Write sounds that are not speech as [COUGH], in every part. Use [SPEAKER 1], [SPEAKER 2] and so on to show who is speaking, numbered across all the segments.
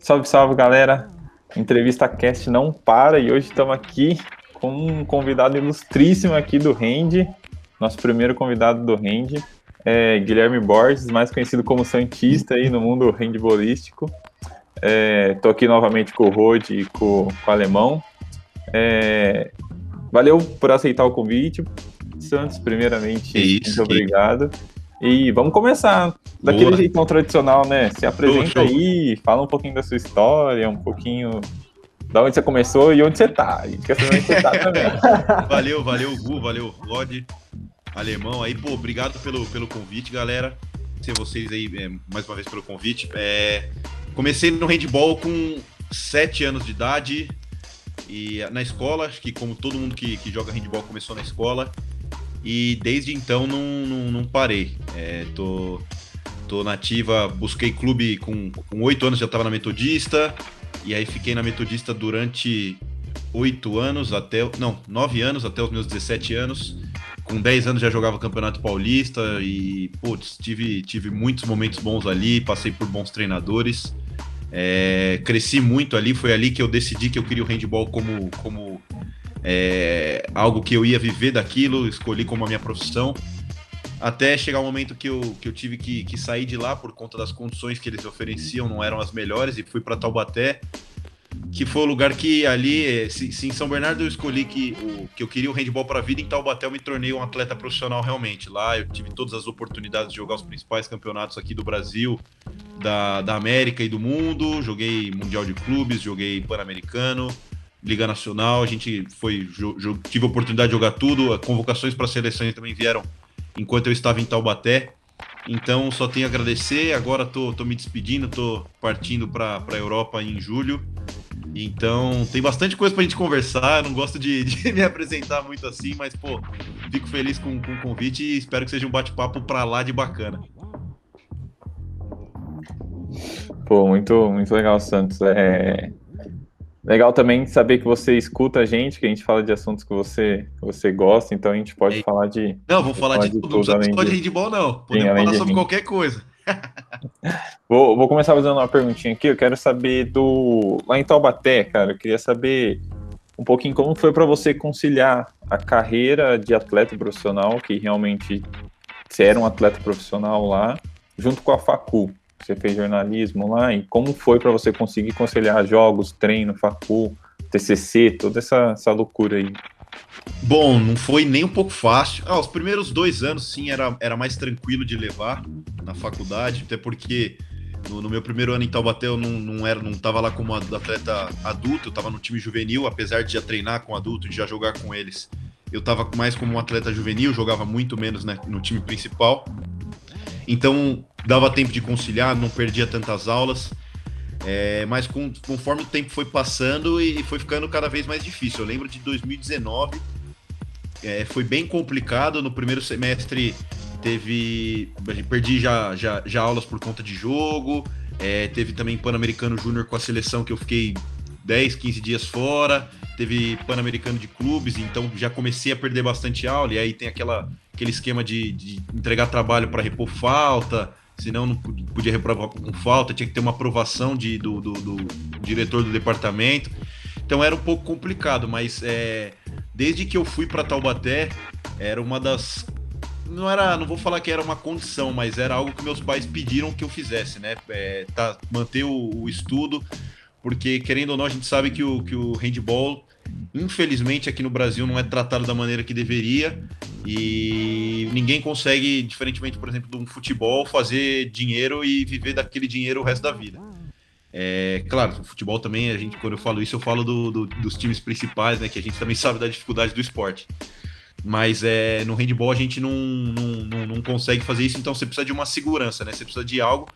[SPEAKER 1] Salve, salve, galera. Entrevista Cast não para e hoje estamos aqui com um convidado ilustríssimo aqui do Rende, nosso primeiro convidado do Rende, é Guilherme Borges, mais conhecido como Santista aí no mundo handbolístico. Estou é, aqui novamente com o Rod e com, com o Alemão. É, valeu por aceitar o convite, Santos, primeiramente.
[SPEAKER 2] Isso,
[SPEAKER 1] muito obrigado. E vamos começar daquele Boa. jeitão tradicional, né? Se apresenta aí, fala um pouquinho da sua história, um pouquinho da onde você começou e onde você tá. Quer saber onde você tá também. [LAUGHS]
[SPEAKER 2] valeu, valeu, Gu, valeu, Rod, alemão aí. Pô, obrigado pelo, pelo convite, galera. Ser vocês aí é, mais uma vez pelo convite. É, comecei no handball com sete anos de idade e na escola, acho que como todo mundo que, que joga handball começou na escola. E desde então não, não, não parei. É, tô, tô nativa, busquei clube com oito anos, já estava na Metodista. E aí fiquei na Metodista durante oito anos, até. Não, nove anos, até os meus 17 anos. Com 10 anos já jogava Campeonato Paulista e, putz, tive, tive muitos momentos bons ali, passei por bons treinadores. É, cresci muito ali, foi ali que eu decidi que eu queria o handball como, como é, algo que eu ia viver daquilo, escolhi como a minha profissão. Até chegar o um momento que eu, que eu tive que, que sair de lá por conta das condições que eles ofereciam, não eram as melhores, e fui para Taubaté, que foi o lugar que ali, se, se, em São Bernardo eu escolhi que, o, que eu queria o handball para a vida, em Taubaté eu me tornei um atleta profissional realmente. Lá eu tive todas as oportunidades de jogar os principais campeonatos aqui do Brasil, da, da América e do mundo. Joguei Mundial de Clubes, joguei Pan-Americano, Liga Nacional. A gente foi, tive a oportunidade de jogar tudo. Convocações para seleções também vieram enquanto eu estava em Taubaté. Então, só tenho a agradecer. Agora tô, tô me despedindo, tô partindo para a Europa em julho. Então, tem bastante coisa para a gente conversar. Eu não gosto de, [LAUGHS] de, me apresentar muito assim, mas, pô, fico feliz com, com o convite e espero que seja um bate-papo para lá de bacana.
[SPEAKER 1] Pô, muito, muito legal, Santos. É, Legal também saber que você escuta a gente, que a gente fala de assuntos que você, que você gosta, então a gente pode falar de.
[SPEAKER 2] Não, vou falar, de, de tudo, não precisa só de handball, não. Podemos Sim, falar sobre qualquer coisa. [LAUGHS]
[SPEAKER 1] vou, vou começar fazendo uma perguntinha aqui. Eu quero saber do. Lá em Taubaté, cara, eu queria saber um pouquinho como foi para você conciliar a carreira de atleta profissional, que realmente você era um atleta profissional lá, junto com a Facu você fez jornalismo lá, e como foi para você conseguir conciliar jogos, treino, facu, TCC, toda essa, essa loucura aí?
[SPEAKER 2] Bom, não foi nem um pouco fácil. Ah, os primeiros dois anos, sim, era, era mais tranquilo de levar na faculdade, até porque no, no meu primeiro ano em Taubaté eu não, não era, não estava lá como atleta adulto, eu estava no time juvenil, apesar de já treinar com adulto, de já jogar com eles. Eu estava mais como um atleta juvenil, jogava muito menos né, no time principal. Então, dava tempo de conciliar, não perdia tantas aulas. É, mas com, conforme o tempo foi passando e foi ficando cada vez mais difícil. Eu lembro de 2019, é, foi bem complicado. No primeiro semestre teve. Perdi já, já, já aulas por conta de jogo. É, teve também Pan-Americano Júnior com a seleção que eu fiquei 10, 15 dias fora. Teve Pan-Americano de clubes, então já comecei a perder bastante aula. E aí tem aquela, aquele esquema de, de entregar trabalho para repor falta senão não podia reprovar com falta, tinha que ter uma aprovação de, do, do, do diretor do departamento. Então era um pouco complicado, mas é, desde que eu fui para Taubaté, era uma das. Não era, não vou falar que era uma condição, mas era algo que meus pais pediram que eu fizesse, né? É, tá, manter o, o estudo, porque querendo ou não, a gente sabe que o, que o handball infelizmente aqui no Brasil não é tratado da maneira que deveria e ninguém consegue, diferentemente, por exemplo, de um futebol, fazer dinheiro e viver daquele dinheiro o resto da vida. É, claro, o futebol também, a gente, quando eu falo isso, eu falo do, do, dos times principais, né? Que a gente também sabe da dificuldade do esporte. Mas é, no handball a gente não, não, não, não consegue fazer isso, então você precisa de uma segurança, né? Você precisa de algo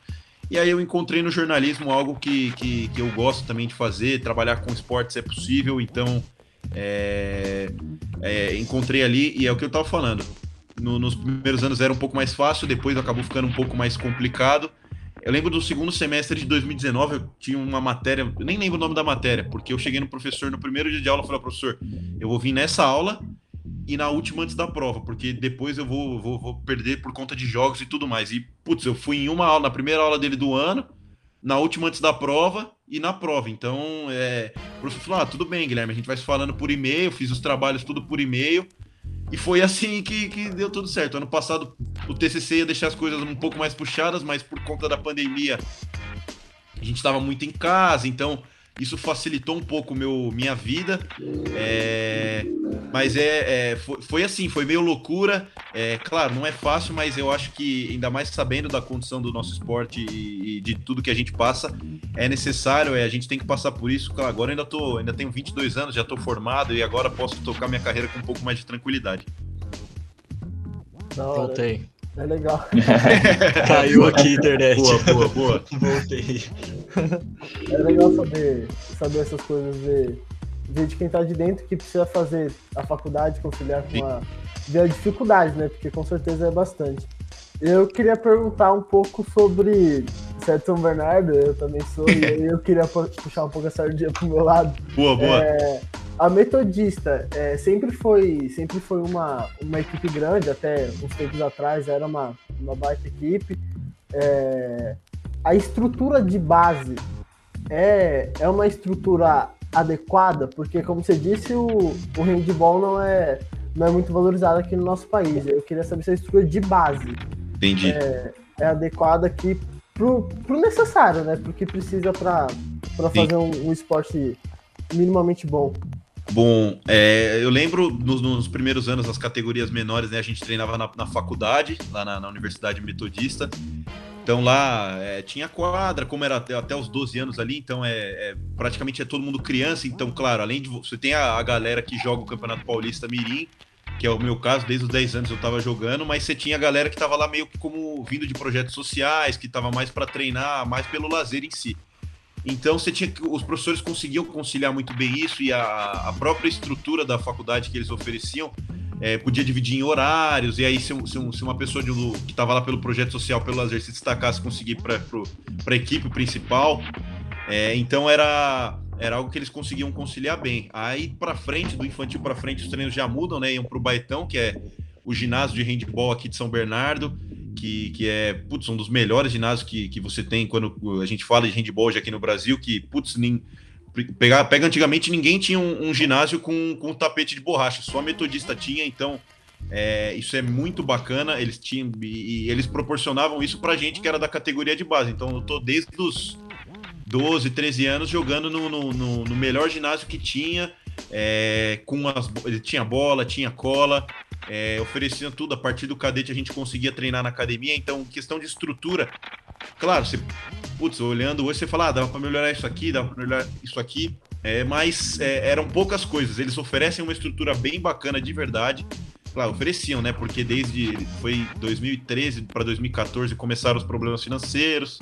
[SPEAKER 2] e aí eu encontrei no jornalismo algo que, que, que eu gosto também de fazer, trabalhar com esportes é possível, então é, é, encontrei ali e é o que eu estava falando. No, nos primeiros anos era um pouco mais fácil, depois acabou ficando um pouco mais complicado. Eu lembro do segundo semestre de 2019, eu tinha uma matéria, eu nem lembro o nome da matéria, porque eu cheguei no professor no primeiro dia de aula e falei, professor, eu vou vir nessa aula e na última antes da prova, porque depois eu vou, vou, vou perder por conta de jogos e tudo mais. E, putz, eu fui em uma aula, na primeira aula dele do ano, na última antes da prova e na prova. Então, é, o professor falou: ah, tudo bem, Guilherme, a gente vai se falando por e-mail, fiz os trabalhos tudo por e-mail. E foi assim que, que deu tudo certo. Ano passado o TCC ia deixar as coisas um pouco mais puxadas, mas por conta da pandemia a gente estava muito em casa, então isso facilitou um pouco meu, minha vida. É, mas é, é foi, foi, assim, foi meio loucura. É, claro, não é fácil, mas eu acho que, ainda mais sabendo da condição do nosso esporte e, e de tudo que a gente passa, é necessário, é, a gente tem que passar por isso. Claro, agora ainda, tô, ainda tenho 22 anos, já estou formado e agora posso tocar minha carreira com um pouco mais de tranquilidade.
[SPEAKER 3] Voltei.
[SPEAKER 4] É legal. [LAUGHS]
[SPEAKER 3] Caiu aqui a internet.
[SPEAKER 2] Boa, boa, boa.
[SPEAKER 3] Voltei.
[SPEAKER 4] É legal saber, saber essas coisas, ver, ver de quem tá de dentro que precisa fazer a faculdade, conciliar com a, ver a dificuldade, né? Porque com certeza é bastante. Eu queria perguntar um pouco sobre você é São Bernardo, eu também sou, e eu queria puxar um pouco a sardinha pro meu lado.
[SPEAKER 2] Boa, boa.
[SPEAKER 4] É, a Metodista é, sempre foi, sempre foi uma, uma equipe grande, até uns tempos atrás era uma, uma baita equipe. É, a estrutura de base é, é uma estrutura adequada, porque como você disse, o, o handball não é, não é muito valorizado aqui no nosso país. Eu queria saber se a estrutura de base
[SPEAKER 2] Entendi.
[SPEAKER 4] É, é adequada aqui pro, pro necessário, né? Pro que precisa para fazer um, um esporte minimamente bom.
[SPEAKER 2] Bom, é, eu lembro nos, nos, primeiros anos, as categorias menores, né? A gente treinava na, na faculdade, lá na, na, Universidade Metodista. Então lá é, tinha quadra, como era até, até, os 12 anos ali, então é, é, praticamente é todo mundo criança. Então, claro, além de você tem a, a, galera que joga o Campeonato Paulista Mirim, que é o meu caso, desde os 10 anos eu tava jogando, mas você tinha a galera que tava lá meio que como vindo de projetos sociais, que tava mais para treinar, mais pelo lazer em si. Então você tinha os professores conseguiam conciliar muito bem isso e a, a própria estrutura da faculdade que eles ofereciam é, podia dividir em horários e aí se, se, se uma pessoa de, que estava lá pelo projeto social pelo lazer se destacasse conseguir para a equipe principal é, então era era algo que eles conseguiam conciliar bem. Aí para frente do infantil para frente os treinos já mudam né iam para o Baetão que é o ginásio de handball aqui de São Bernardo que, que é, putz, um dos melhores ginásios que, que você tem quando a gente fala de handball aqui no Brasil, que, putz, nem, pega, pega antigamente ninguém tinha um, um ginásio com, com tapete de borracha, só a metodista tinha, então é, isso é muito bacana, eles tinham e, e eles proporcionavam isso pra gente que era da categoria de base, então eu tô desde os 12, 13 anos jogando no, no, no, no melhor ginásio que tinha, é, com as, ele tinha bola, tinha cola, é, ofereciam tudo. A partir do cadete a gente conseguia treinar na academia. Então, questão de estrutura, claro, você, putz, olhando hoje você fala, ah, dava para melhorar isso aqui, dava para melhorar isso aqui. É, mas é, eram poucas coisas. Eles oferecem uma estrutura bem bacana de verdade. Claro, ofereciam, né? Porque desde foi 2013 para 2014 começaram os problemas financeiros.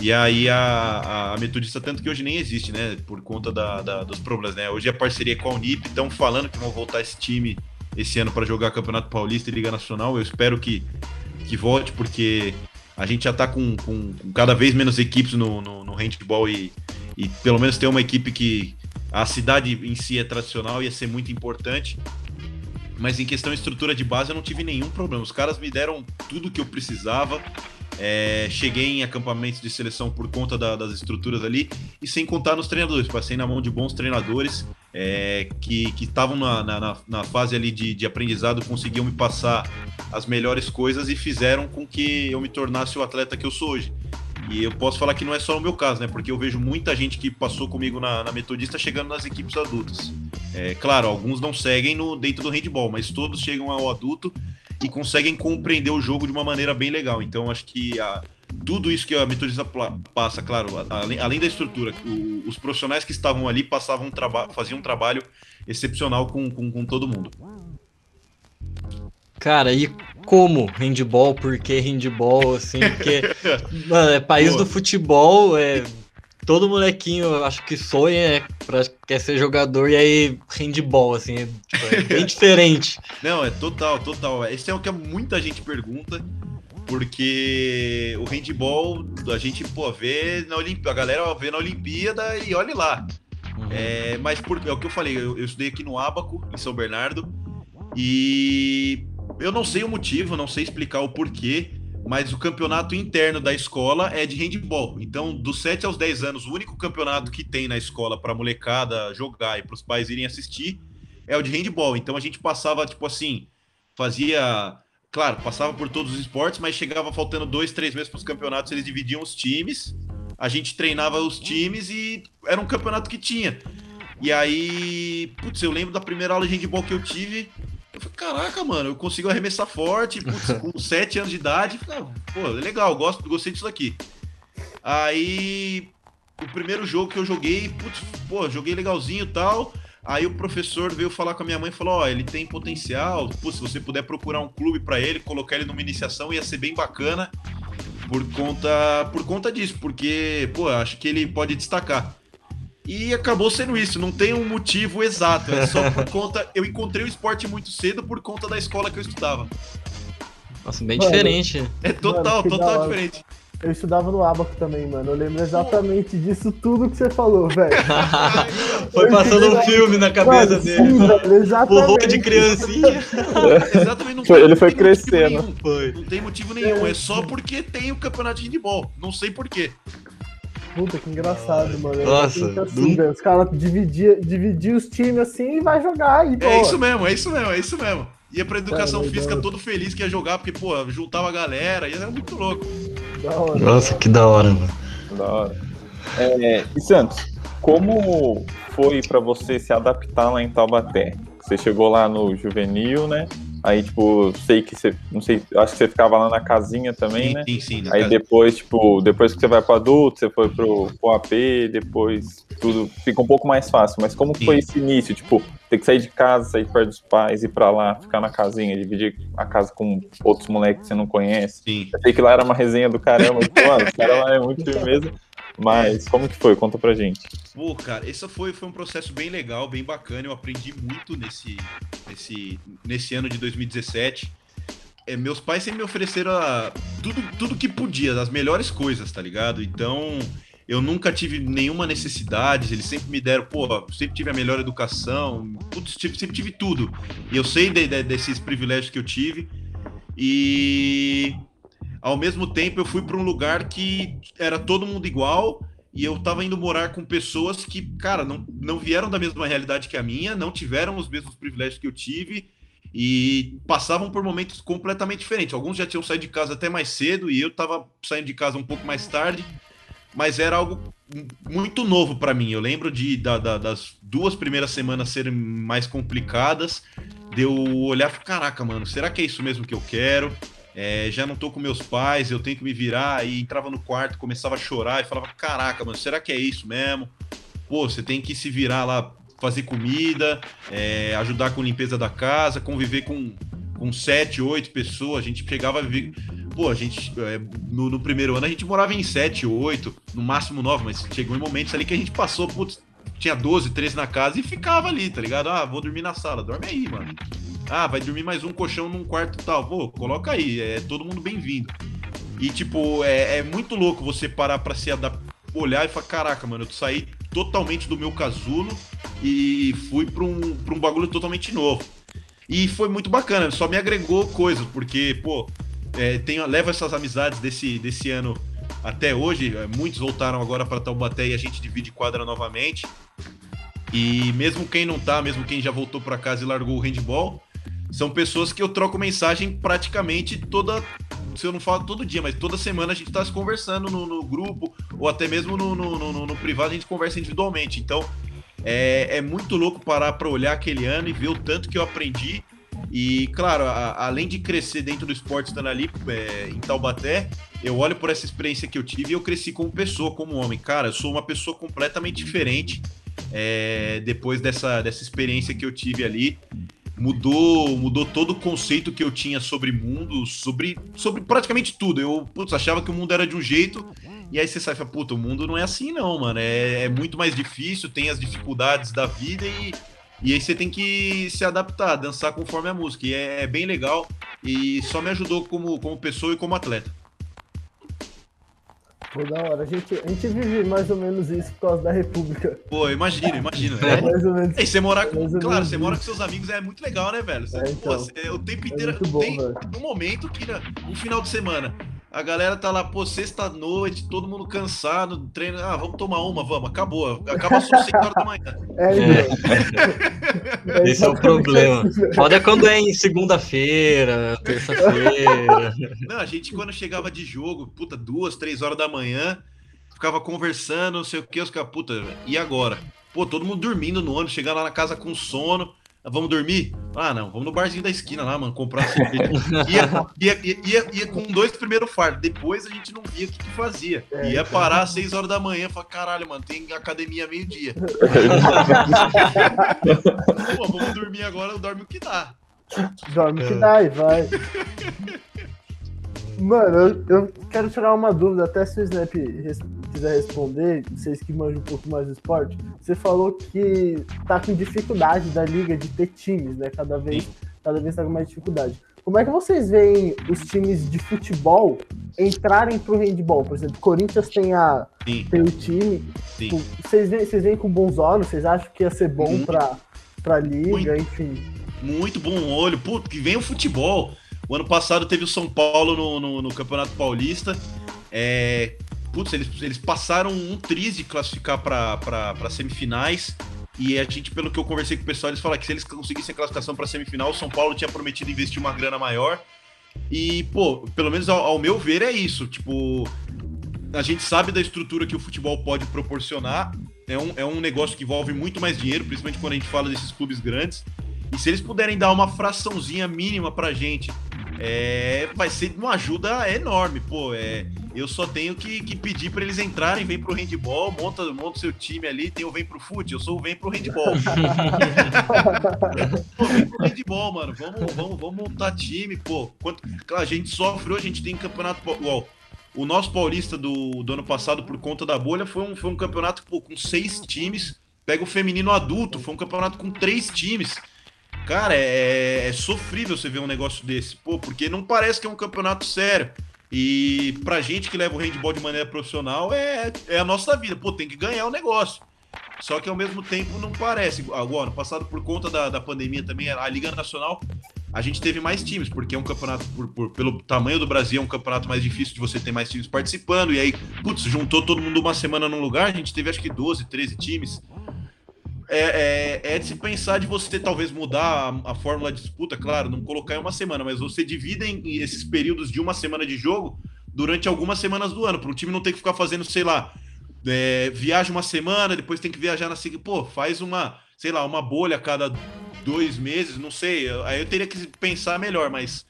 [SPEAKER 2] E aí a, a, Metodista, tanto que hoje nem existe, né? Por conta da, da, dos problemas, né? Hoje a parceria com a Unip, estão falando que vão voltar esse time esse ano para jogar Campeonato Paulista e Liga Nacional. Eu espero que, que volte, porque a gente já está com, com, com, cada vez menos equipes no, no, no handball e, e pelo menos ter uma equipe que a cidade em si é tradicional ia ser muito importante. Mas em questão de estrutura de base eu não tive nenhum problema. Os caras me deram tudo que eu precisava. É, cheguei em acampamentos de seleção por conta da, das estruturas ali e sem contar nos treinadores. Passei na mão de bons treinadores é, que estavam na, na, na, fase ali de, de aprendizado, conseguiam me passar as melhores coisas e fizeram com que eu me tornasse o atleta que eu sou hoje. E eu posso falar que não é só o meu caso, né? Porque eu vejo muita gente que passou comigo na, na Metodista chegando nas equipes adultas. É, claro, alguns não seguem no, dentro do handball, mas todos chegam ao adulto e conseguem compreender o jogo de uma maneira bem legal. Então, acho que a, tudo isso que a metodista passa, claro, além, além da estrutura, o, os profissionais que estavam ali passavam um faziam um trabalho excepcional com, com, com todo mundo.
[SPEAKER 3] Cara, e como handball? Por que handball? Assim, porque [LAUGHS] mano, é país Pô. do futebol, é todo molequinho, acho que sonha é, pra, quer ser jogador e aí handball, assim, é, tipo, é bem [LAUGHS] diferente.
[SPEAKER 2] Não, é total, total. Esse é o que muita gente pergunta porque o handball a gente pô, vê na Olimpíada, a galera vê na Olimpíada e olhe lá. Uhum. É, mas por, é o que eu falei, eu, eu, estudei aqui no Abaco, em São Bernardo, E eu não sei o motivo, não sei explicar o porquê, mas o campeonato interno da escola é de handball. Então, dos 7 aos 10 anos, o único campeonato que tem na escola para molecada jogar e para os pais irem assistir é o de handball. Então, a gente passava, tipo assim, fazia. Claro, passava por todos os esportes, mas chegava faltando dois, três meses para os campeonatos, eles dividiam os times, a gente treinava os times e era um campeonato que tinha. E aí, putz, eu lembro da primeira aula de handball que eu tive, eu falei, caraca, mano, eu consigo arremessar forte, putz, [LAUGHS] com 7 anos de idade. Falei, ah, pô, legal, gosto, gostei disso aqui. Aí, o primeiro jogo que eu joguei, putz, pô, joguei legalzinho e tal. Aí o professor veio falar com a minha mãe e falou: Ó, oh, ele tem potencial, pô, se você puder procurar um clube para ele, colocar ele numa iniciação, ia ser bem bacana por conta, por conta disso, porque, pô, acho que ele pode destacar. E acabou sendo isso, não tem um motivo exato, é só por [LAUGHS] conta. Eu encontrei o esporte muito cedo por conta da escola que eu estudava.
[SPEAKER 3] Nossa, bem mano, diferente.
[SPEAKER 2] É total, mano, total diferente.
[SPEAKER 4] Eu estudava no Abaco também, mano. Eu lembro exatamente disso tudo que você falou, velho. [LAUGHS]
[SPEAKER 3] Foi passando um filme na cabeça mano, dele. Sim, velho, exatamente. O de criancinha. [LAUGHS]
[SPEAKER 2] exatamente, não
[SPEAKER 1] foi, ele foi crescendo.
[SPEAKER 2] Foi. Não tem motivo nenhum. É só porque tem o campeonato de handball. Não sei porquê.
[SPEAKER 4] Puta, que engraçado, mano.
[SPEAKER 3] Nossa,
[SPEAKER 4] assim, do... Os caras dividiam dividir os times assim e vai jogar. E,
[SPEAKER 2] é isso mesmo, é isso mesmo, é isso mesmo. Ia pra educação física todo feliz que ia jogar, porque, pô, juntava a galera, e era muito louco.
[SPEAKER 3] Hora, Nossa, que da hora, mano.
[SPEAKER 1] Da hora. É, e Santos, como foi para você se adaptar lá em Taubaté? Você chegou lá no juvenil, né? Aí, tipo, sei que você. Não sei, acho que você ficava lá na casinha também,
[SPEAKER 2] sim,
[SPEAKER 1] né?
[SPEAKER 2] Sim, sim.
[SPEAKER 1] Aí casa. depois, tipo, depois que você vai pro adulto, você foi pro, pro AP, depois tudo fica um pouco mais fácil. Mas como sim. foi esse início? Tipo, ter que sair de casa, sair perto dos pais, ir pra lá, ficar na casinha, dividir a casa com outros moleques que você não conhece.
[SPEAKER 2] Sim.
[SPEAKER 1] Eu sei que lá era uma resenha do caramba, tipo, mano, o cara lá é muito firmeza. Mas como que foi? Conta pra gente.
[SPEAKER 2] Pô, cara, esse foi, foi um processo bem legal, bem bacana. Eu aprendi muito nesse, nesse, nesse ano de 2017. É, meus pais sempre me ofereceram a, tudo, tudo que podia, as melhores coisas, tá ligado? Então, eu nunca tive nenhuma necessidade, eles sempre me deram, pô, sempre tive a melhor educação, tudo, sempre tive tudo. E eu sei de, de, desses privilégios que eu tive. E ao mesmo tempo, eu fui para um lugar que era todo mundo igual e eu estava indo morar com pessoas que, cara, não, não vieram da mesma realidade que a minha, não tiveram os mesmos privilégios que eu tive e passavam por momentos completamente diferentes. Alguns já tinham saído de casa até mais cedo e eu estava saindo de casa um pouco mais tarde, mas era algo muito novo para mim. Eu lembro de da, da, das duas primeiras semanas serem mais complicadas, de eu olhar e caraca, mano, será que é isso mesmo que eu quero? É, já não tô com meus pais, eu tenho que me virar, e entrava no quarto, começava a chorar e falava: Caraca, mano, será que é isso mesmo? Pô, você tem que se virar lá, fazer comida, é, ajudar com limpeza da casa, conviver com, com sete, oito pessoas. A gente chegava a viver. Pô, a gente, é, no, no, primeiro ano, a gente morava em sete, oito, no máximo nove, mas chegou em momentos ali que a gente passou, putz, tinha 12, 13 na casa e ficava ali, tá ligado? Ah, vou dormir na sala, dorme aí, mano. Ah, vai dormir mais um colchão num quarto tal. Pô, coloca aí, é todo mundo bem-vindo. E, tipo, é, é, muito louco você parar pra se adaptar, olhar e falar: caraca, mano, eu saí totalmente do meu casulo e fui pra um, pra um bagulho totalmente novo. E foi muito bacana, só me agregou coisas, porque, pô, é, tenho, levo essas amizades desse, desse ano até hoje. É, muitos voltaram agora para Taubaté e a gente divide quadra novamente. E mesmo quem não tá, mesmo quem já voltou para casa e largou o handball, são pessoas que eu troco mensagem praticamente toda. Se eu não falo todo dia, mas toda semana a gente está se conversando no, no, grupo, ou até mesmo no, no, no, privado, a gente conversa individualmente. Então é, é muito louco parar para olhar aquele ano e ver o tanto que eu aprendi. E, claro, a, além de crescer dentro do esporte estando ali é, em Taubaté, eu olho por essa experiência que eu tive e eu cresci como pessoa, como homem. Cara, eu sou uma pessoa completamente diferente é, depois dessa, dessa experiência que eu tive ali mudou mudou todo o conceito que eu tinha sobre mundo, sobre, sobre praticamente tudo. Eu putz, achava que o mundo era de um jeito, e aí você sai e fala, puta, o mundo não é assim não, mano. É, é muito mais difícil, tem as dificuldades da vida e, e aí você tem que se adaptar, dançar conforme a música. E é, é bem legal e só me ajudou como, como pessoa e como atleta.
[SPEAKER 4] Pô, da hora. A gente, a gente vive mais ou menos isso por causa da República.
[SPEAKER 2] Pô, imagina, imagina.
[SPEAKER 4] É,
[SPEAKER 2] É.
[SPEAKER 4] mais ou menos.
[SPEAKER 2] E você morar com. Claro, você mora com seus amigos é muito legal, né, velho? Você,
[SPEAKER 4] É,
[SPEAKER 2] pô,
[SPEAKER 4] então.
[SPEAKER 2] você- o tempo
[SPEAKER 4] É
[SPEAKER 2] inteiro.
[SPEAKER 4] muito bom,
[SPEAKER 2] tem um momento que, né, um final de semana, a galera tá lá, pô, sexta-noite, todo mundo cansado, treino. Ah, vamos tomar uma, vamos, acabou. Acaba só 5 horas da manhã.
[SPEAKER 4] É,
[SPEAKER 3] É.
[SPEAKER 4] então.
[SPEAKER 3] Esse é o
[SPEAKER 4] exatamente
[SPEAKER 3] problema. Foda é quando é em segunda-feira, terça-feira.
[SPEAKER 2] Não, a gente quando chegava de jogo, puta, duas, três horas da manhã, ficava conversando, não sei o que, os caras, puta, e agora? Pô, todo mundo dormindo no ônibus, chegando lá na casa com sono. Vamos dormir? Ah, não, vamos no barzinho da esquina lá, mano, comprar cerveja. Ia, ia, ia, ia, ia com dois primeiros fardos. Depois a gente não via o que, que fazia.
[SPEAKER 4] É,
[SPEAKER 2] ia parar às seis horas da manhã e falar, caralho, mano, tem academia meio-dia. [LAUGHS] Pô, vamos dormir agora, dorme o que dá.
[SPEAKER 4] Dorme
[SPEAKER 3] É.
[SPEAKER 4] que dá e vai. [LAUGHS] Mano, eu, eu quero tirar uma dúvida, até se o Snap quiser responder, vocês que manjam um pouco mais do esporte. Você falou que tá com dificuldade da liga de ter times, né? Cada vez, cada vez tá com mais dificuldade. Como é que vocês veem os times de futebol entrarem pro handball? Por exemplo, Corinthians tem, a,
[SPEAKER 2] Sim,
[SPEAKER 4] tem o time.
[SPEAKER 2] sim.
[SPEAKER 4] Tipo, Vocês veem, vocês veem com bons olhos? Vocês acham que ia ser bom
[SPEAKER 2] Muito.
[SPEAKER 4] pra, pra liga?
[SPEAKER 2] Muito.
[SPEAKER 4] Enfim.
[SPEAKER 2] Muito bom olho. Puto, que vem o futebol. O ano passado teve o São Paulo no, no, no Campeonato Paulista. É, putz, eles, eles passaram um triz de classificar para semifinais. E a gente, pelo que eu conversei com o pessoal, eles falaram que se eles conseguissem a classificação para semifinal, o São Paulo tinha prometido investir uma grana maior. E, pô, pelo menos ao, ao meu ver, é isso. Tipo, a gente sabe da estrutura que o futebol pode proporcionar. É um, é um negócio que envolve muito mais dinheiro, principalmente quando a gente fala desses clubes grandes. E se eles puderem dar uma fraçãozinha mínima pra gente, é, vai ser uma ajuda enorme. Pô, é, eu só tenho que, que pedir pra eles entrarem, vem pro handball, monta, monta o seu time ali, tem o vem pro fute, eu sou o vem pro handball. [LAUGHS] pô, vem pro handball, mano. Vamos, vamos, vamos montar time, pô. Quanto, claro, a gente sofre hoje, a gente tem campeonato. Igual, o nosso paulista do, do ano passado, por conta da bolha, foi um, foi um campeonato pô, com seis times. Pega o feminino adulto, foi um campeonato com três times. Cara, é, é sofrível você ver um negócio desse, pô, porque não parece que é um campeonato sério. E pra gente que leva o handball de maneira profissional, é, é a nossa vida. Pô, tem que ganhar o negócio. Só que ao mesmo tempo não parece. Agora, ano passado, por conta da, da pandemia também, a Liga Nacional, a gente teve mais times, porque é um campeonato, por, por- pelo tamanho do Brasil, é um campeonato mais difícil de você ter mais times participando. E aí, putz, juntou todo mundo uma semana num lugar, a gente teve acho que 12, 13 times. É, é, é de se pensar de você talvez mudar a, a fórmula de disputa, claro, não colocar em uma semana, mas você divida em, em esses períodos de uma semana de jogo durante algumas semanas do ano, para o time não ter que ficar fazendo, sei lá, é, viaja uma semana, depois tem que viajar na seguinte, pô, faz uma, sei lá, uma bolha a cada dois meses, não sei, aí eu teria que pensar melhor, mas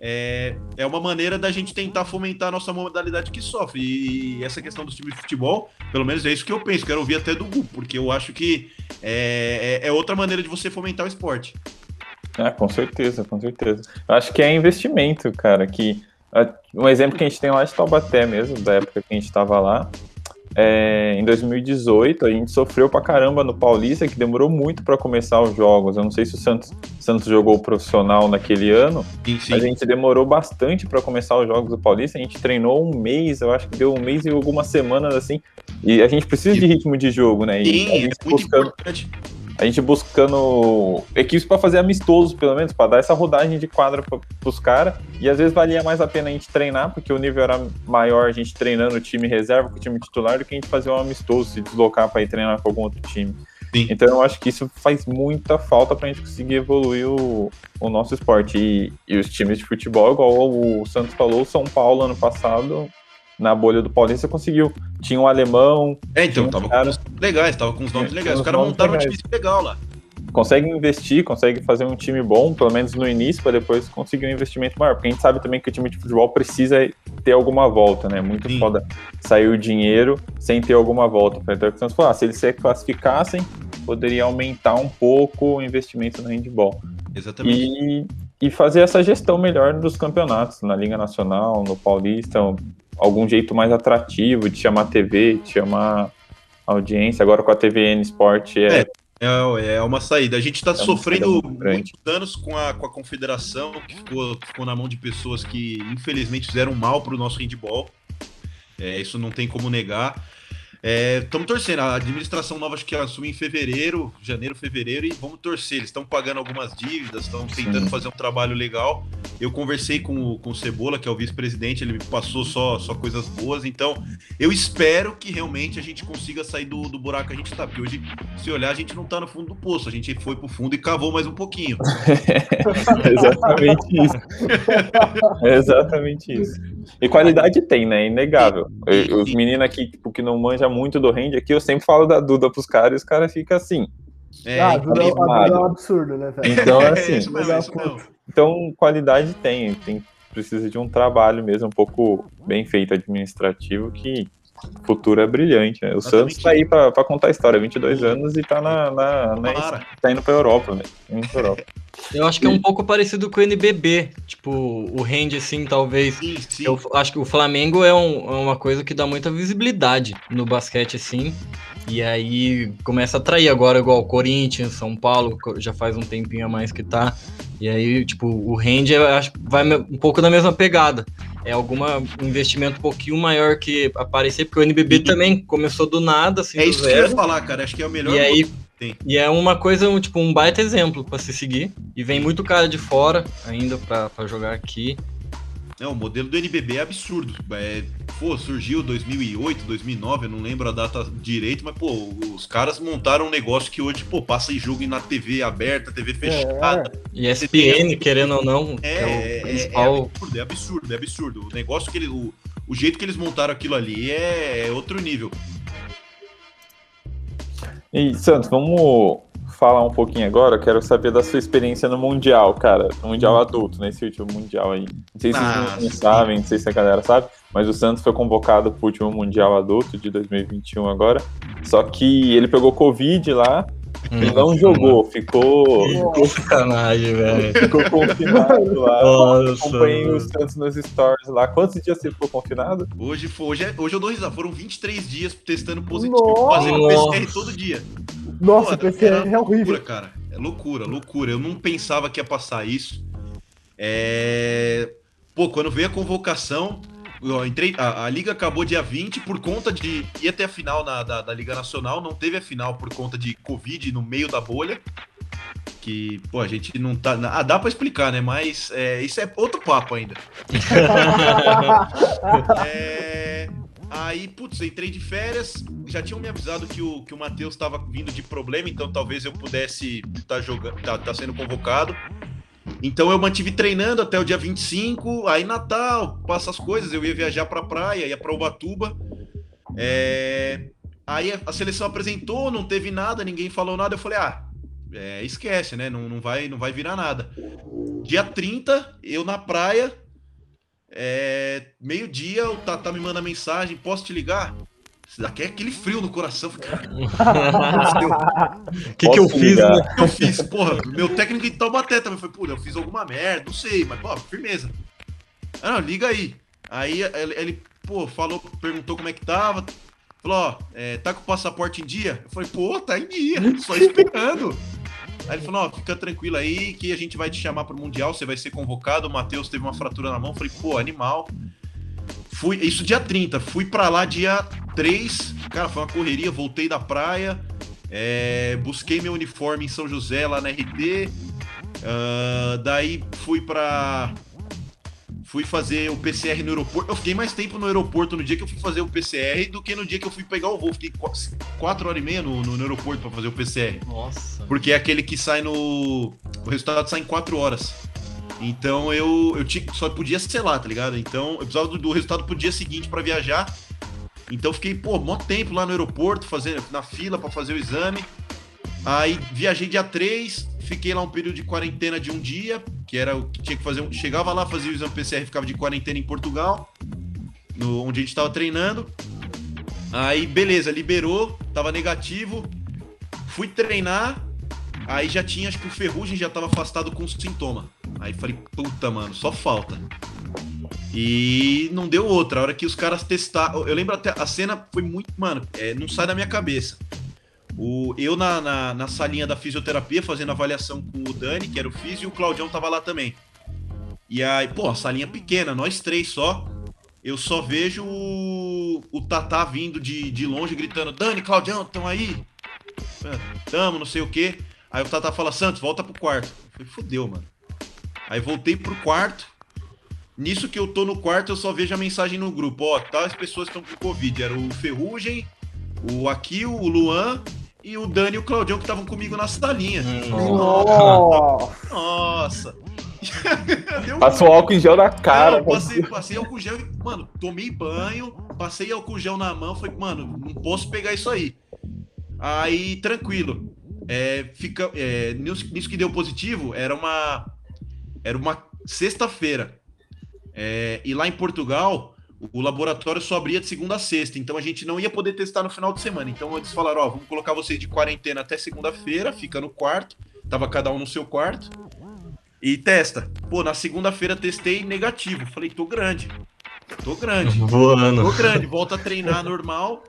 [SPEAKER 2] é, é uma maneira da gente tentar fomentar a nossa modalidade que sofre. E essa questão dos times de futebol, pelo menos é isso que eu penso. Quero ouvir até do Gu, porque eu acho que é, é- é outra maneira de você fomentar o esporte.
[SPEAKER 1] Ah, com certeza, com certeza. Eu acho que é investimento, cara. Que ah, um exemplo que a gente tem lá de Taubaté mesmo, da época que a gente estava lá. É, em 2018, a gente sofreu pra caramba no Paulista, que demorou muito para começar os jogos. Eu não sei se o Santos, Santos jogou profissional naquele ano,
[SPEAKER 2] Sim, sim.
[SPEAKER 1] mas a gente demorou bastante para começar os jogos do Paulista. A gente treinou um mês, eu acho que deu um mês e algumas semanas assim. E a gente precisa de ritmo de jogo, né? E a
[SPEAKER 2] Sim, é
[SPEAKER 1] gente
[SPEAKER 2] muito
[SPEAKER 1] buscando
[SPEAKER 2] importante.
[SPEAKER 1] A gente buscando equipes para fazer amistoso, pelo menos, para dar essa rodagem de quadra para os caras. E às vezes valia mais a pena a gente treinar, porque o nível era maior a gente treinando o time reserva com o time titular do que a gente fazer um amistoso, se deslocar para ir treinar com algum outro time.
[SPEAKER 2] Sim.
[SPEAKER 1] Então eu acho que isso faz muita falta para a gente conseguir evoluir o, o nosso esporte. E, e os times de futebol, igual o Santos falou, o São Paulo ano passado, na bolha do Paulista, conseguiu. Tinha um alemão,
[SPEAKER 2] É, então, tava com
[SPEAKER 1] cara-
[SPEAKER 2] uns legais, tava com uns nomes legais. Os caras montaram um time legal lá.
[SPEAKER 1] consegue investir, consegue fazer um time bom, pelo menos no início, para depois conseguir um investimento maior. Porque a gente sabe também que o time de futebol precisa ter alguma volta, né? Muito
[SPEAKER 2] Sim.
[SPEAKER 1] foda sair o dinheiro sem ter alguma volta. Então, Santos falou, ah, se eles se classificassem, poderia aumentar um pouco o investimento no handball.
[SPEAKER 2] Exatamente.
[SPEAKER 1] E, e fazer essa gestão melhor dos campeonatos, na Liga Nacional, no Paulista, algum jeito mais atrativo de chamar TV, de chamar audiência. Agora com a TVN Sport é,
[SPEAKER 2] É. É, é uma saída. A gente está
[SPEAKER 1] É
[SPEAKER 2] sofrendo muitos danos com a, com a confederação, que ficou, ficou na mão de pessoas que, infelizmente, fizeram mal para o nosso handball. É, isso não tem como negar. Estamos é, torcendo. A administração nova acho que assume em fevereiro, janeiro, fevereiro, e vamos torcer. Eles estão pagando algumas dívidas, estão tentando fazer um trabalho legal. Eu conversei com, o, com o Cebola, que é o vice-presidente, ele me passou só, só coisas boas. Então, eu espero que realmente a gente consiga sair do, do buraco que a gente está. Porque hoje, se olhar, a gente não está no fundo do poço. A gente foi pro fundo e cavou mais um pouquinho. [LAUGHS]
[SPEAKER 1] exatamente isso. [LAUGHS] exatamente isso. E qualidade tem, né? É inegável. Os meninos aqui, tipo, que não manjam muito do rende aqui, eu sempre falo da Duda pros caras e os caras ficam assim.
[SPEAKER 4] É, ah, a Duda, a Duda é um absurdo, né,
[SPEAKER 1] velho? Então, é, assim. isso mesmo, isso mesmo. Então, qualidade tem, tem. Precisa de um trabalho mesmo, um pouco bem feito administrativo, que futuro é brilhante. Né? O Santos tá aí pra, pra, contar a história, 22 anos e tá na, na, na tá indo pra Europa, né? Indo pra Europa.
[SPEAKER 3] Eu acho que é um pouco parecido com o NBB, tipo, o rende assim, talvez. Sim, sim. Eu acho que o Flamengo é, um, é uma coisa que dá muita visibilidade no basquete, assim. E aí começa a atrair agora, igual Corinthians, São Paulo, já faz um tempinho a mais que tá. E aí, tipo, o rende acho vai um pouco na mesma pegada. É alguma investimento um pouquinho maior que aparecer, porque o NBB também começou do nada, assim,
[SPEAKER 2] É isso zero. que eu ia falar, cara. Acho que é o melhor.
[SPEAKER 3] E aí, e é uma coisa, um, tipo, um baita exemplo para se seguir. E vem muito cara de fora ainda para jogar aqui.
[SPEAKER 2] É, o modelo do NBB é absurdo. É, pô, surgiu 2008, 2009, eu não lembro a data direito, mas, pô, os caras montaram um negócio que hoje, pô, passa em jogo na TV aberta, TV fechada.
[SPEAKER 3] É. E ESPN, querendo ou não,
[SPEAKER 2] é, é, é, principal... é, absurdo, é absurdo, é absurdo. O negócio que eles, o, o jeito que eles montaram aquilo ali é, é outro nível.
[SPEAKER 1] E, Santos, vamos falar um pouquinho agora, quero saber da sua experiência no Mundial, cara. No Mundial adulto, nesse último Mundial aí. Não sei se ah, vocês não sabem, não sei se a galera sabe, mas o Santos foi convocado para o último Mundial adulto de 2021 agora. Só que ele pegou Covid lá ele não jogou, ficou.
[SPEAKER 3] Ficou sacanagem, velho.
[SPEAKER 1] Ficou confinado lá. [LAUGHS] Nossa, Acompanhei os Santos nos stories lá. Quantos dias você ficou confinado?
[SPEAKER 2] Hoje, foi, hoje, é, hoje eu dou risada. Foram 23 dias testando positivo, Nossa. fazendo PCR todo dia.
[SPEAKER 4] Nossa, Pô, PCR é horrível.
[SPEAKER 2] Loucura, cara. É loucura, loucura. Eu não pensava que ia passar isso. É... Pô, quando veio a convocação, eu entrei, a, a, liga acabou dia 20 por conta de. ia ter a final na, da, da Liga Nacional, não teve a final por conta de Covid no meio da bolha. Que, pô, a gente não tá. Ah, dá pra explicar, né? Mas é, isso é outro papo ainda. [LAUGHS] é, aí, putz, entrei de férias. Já tinham me avisado que o, que o Matheus estava vindo de problema, então talvez eu pudesse estar tá jogando, tá, tá sendo convocado. Então eu mantive treinando até o dia 25, aí Natal, passa as coisas, eu ia viajar para praia, ia para Ubatuba. É... Aí a seleção apresentou, não teve nada, ninguém falou nada, eu falei: "Ah, é, esquece, né? Não, não vai não vai virar nada". Dia 30, eu na praia, é... meio-dia, o Tata me manda mensagem: "Posso te ligar?" Daqui é aquele frio no coração. O [LAUGHS]
[SPEAKER 3] que, que eu fiz, né?
[SPEAKER 2] O que eu fiz? Porra, meu técnico em Taubaté também foi, pô, eu fiz alguma merda, não sei, mas, pô, firmeza. Ah, não, liga aí. Aí ele, ele, pô, falou, perguntou como é que tava. Falou, ó, é, tá com o passaporte em dia? Eu falei, pô, tá em dia, só [LAUGHS] esperando. Aí ele falou, ó, fica tranquilo aí que a gente vai te chamar pro Mundial, você vai ser convocado. O Matheus teve uma fratura na mão. Eu falei, pô, animal. Fui, isso dia 30, fui para lá dia 3, cara, foi uma correria, voltei da praia, é, busquei meu uniforme em São José, lá na RT, uh, daí fui para fui fazer o PCR no aeroporto. Eu fiquei mais tempo no aeroporto no dia que eu fui fazer o PCR do que no dia que eu fui pegar o voo. Fiquei quatro horas e meia no, no, no aeroporto para fazer o PCR.
[SPEAKER 3] Nossa.
[SPEAKER 2] Porque é aquele que sai no. O resultado sai em quatro horas. Então eu, eu tinha, só podia ser lá, tá ligado? Então eu precisava do, do resultado pro dia seguinte para viajar. Então fiquei, pô, mó tempo lá no aeroporto, fazendo, na fila para fazer o exame. Aí viajei dia 3, fiquei lá um período de quarentena de um dia, que era o que tinha que fazer. Chegava lá, fazia o exame PCR, ficava de quarentena em Portugal, no, onde a gente tava treinando. Aí, beleza, liberou, tava negativo. Fui treinar, aí já tinha, acho que o Ferrugem já tava afastado com sintoma. Aí falei, puta, mano, só falta. E não deu outra. A hora que os caras testaram. Eu lembro até. A cena foi muito. Mano, é, não sai da minha cabeça. O, eu na, na, na, salinha da fisioterapia fazendo avaliação com o Dani, que era o físio, e o Claudião tava lá também. E aí, pô, a salinha pequena, nós três só. eu só vejo o, o Tatá vindo de, de longe gritando: Dani, Claudião, estão aí? Tamo, não sei o quê. Aí o Tatá fala: Santos, volta pro quarto. Eu falei: fodeu, mano. Aí voltei pro quarto. Nisso que eu tô no quarto, eu só vejo a mensagem no grupo: Ó, tais pessoas estão com Covid. Era o Ferrugem, o Akil, o Luan e o Dani e o Claudião que estavam comigo na salinha.
[SPEAKER 4] Nossa.
[SPEAKER 2] Nossa! [LAUGHS]
[SPEAKER 1] Passou álcool em gel na cara.
[SPEAKER 2] Não, passei, passei álcool gel, e, mano, tomei banho, passei álcool gel na mão, falei, mano, não posso pegar isso aí. Aí, tranquilo. É, fica, é, nisso, nisso que deu positivo, era uma, era uma sexta-feira. É, e lá em Portugal, o laboratório só abria de segunda a sexta, então a gente não ia poder testar no final de semana. Então eles falaram: Ó, vamos colocar vocês de quarentena até segunda-feira, fica no quarto, tava cada um no seu quarto, e testa. Pô, na segunda-feira testei negativo. Falei: tô grande, tô grande, [LAUGHS]
[SPEAKER 3] Voando.
[SPEAKER 2] tô grande, volta a treinar normal.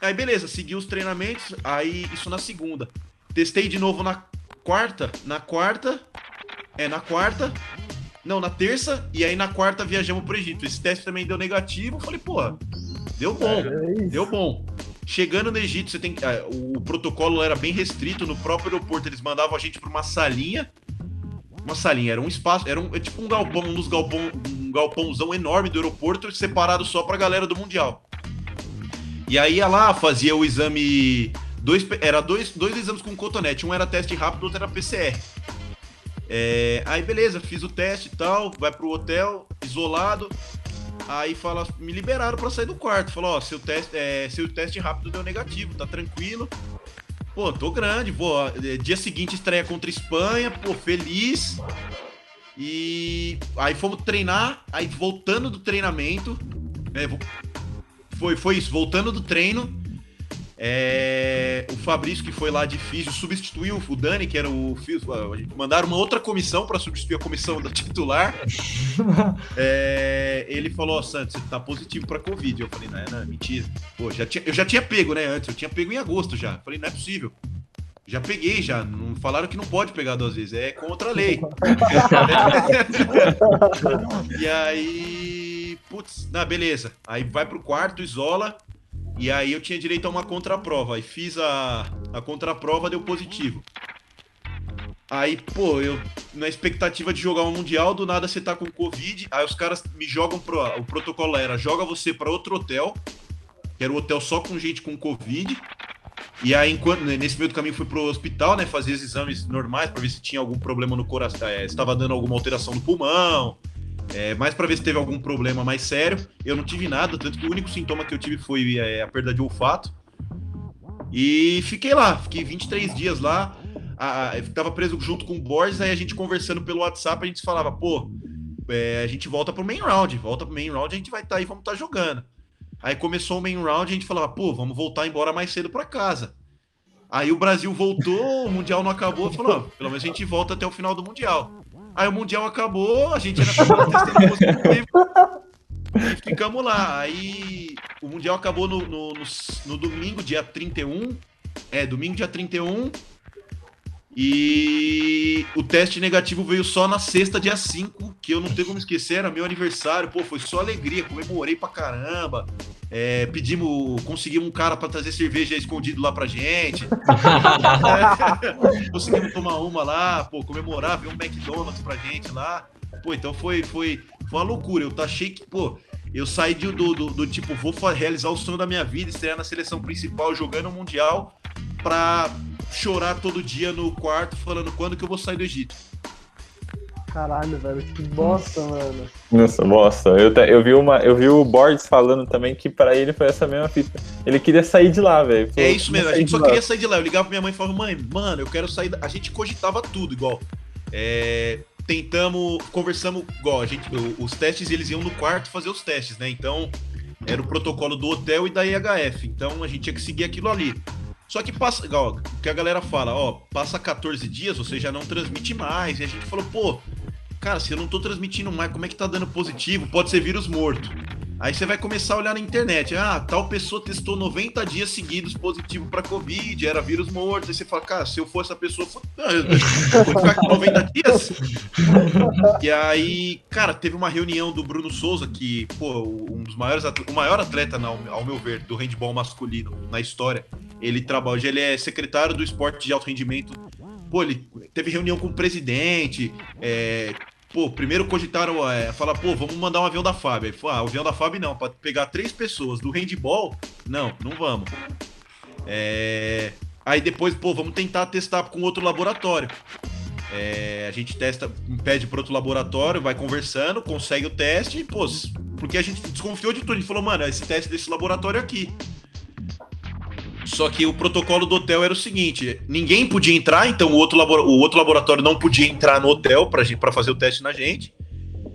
[SPEAKER 2] Aí beleza, segui os treinamentos, aí isso na segunda. Testei de novo na quarta, na quarta, é na quarta, não, na terça, e aí na quarta viajamos pro Egito. Esse teste também deu negativo. Falei, pô, deu bom,
[SPEAKER 4] É
[SPEAKER 2] deu bom. Chegando no Egito, você tem ah, o protocolo era bem restrito. No próprio aeroporto, eles mandavam a gente pra uma salinha. Uma salinha, era um espaço, era um, é tipo um galpão, um dos galpão, um galpãozão enorme do aeroporto, separado só pra galera do Mundial. E aí ia lá, fazia o exame. Dois, era dois, dois exames com cotonete. Um era teste rápido, outro era PCR. É, aí beleza, fiz o teste e tal, vai pro hotel, isolado. Aí fala, me liberaram pra sair do quarto. Falou, ó, seu teste, é, seu teste rápido deu negativo, tá tranquilo. Pô, tô grande, pô. é, Dia seguinte estreia contra Espanha, pô, feliz. E aí fomos treinar, aí voltando do treinamento, né, foi, foi isso, voltando do treino, é, o Fabrício, que foi lá de físio, substituiu o Dani, que era o físio. Mandaram uma outra comissão para substituir a comissão da titular. [LAUGHS] É, ele falou: Ó, Santos, você tá positivo para Covid. Eu falei: Não, é, não, mentira. Pô, já tinha, eu já tinha pego, né? Antes, eu tinha pego em agosto já. Falei: Não é possível. Já peguei, já. Não falaram que não pode pegar duas vezes. É contra a lei. [LAUGHS] e aí. Putz, na beleza. Aí vai pro quarto, isola. E aí eu tinha direito a uma contraprova. Aí fiz a, a contraprova, deu positivo. Aí, pô, eu na expectativa de jogar um mundial, do nada você tá com Covid. Aí os caras me jogam pro. O protocolo era: joga você pra outro hotel, que era o hotel só com gente com Covid. E aí, enquanto, né, nesse meio do caminho, fui pro hospital, né? Fazer os exames normais pra ver se tinha algum problema no coração, é, se estava dando alguma alteração no pulmão, é, mais pra ver se teve algum problema mais sério. Eu não tive nada, tanto que o único sintoma que eu tive foi é, a perda de olfato. E fiquei lá, fiquei 23 dias lá. A, a, tava preso junto com o Borges, aí a gente conversando pelo WhatsApp, a gente falava, pô, é, a gente volta pro main round, volta pro main round, a gente vai estar tá aí, vamos estar tá jogando. Aí começou o main round, a gente falava, pô, vamos voltar embora mais cedo para casa. Aí o Brasil voltou, o Mundial não acabou, falou, pelo menos a gente volta até o final do Mundial. Aí o Mundial acabou, a gente era pra. E ficamos lá. Aí o Mundial acabou no, no, no, no domingo, dia 31. É, domingo, dia 31. E o teste negativo veio só na sexta, dia 5, que eu não tenho como esquecer, era meu aniversário, pô, foi só alegria, comemorei pra caramba. É, pedimos, conseguimos um cara pra trazer cerveja escondido lá pra gente. [LAUGHS] conseguimos tomar uma lá, pô, comemorar, ver um McDonald's pra gente lá. Pô, então foi, foi, foi uma loucura. Eu achei que, pô, eu saí do, do, do, do tipo, vou realizar o sonho da minha vida, estrear na seleção principal, jogando o Mundial, pra chorar todo dia no quarto falando quando que eu vou sair do Egito.
[SPEAKER 4] Caralho, velho, que bosta, mano.
[SPEAKER 1] Nossa, bosta. Eu, te- eu, vi uma, eu vi o Borges falando também que pra ele foi essa mesma fita. Ele queria sair de lá, velho.
[SPEAKER 2] É isso mesmo, a gente só
[SPEAKER 1] lá.
[SPEAKER 2] queria sair de lá. Eu ligava pra minha mãe e falava, mãe, mano, eu quero sair. Da... A gente cogitava tudo igual. É, Tentamos, conversamos igual. A gente, os testes eles iam no quarto fazer os testes, né? Então era o protocolo do hotel e da IHF. Então a gente tinha que seguir aquilo ali. Só que passa, igual, o que a galera fala, ó, passa 14 dias, você já não transmite mais. E a gente falou, pô, cara, se eu não tô transmitindo mais, como é que tá dando positivo? Pode ser vírus morto. Aí você vai começar a olhar na internet. Ah, tal pessoa testou 90 dias seguidos positivo para Covid, era vírus morto. Aí você fala, cara, se eu for essa pessoa, vou ficar com 90 dias? e aí, cara, teve uma reunião do Bruno Souza, que, pô, um dos maiores, o maior atleta, ao meu ver, do handball masculino na história. Ele trabalha, ele é secretário do esporte de alto rendimento. Pô, ele teve reunião com o presidente, é, Pô, primeiro cogitaram, é, falar, pô, vamos mandar um avião da FAB. Aí ah, o avião da FAB não, para pegar três pessoas do handball, não, não vamos. É... Aí depois, pô, vamos tentar testar com outro laboratório. É, a gente testa, pede para outro laboratório, vai conversando, consegue o teste, e, pô, porque a gente desconfiou de tudo. A gente falou, mano, esse teste desse laboratório aqui. Só que o protocolo do hotel era o seguinte: ninguém podia entrar, então o outro, labor... o outro laboratório não podia entrar no hotel para fazer o teste na gente.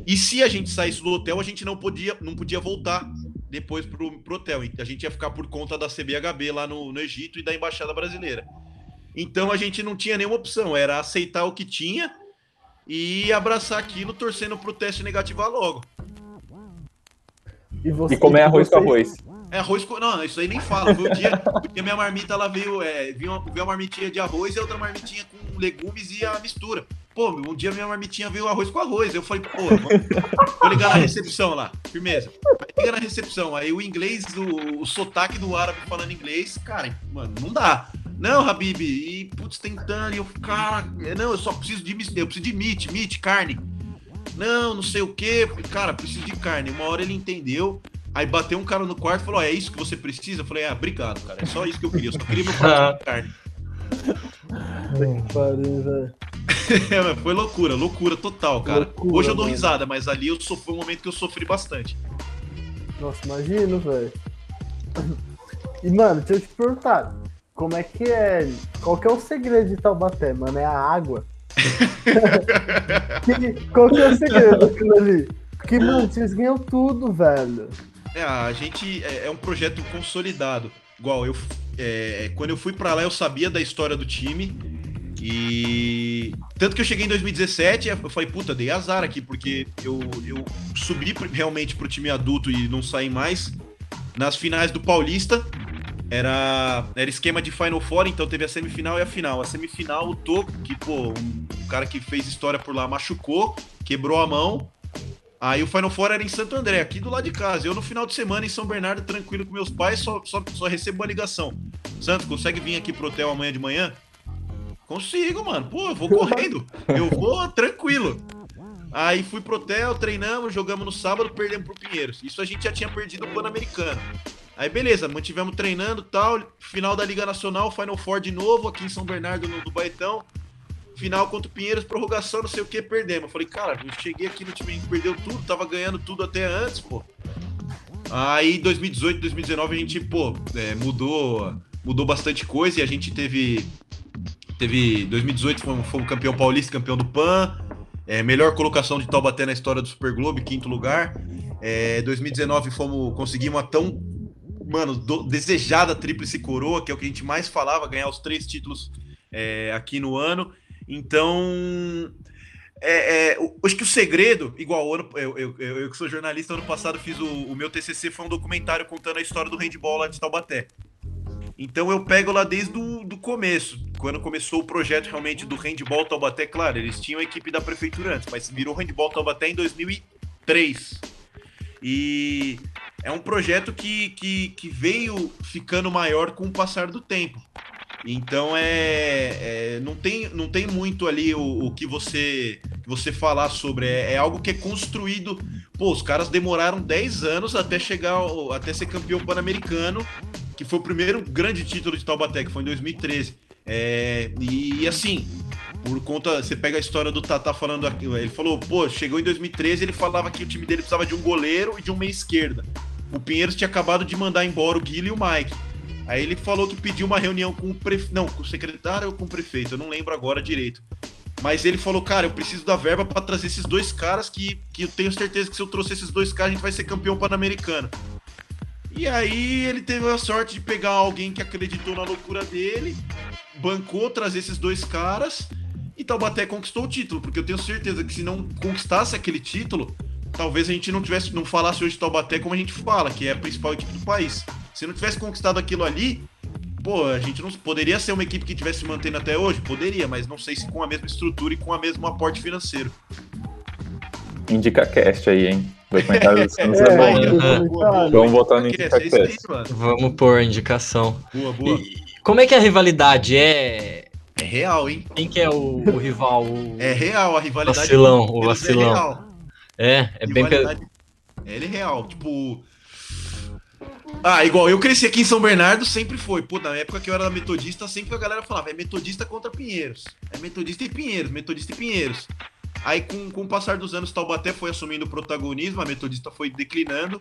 [SPEAKER 2] E se a gente saísse do hotel, a gente não podia, não podia voltar depois pro, pro hotel. A gente ia ficar por conta da CBHB lá no, no Egito e da Embaixada Brasileira. Então a gente não tinha nenhuma opção, era aceitar o que tinha e abraçar aquilo, torcendo pro teste negativo logo.
[SPEAKER 1] E, você, e comer arroz vocês... com arroz.
[SPEAKER 2] É arroz com. Não, isso aí nem fala. Foi o dia. Porque minha marmita ela veio. É, veio, uma, veio uma marmitinha de arroz e outra marmitinha com legumes e a mistura. Pô, um dia minha marmitinha veio arroz com arroz. Eu falei, pô, vou ligar na recepção lá. Firmeza. Aí liga na recepção. Aí o inglês, o, o sotaque do árabe falando inglês, cara, mano, não dá. Não, Habib, e putz, tentando, e eu, cara, não, eu só preciso de eu preciso de meat, meat, carne. Não, não sei o que, cara, preciso de carne. Uma hora ele entendeu. Aí bateu um cara no quarto e falou: É isso que você precisa? Eu falei: Ah, obrigado, cara. É só isso que eu queria. Eu só queria meu prato de [LAUGHS] carne. Velho. [LAUGHS] Foi loucura, loucura total, cara. Loucura, Hoje eu dou mano. risada, mas ali eu sofri, foi um momento que eu sofri bastante.
[SPEAKER 4] Nossa, imagino, velho. E, mano, deixa eu te perguntar. Como é que é. Qual que é o segredo de Taubaté, mano? É a água? [LAUGHS] qual que é o segredo daquilo ali? Porque, mano, vocês ganham tudo, velho.
[SPEAKER 2] É, a gente é, é um projeto consolidado. Igual eu, é, quando eu fui para lá, eu sabia da história do time. E tanto que eu cheguei em 2017, eu falei, puta, dei azar aqui, porque eu, eu subi realmente pro time adulto e não saí mais. Nas finais do Paulista, era, era esquema de Final Four, então teve a semifinal e a final. A semifinal, o Toco, que, pô, um, um cara que fez história por lá, machucou, quebrou a mão. Aí o Final Four era em Santo André, aqui do lado de casa. Eu no final de semana em São Bernardo, tranquilo com meus pais, só, só, só recebo uma ligação. Santos, consegue vir aqui pro hotel amanhã de manhã? Consigo, mano. Pô, eu vou correndo. Eu vou tranquilo. Aí fui pro hotel, treinamos, jogamos no sábado, perdemos pro Pinheiros. Isso a gente já tinha perdido o Pan-Americano. Aí beleza, mantivemos treinando tal. Final da Liga Nacional, Final Four de novo, aqui em São Bernardo, no, do Baetão final contra o Pinheiros, prorrogação, não sei o que, perdemos. Eu falei, cara, eu cheguei aqui no time, perdeu tudo, tava ganhando tudo até antes, pô. Aí 2018, 2019 a gente, pô, é, mudou, mudou bastante coisa e a gente teve. Teve. 2018 fomos, campeão paulista, campeão do PAN. É, melhor colocação de Taubaté na história do Super Globo, quinto lugar. É, 2019 fomos, conseguimos uma tão, mano, do, desejada tríplice coroa, que é o que a gente mais falava, ganhar os três títulos é, aqui no ano. Então, é, é, acho que o segredo, igual ano, eu, eu, eu, eu, que sou jornalista, ano passado fiz o, o, meu TCC, foi um documentário contando a história do handball lá de Taubaté. Então eu pego lá desde o do começo, quando começou o projeto realmente do handball Taubaté, claro, eles tinham a equipe da prefeitura antes, mas virou handball Taubaté em 2003. E é um projeto que, que, que veio ficando maior com o passar do tempo. Então é, é, não, tem, não tem muito ali o, o que você você falar sobre. É, é, algo que é construído. Pô, os caras demoraram 10 anos até chegar até ser campeão pan-americano, que foi o primeiro grande título de Taubaté, que foi em 2013. É, e assim, por conta. Você pega a história do Tata falando aqui. Ele falou, pô, chegou em 2013, ele falava que o time dele precisava de um goleiro e de um meia esquerda. O Pinheiros tinha acabado de mandar embora o Guilherme e o Mike. Aí ele falou que pediu uma reunião com o prefeito. Não, com o secretário ou com o prefeito, eu não lembro agora direito. Mas ele falou, cara, eu preciso da verba para trazer esses dois caras que, que eu tenho certeza que se eu trouxer esses dois caras, a gente vai ser campeão pan-americano. E aí ele teve a sorte de pegar alguém que acreditou na loucura dele, bancou trazer esses dois caras e Taubaté conquistou o título, porque eu tenho certeza que se não conquistasse aquele título, talvez a gente não tivesse, não falasse hoje de Taubaté como a gente fala, que é a principal equipe do país. Se não tivesse conquistado aquilo ali, pô, a gente não poderia ser uma equipe que tivesse se mantendo até hoje, poderia, mas não sei se com a mesma estrutura e com a mesmo aporte financeiro.
[SPEAKER 1] Indica cast aí, hein? Documentário [LAUGHS] dos Santos é, é bom. Vamos botar no Indica cast.
[SPEAKER 3] Vamos pôr a indicação.
[SPEAKER 2] Boa, boa.
[SPEAKER 3] E, como é que é a rivalidade? É
[SPEAKER 2] é real, hein?
[SPEAKER 3] Quem que é o, o rival? O...
[SPEAKER 2] É real, a rivalidade.
[SPEAKER 3] Vacilão, o vacilão. É, real. é, é bem.
[SPEAKER 2] Ele é real. Tipo. Ah, igual eu cresci aqui em São Bernardo, sempre foi. Pô, na época que eu era metodista, sempre a galera falava: é metodista contra Pinheiros. É metodista e Pinheiros, metodista e Pinheiros. Aí, com, com o passar dos anos, Taubaté foi assumindo protagonismo, a Metodista foi declinando.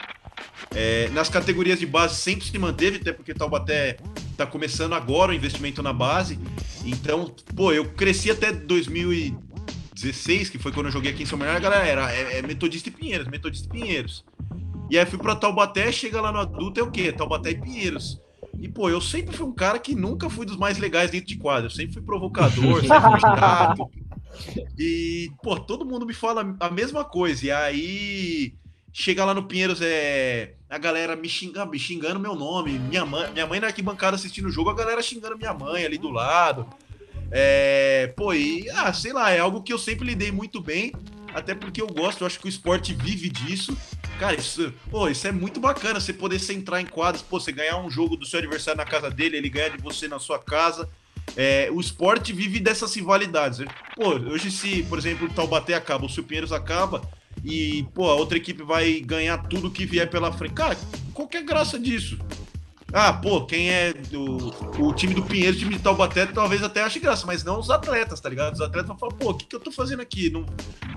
[SPEAKER 2] É, nas categorias de base sempre se manteve, até porque Taubaté está começando agora o investimento na base. Então, pô, eu cresci até 2016, que foi quando eu joguei aqui em São Bernardo, a galera era é, é Metodista e Pinheiros, Metodista e Pinheiros. E aí fui para Taubaté, chega lá no adulto, é o quê? Taubaté e Pinheiros. E, pô, eu sempre fui um cara que nunca fui dos mais legais dentro de quadro. Eu sempre fui provocador, sempre fui [LAUGHS] chato. E, pô, todo mundo me fala a mesma coisa. E aí, chega lá no Pinheiros, é a galera me xingando, me xingando meu nome. Minha mãe, minha mãe na arquibancada assistindo o jogo, a galera xingando minha mãe ali do lado. É, pô, e, ah, sei lá, é algo que eu sempre lidei muito bem. Até porque eu gosto, eu acho que o esporte vive disso. Cara, isso, pô, isso é muito bacana, você poder centrar em quadros, pô, você ganhar um jogo do seu adversário na casa dele, ele ganha de você na sua casa. É, o esporte vive dessas rivalidades. Pô, hoje se, por exemplo, o Taubaté acaba, o Pinheiros acaba e, pô, a outra equipe vai ganhar tudo que vier pela frente. Cara, qual que é a graça disso? Ah, pô, quem é do, o time do Pinheiro, o time de Taubaté, talvez até ache graça, mas não os atletas, tá ligado? Os atletas vão falar, pô, o que, que eu tô fazendo aqui? Não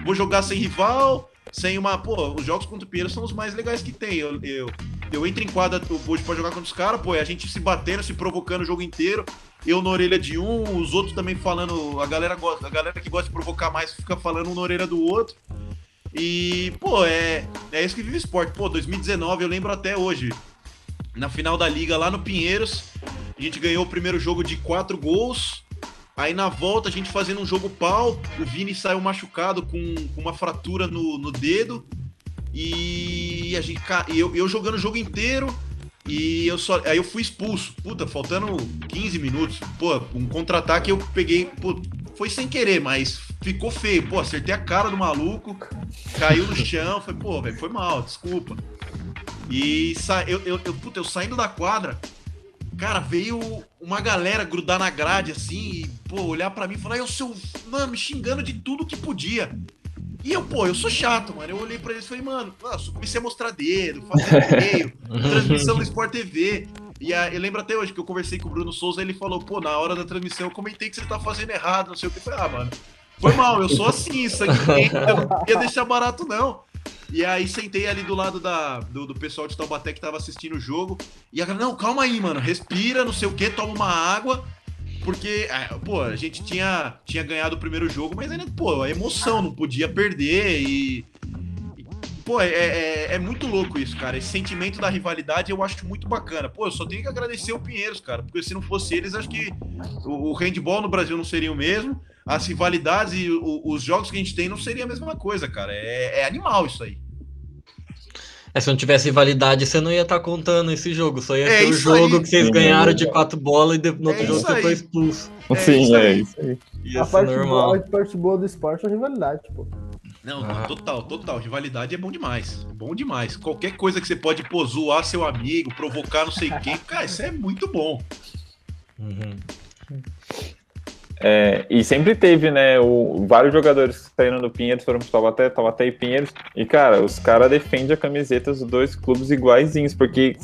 [SPEAKER 2] vou jogar sem rival, sem uma. Pô, os jogos contra o Pinheiro são os mais legais que tem. Eu, eu, eu entro em quadra hoje pra jogar contra os caras, pô, é a gente se batendo, se provocando o jogo inteiro eu na orelha de um, os outros também falando, a galera gosta, a galera que gosta de provocar mais fica falando um na orelha do outro. E, pô, é, é isso que vive esporte. Pô, 2019, eu lembro até hoje. Na final da liga lá no Pinheiros, a gente ganhou o primeiro jogo de quatro gols. Aí na volta a gente fazendo um jogo pau, o Vini saiu machucado com, uma fratura no, no dedo. E a gente, eu, eu jogando o jogo inteiro, e eu só. Aí eu fui expulso. Puta, faltando 15 minutos. Pô, um contra-ataque eu peguei. Pô, foi sem querer, mas ficou feio. Pô, acertei a cara do maluco, caiu no chão. Foi, pô, velho, foi mal, desculpa. E sa... eu, eu, eu, puta, eu saindo da quadra, cara, veio uma galera grudar na grade assim, e, pô, olhar para mim e falar, eu sou, mano, me xingando de tudo que podia. E eu, pô, eu sou chato, mano. Eu olhei pra eles e falei, mano, nossa, comecei a mostrar dedo, fazer [LAUGHS] e-mail, transmissão no Sport TV. E a, eu lembro até hoje que eu conversei com o Bruno Souza, ele falou, pô, na hora da transmissão eu comentei que você tá fazendo errado, não sei o que. Eu falei, ah, mano, foi mal, eu sou assim, isso aqui [LAUGHS] eu não ia deixar barato, não. E aí sentei ali do lado da, do, do pessoal de Taubaté que tava assistindo o jogo. E a galera, não, calma aí, mano, respira, não sei o que, toma uma água. Porque, é, pô, a gente tinha, tinha ganhado o primeiro jogo, mas ainda, pô, a emoção, não podia perder e. Pô, é, é, é, muito louco isso, cara. Esse sentimento da rivalidade eu acho muito bacana. Pô, eu só tenho que agradecer o Pinheiros, cara, porque se não fosse eles, acho que o, o handball no Brasil não seria o mesmo. As rivalidades e o, os jogos que a gente tem não seria a mesma coisa, cara. É, é animal isso aí.
[SPEAKER 3] É, se não tivesse rivalidade, você não ia estar tá contando esse jogo. Só ia é ser o jogo aí. que vocês ganharam de quatro bolas e no outro é jogo você foi expulso.
[SPEAKER 1] É Sim, é isso aí.
[SPEAKER 4] a parte boa, a parte boa do esporte é a rivalidade, tipo.
[SPEAKER 2] Não, ah. total, total. Rivalidade é bom demais. É bom demais. Qualquer coisa que você pode pô, zoar seu amigo, provocar não sei quem, [LAUGHS] cara, isso é muito bom. Uhum.
[SPEAKER 1] É, e sempre teve, né, o, vários jogadores que saíram do Pinheiros foram pro Taubaté, Taubaté e Pinheiros. E, cara, os caras defendem a camiseta dos dois clubes iguaizinhos, porque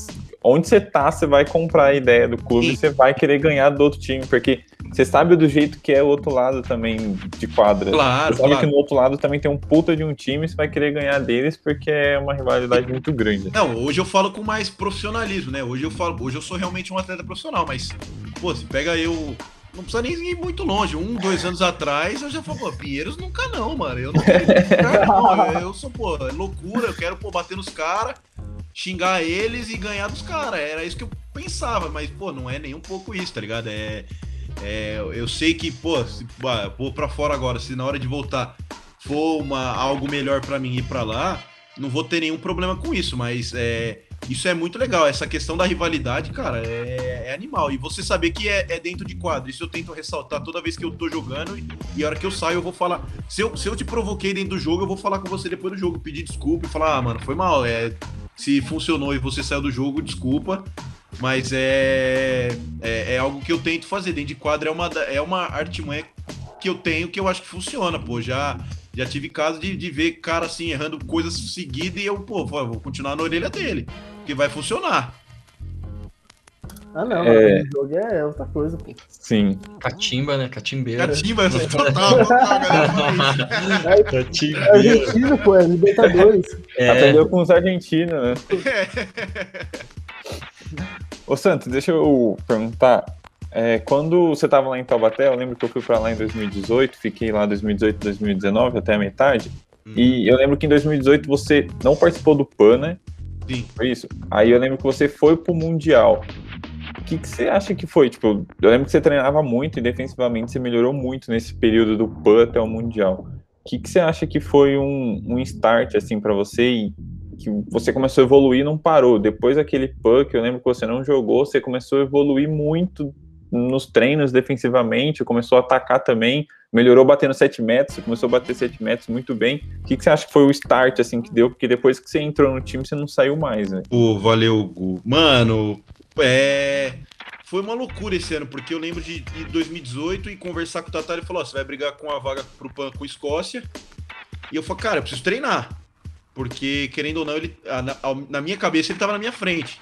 [SPEAKER 1] onde você tá, você vai comprar a ideia do clube e você vai querer ganhar do outro time, porque você sabe do jeito que é o outro lado também de quadra.
[SPEAKER 2] Claro,
[SPEAKER 1] você sabe
[SPEAKER 2] claro.
[SPEAKER 1] que no outro lado também tem um puta de um time, você vai querer ganhar deles porque é uma rivalidade muito grande.
[SPEAKER 2] Não, hoje eu falo com mais profissionalismo, né? Hoje eu falo, hoje eu sou realmente um atleta profissional, mas pô, se pega eu não precisa nem ir muito longe. Um, dois anos atrás, eu já falei, pô, Pinheiros nunca não, mano. Eu não quero não. Eu sou, pô, é loucura, eu quero, pô, bater nos caras, xingar eles e ganhar dos caras. Era isso que eu pensava, mas, pô, não é nem um pouco isso, tá ligado? É. é eu sei que, pô, se, vou pra fora agora, se na hora de voltar for uma, algo melhor para mim ir para lá, não vou ter nenhum problema com isso, mas é, isso é muito legal. Essa questão da rivalidade, cara, é, é animal. E você saber que é, é, dentro de quadro. Isso eu tento ressaltar toda vez que eu tô jogando. E, e, a hora que eu saio, eu vou falar. Se eu, se eu te provoquei dentro do jogo, eu vou falar com você depois do jogo, pedir desculpa e falar, ah, mano, foi mal. É, se funcionou e você saiu do jogo, desculpa. Mas é, é, é, algo que eu tento fazer. Dentro de quadro é uma, é uma artimanha que eu tenho que eu acho que funciona, pô. Já, já tive caso de, de ver cara assim errando coisas seguidas e eu, pô, vou continuar na orelha dele, que vai funcionar.
[SPEAKER 4] Ah, não, é... o jogo é outra coisa, pô.
[SPEAKER 1] Sim.
[SPEAKER 3] Catimba, né? Catimbeira.
[SPEAKER 2] Catimba, [LAUGHS] total, total,
[SPEAKER 4] galera. Catimba. [LAUGHS] É argentino, pô, é Libertadores.
[SPEAKER 1] É. Aprendeu com os argentinos, né? Ô Santos, deixa eu perguntar. É, quando você estava lá em Taubaté, eu lembro que eu fui para lá em 2018, fiquei lá 2018, 2019 até a metade. Hum. E eu lembro que em 2018 você não participou do PAN, né?
[SPEAKER 2] Sim.
[SPEAKER 1] Foi isso. Aí eu lembro que você foi pro Mundial. Que, que você acha que foi? Tipo, eu lembro que você treinava muito e defensivamente você melhorou muito nesse período do PAN até o Mundial. O que, que você acha que foi um, um start assim para você e que você começou a evoluir não parou. Depois daquele puck, eu lembro que você não jogou, você começou a evoluir muito nos treinos defensivamente, começou a atacar também, melhorou batendo 7 metros, começou a bater 7 metros muito bem. O que, que você acha que foi o start assim que deu? Porque depois que você entrou no time, você não saiu mais, né?
[SPEAKER 2] Pô, valeu, Gu. Mano, é. Foi uma loucura esse ano, porque eu lembro de, de 2018 e conversar com o Tatar e falou: oh, você vai brigar com a vaga pro PAN com Escócia. E eu falei, cara, eu preciso treinar. Porque, querendo ou não, ele, na, na minha cabeça ele tava na minha frente.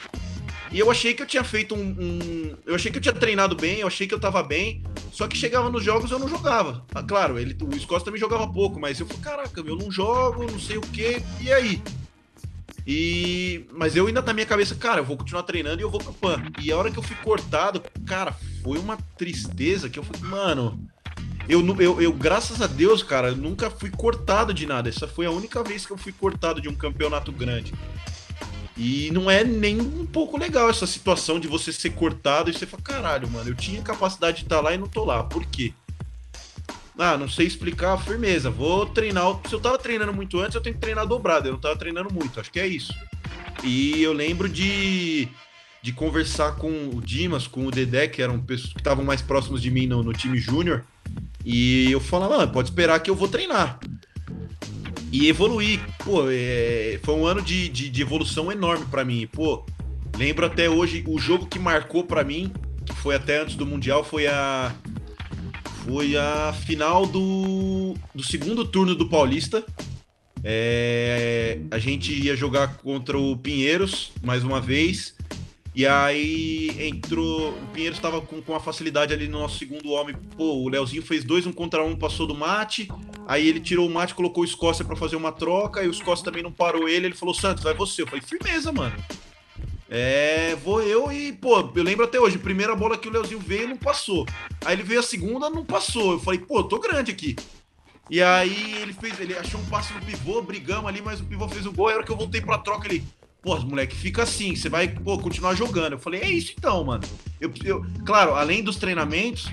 [SPEAKER 2] E eu achei que eu tinha feito um, um, Eu achei que eu tinha treinado bem, eu achei que eu tava bem. Só que chegava nos jogos eu não jogava. Ah, claro, ele, o Scott também jogava pouco, mas eu falei, caraca, eu não jogo, não sei o que, e aí? E. Mas eu ainda na minha cabeça, cara, eu vou continuar treinando e eu vou pro PAN. E a hora que eu fui cortado, cara, foi uma tristeza que eu falei, mano. Eu, eu, eu, graças a Deus, cara, nunca fui cortado de nada. Essa foi a única vez que eu fui cortado de um campeonato grande. E não é nem um pouco legal essa situação de você ser cortado e você falar, caralho, mano, eu tinha capacidade de estar lá e não tô lá. Por quê? Ah, não sei explicar, firmeza. Vou treinar. Se eu tava treinando muito antes, eu tenho que treinar dobrado. Eu não tava treinando muito, acho que é isso. E eu lembro de, de conversar com o Dimas, com o Dedé, que eram pessoas que estavam mais próximos de mim no, no time júnior. E eu falava, ah, pode esperar que eu vou treinar. E evoluir. Pô, é, foi um ano de, de, de evolução enorme para mim. Pô, lembro até hoje, o jogo que marcou para mim, que foi até antes do Mundial, foi a. Foi a final do, do segundo turno do Paulista. É, a gente ia jogar contra o Pinheiros mais uma vez. E aí entrou. O Pinheiro estava com, com a facilidade ali no nosso segundo homem. Pô, o Leozinho fez dois, um contra um, passou do mate. Aí ele tirou o mate, colocou o Escócia para fazer uma troca. E o Escócia também não parou ele. Ele falou: Santos, vai você. Eu falei: firmeza, mano. É, vou eu e, pô, eu lembro até hoje, primeira bola que o Leozinho veio não passou. Aí ele veio a segunda, não passou. Eu falei, pô, eu tô grande aqui. E aí ele fez, ele achou um passe no pivô, brigamos ali, mas o pivô fez o gol. Aí a hora que eu voltei pra troca, ele, Pô, moleque, fica assim, você vai pô, continuar jogando. Eu falei, é isso então, mano. Eu, eu, claro, além dos treinamentos,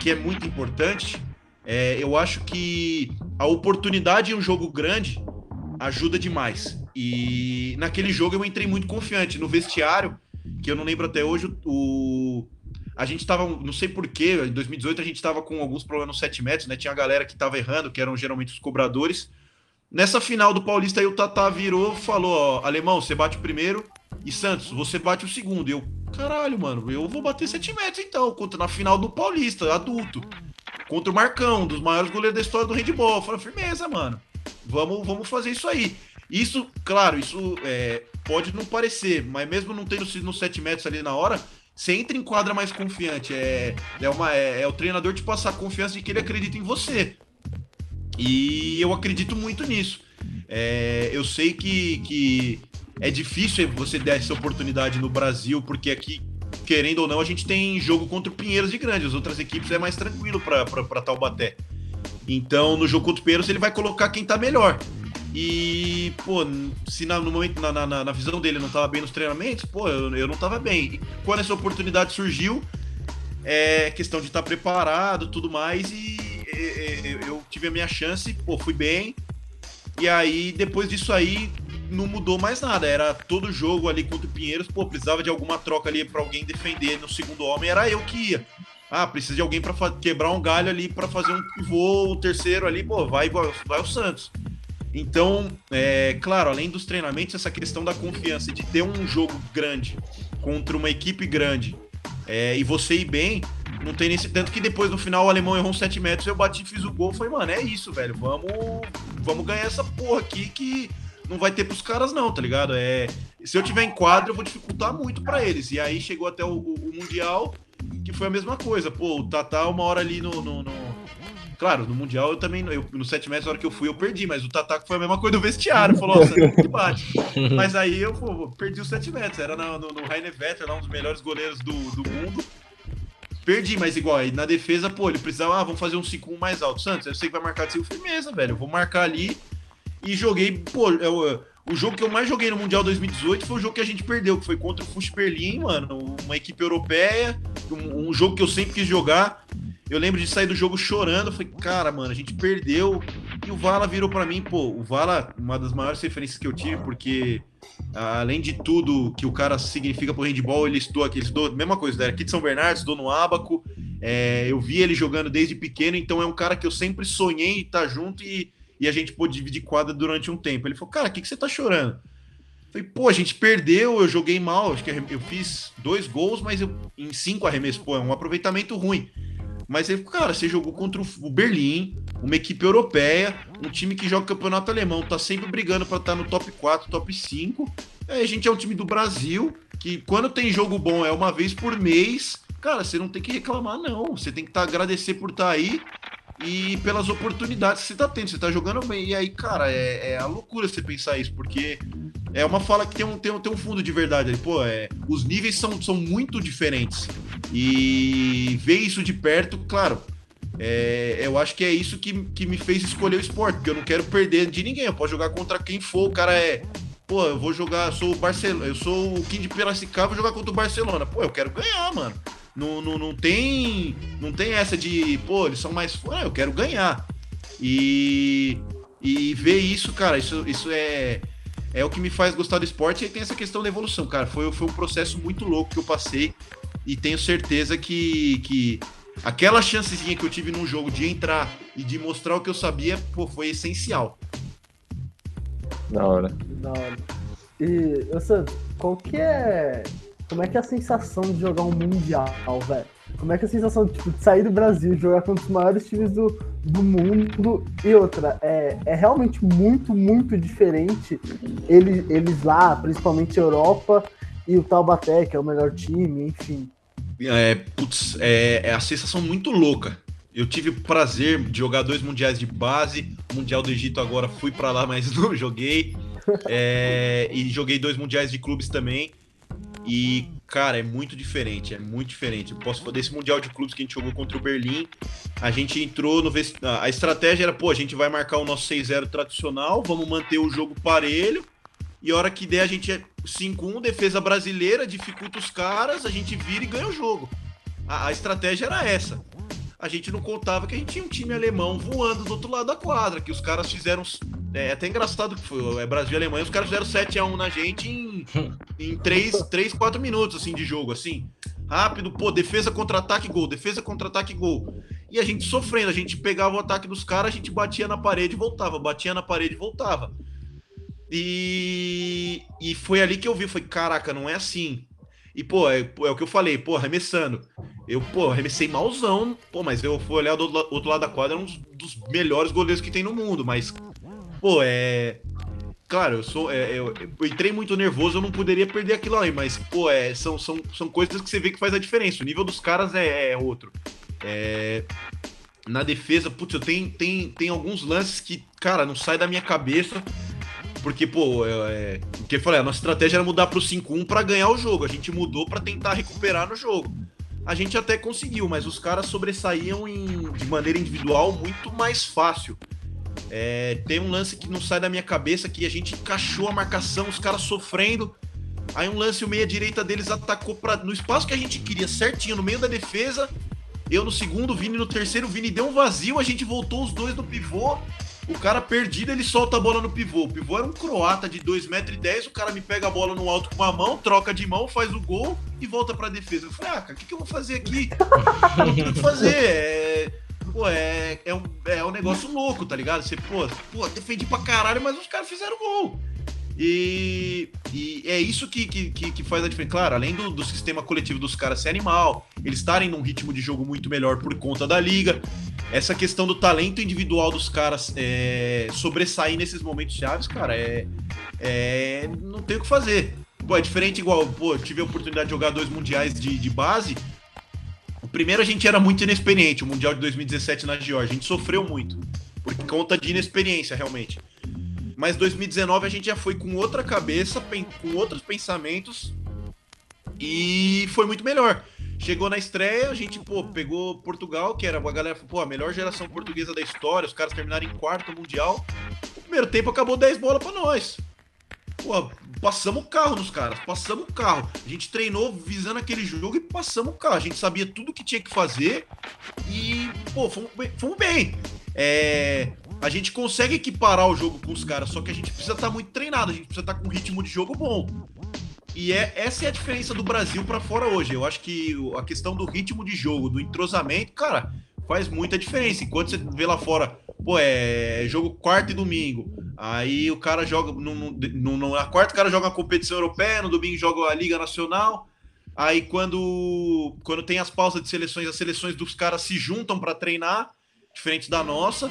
[SPEAKER 2] que é muito importante, é, eu acho que a oportunidade em um jogo grande ajuda demais. E naquele jogo eu entrei muito confiante. No vestiário, que eu não lembro até hoje, o. A gente tava, não sei porquê, em 2018 a gente tava com alguns problemas no 7 metros, né? Tinha a galera que tava errando, que eram geralmente os cobradores. Nessa final do Paulista aí o Tata virou, falou, ó, alemão, você bate o primeiro e Santos, você bate o segundo. E eu, caralho, mano, eu vou bater 7 metros então, contra na final do Paulista, adulto. Contra o Marcão, um dos maiores goleiros da história do handball. Falei, firmeza, mano. Vamos, vamos fazer isso aí. Isso, claro, isso é, pode não parecer, mas mesmo não tendo sido nos 7 metros ali na hora, você entra em quadra mais confiante. É, é, uma, é, é o treinador te passar confiança de que ele acredita em você. E eu acredito muito nisso. É, eu sei que, que é difícil você dar essa oportunidade no Brasil, porque aqui, querendo ou não, a gente tem jogo contra o Pinheiros de grande. As outras equipes é mais tranquilo para Taubaté. Então, no jogo contra o Pinheiros, ele vai colocar quem tá melhor. E, pô, se na, no momento, na, na, na, visão dele não tava bem nos treinamentos, pô, eu, eu não tava bem. E quando essa oportunidade surgiu, é questão de estar tá preparado tudo mais. E eu tive a minha chance, pô, fui bem. E aí, depois disso aí, não mudou mais nada. Era todo jogo ali contra o Pinheiros, pô, precisava de alguma troca ali para alguém defender no segundo homem, era eu que ia. Ah, precisa de alguém para quebrar um galho ali para fazer um pivô, o terceiro ali, pô, vai, vai o Santos. Então, é, claro, além dos treinamentos, essa questão da confiança de ter um jogo grande contra uma equipe grande é, e você ir bem, não tem nesse tanto que depois no final o alemão errou uns 7 metros, eu bati, fiz o gol, foi, mano, é isso, velho. Vamos, vamos ganhar essa porra aqui que não vai ter pros caras, não, tá ligado? É, se eu tiver em quadro, eu vou dificultar muito para eles. E aí chegou até o, o, o, Mundial, que foi a mesma coisa. Pô, o Tatá, uma hora ali no, no, no Claro, no Mundial eu também, eu, no 7 metros, na hora que eu fui, eu perdi, mas o Tataco foi a mesma coisa do vestiário. Falou, nossa, que bate. [LAUGHS] mas aí eu pô, perdi os 7 metros. Era no, no, no Rainer Vetter, lá um dos melhores goleiros do, do mundo. Perdi, mas igual, aí na defesa, pô, ele precisava, ah, vamos fazer um 5-1 mais alto. Santos, eu sei que vai marcar de 5 firmeza, velho. Eu vou marcar ali e joguei, pô, eu, o jogo que eu mais joguei no Mundial 2018 foi o jogo que a gente perdeu, que foi contra o Fush Berlim, mano, uma equipe europeia, um, um jogo que eu sempre quis jogar. Eu lembro de sair do jogo chorando. Falei, cara, mano, a gente perdeu. E o Vala virou para mim, pô, o Vala, uma das maiores referências que eu tive, porque além de tudo que o cara significa pro handball, ele estudou aqui, ele estudou, mesma coisa, era aqui de São Bernardo, estudou no Abaco. É, eu vi ele jogando desde pequeno, então é um cara que eu sempre sonhei estar junto e, e a gente pôde dividir quadra durante um tempo. Ele falou, cara, o que, que você tá chorando? Falei, pô, a gente perdeu, eu joguei mal, acho que eu fiz dois gols, mas eu, em cinco arremessos, pô, é um aproveitamento ruim. Mas ele, cara, você jogou contra o Berlim, uma equipe europeia, um time que joga campeonato alemão, tá sempre brigando para estar tá no top 4, top 5. Aí a gente é um time do Brasil, que quando tem jogo bom é uma vez por mês. Cara, você não tem que reclamar, não. Você tem que tá, agradecer por estar tá aí e pelas oportunidades que você tá tendo. Você tá jogando bem. E aí, cara, é, é a loucura você pensar isso, porque é uma fala que tem um, tem um, tem um fundo de verdade. Pô, é, os níveis são, são muito diferentes. E ver isso de perto, claro, é, eu acho que é isso que, que me fez escolher o esporte, porque eu não quero perder de ninguém. Eu posso jogar contra quem for. O cara é. Pô, eu vou jogar, sou o Barcelona, eu sou o King de Piracicaba, vou jogar contra o Barcelona. Pô, eu quero ganhar, mano. Não, não, não tem não tem essa de, pô, eles são mais. Ah, eu quero ganhar. E, e ver isso, cara, isso, isso é, é o que me faz gostar do esporte. E tem essa questão da evolução, cara. Foi, foi um processo muito louco que eu passei e tenho certeza que, que aquela chancezinha que eu tive num jogo de entrar e de mostrar o que eu sabia, pô, foi essencial.
[SPEAKER 1] Da hora.
[SPEAKER 4] Da hora. E, Santos, qual que é. Como é que é a sensação de jogar um Mundial, velho? Como é que é a sensação tipo, de sair do Brasil, jogar contra os maiores times do, do mundo? E outra, é, é realmente muito, muito diferente eles, eles lá, principalmente Europa, e o Taubaté, que é o melhor time, enfim.
[SPEAKER 2] É, putz, é, é a sensação muito louca. Eu tive o prazer de jogar dois mundiais de base, Mundial do Egito agora fui para lá, mas [LAUGHS] não joguei. É, e joguei dois mundiais de clubes também. E, cara, é muito diferente, é muito diferente. Eu posso falar desse Mundial de Clubes que a gente jogou contra o Berlim. A gente entrou no. Vest... A estratégia era, pô, a gente vai marcar o nosso 6-0 tradicional, vamos manter o jogo parelho. E a hora que der, a gente é 5-1, defesa brasileira, dificulta os caras, a gente vira e ganha o jogo. A, a, estratégia era essa. A gente não contava que a gente tinha um time alemão voando do outro lado da quadra, que os caras fizeram. É, é até engraçado que foi. É Brasil e Alemanha, os caras fizeram 7x1 na gente em, em 3, 3, 4 minutos assim, de jogo, assim. Rápido, pô, defesa contra-ataque, gol, defesa contra-ataque, gol. E a gente sofrendo, a gente pegava o ataque dos caras, a gente batia na parede e voltava, batia na parede e voltava. E, e foi ali que eu vi, foi, caraca, não é assim. E, pô, é, é, o que eu falei, pô, arremessando. Eu, pô, arremessei malzão, pô, mas eu fui olhar do outro lado da quadra, um dos melhores goleiros que tem no mundo, mas, pô, é. Claro, eu sou. É, eu, eu, entrei muito nervoso, eu não poderia perder aquilo aí, mas, pô, é, são, são, são coisas que você vê que faz a diferença. O nível dos caras é, é outro. É, na defesa, putz, eu tenho, tenho, tenho alguns lances que, cara, não sai da minha cabeça. Porque, pô, é, é, o que eu falei, a nossa estratégia era mudar pro 5-1 para ganhar o jogo. A gente mudou para tentar recuperar no jogo. A gente até conseguiu, mas os caras sobressaíam em, de maneira individual muito mais fácil. É, tem um lance que não sai da minha cabeça que a gente encaixou a marcação, os caras sofrendo. Aí um lance, o meia-direita deles atacou pra, no espaço que a gente queria, certinho, no meio da defesa. Eu no segundo, Vini no terceiro, Vini deu um vazio, a gente voltou os dois no pivô. O cara perdido, ele solta a bola no pivô. O pivô era um croata de 2,10m, o cara me pega a bola no alto com a mão, troca de mão, faz o gol e volta pra defesa. Eu falei, ah, cara, o que, que eu vou fazer aqui? Não tem o que fazer. É, pô, é, é, um, é um negócio louco, tá ligado? Você, pô, pô, defendi pra caralho, mas os caras fizeram gol. E, e, é isso que, que, que, faz a diferença. Claro, além do, do sistema coletivo dos caras ser animal, eles estarem num ritmo de jogo muito melhor por conta da liga, essa questão do talento individual dos caras é, sobressair nesses momentos chaves, cara, é, é. Não tem o que fazer. Pô, é diferente igual, pô, tive a oportunidade de jogar dois mundiais de, de base. O primeiro a gente era muito inexperiente, o Mundial de 2017 na Geórgia. A gente sofreu muito. Por conta de inexperiência, realmente. Mas 2019 a gente já foi com outra cabeça, com outros pensamentos. E foi muito melhor. Chegou na estreia, a gente, pô, pegou Portugal, que era uma galera, pô, a melhor geração portuguesa da história, os caras terminaram em quarto mundial. Primeiro tempo acabou 10 bolas para nós. Pô, passamos o carro nos caras, passamos o carro. A gente treinou visando aquele jogo e passamos o carro. A gente sabia tudo que tinha que fazer e, pô, fomos bem. Fomos bem. É, a gente consegue equiparar o jogo com os caras, só que a gente precisa estar tá muito treinado, a gente precisa estar tá com um ritmo de jogo bom. E é, essa é a diferença do Brasil para fora hoje. Eu acho que a questão do ritmo de jogo, do entrosamento, cara, faz muita diferença. Enquanto você vê lá fora, pô, é jogo quarto e domingo. Aí o cara joga. No, no, no, na quarta o cara joga a competição europeia, no domingo joga a Liga Nacional. Aí quando, quando tem as pausas de seleções, as seleções dos caras se juntam para treinar, diferente da nossa.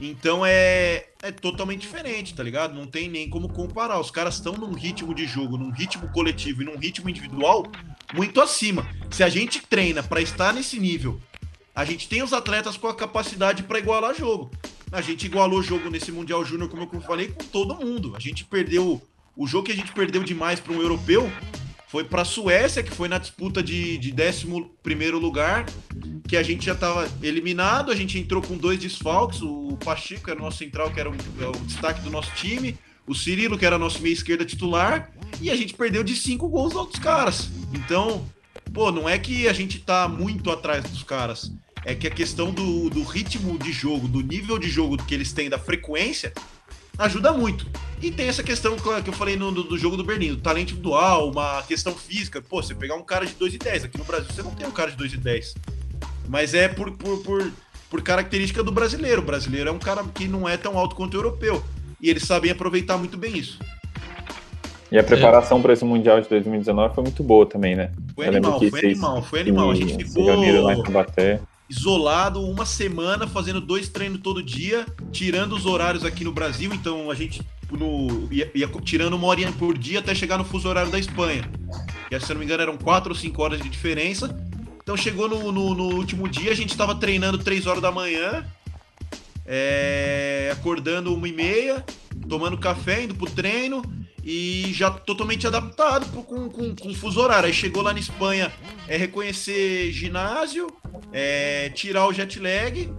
[SPEAKER 2] Então é, é totalmente diferente, tá ligado? Não tem nem como comparar. Os caras estão num ritmo de jogo, num ritmo coletivo e num ritmo individual muito acima. Se a gente treina para estar nesse nível, a gente tem os atletas com a capacidade para igualar jogo. A gente igualou jogo nesse Mundial Júnior, como eu falei, com todo mundo. A gente perdeu. O jogo que a gente perdeu demais para um europeu foi para a Suécia, que foi na disputa de, de 11 lugar, que a gente já estava eliminado. A gente entrou com dois desfalques: o Pacheco, que era o nosso central, que era o, é o destaque do nosso time, o Cirilo, que era nosso meia esquerda titular, e a gente perdeu de cinco gols aos outros caras. Então, pô, não é que a gente tá muito atrás dos caras. É que a questão do, do ritmo de jogo, do nível de jogo que eles têm, da frequência, ajuda muito. E tem essa questão que eu falei no, do jogo do Berlim, do talento individual, uma questão física. Pô, você pegar um cara de 2,10, aqui no Brasil você não tem um cara de 2,10. Mas é por, por, por, por característica do brasileiro. O brasileiro é um cara que não é tão alto quanto o europeu. E eles sabem aproveitar muito bem isso.
[SPEAKER 1] E a preparação é. para esse Mundial de 2019 foi muito boa também, né?
[SPEAKER 2] Foi animal, foi animal, foi animal. A gente ficou. Isolado uma semana, fazendo dois treinos todo dia, tirando os horários aqui no Brasil. Então a gente no, ia, ia, tirando uma horinha por dia até chegar no fuso horário da Espanha. E se eu não me engano, eram quatro ou cinco horas de diferença. Então chegou no, no, no último dia, a gente estava treinando três horas da manhã, é, acordando uma e meia, tomando café, indo pro treino e já totalmente adaptado com, com, com fuso horário. Aí chegou lá na Espanha, é reconhecer ginásio, é, tirar o jet lag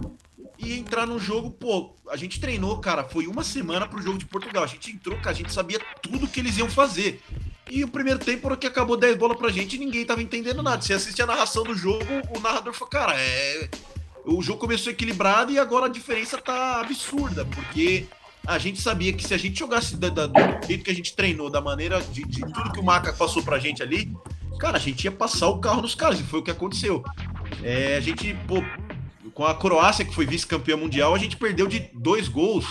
[SPEAKER 2] e entrar no jogo. Pô, a gente treinou, cara, foi uma semana pro jogo de Portugal. A gente entrou, cara, a gente sabia tudo que eles iam fazer. E o primeiro tempo que acabou 10 bolas pra gente ninguém tava entendendo nada. Você assiste a narração do jogo, o narrador falou, cara, é. O jogo começou equilibrado e agora a diferença tá absurda, porque a gente sabia que se a gente jogasse do, do, do jeito que a gente treinou, da maneira de, de, tudo que o Maca passou pra gente ali, cara, a gente ia passar o carro nos caras, e foi o que aconteceu. É, a gente, pô, com a Croácia, que foi vice-campeã mundial, a gente perdeu de dois gols,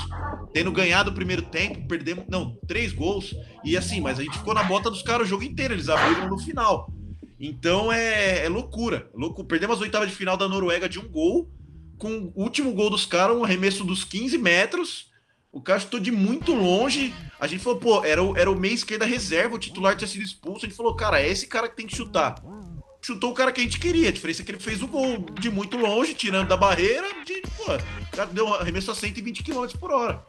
[SPEAKER 2] tendo ganhado o primeiro tempo, perdemos, não, três gols, e assim, mas a gente ficou na bota dos caras o jogo inteiro, eles abriram no final. Então é, é loucura, louco. Perdemos as oitavas de final da Noruega de um gol, com o último gol dos caras, um arremesso dos 15 metros, o cara chutou de muito longe. A gente falou, pô, era o, era o meio esquerda reserva, o titular tinha sido expulso. A gente falou, cara, é esse cara que tem que chutar. Chutou o cara que a gente queria. A diferença é que ele fez o gol de muito longe, tirando da barreira. De, pô, o cara deu um arremesso a 120 km por hora.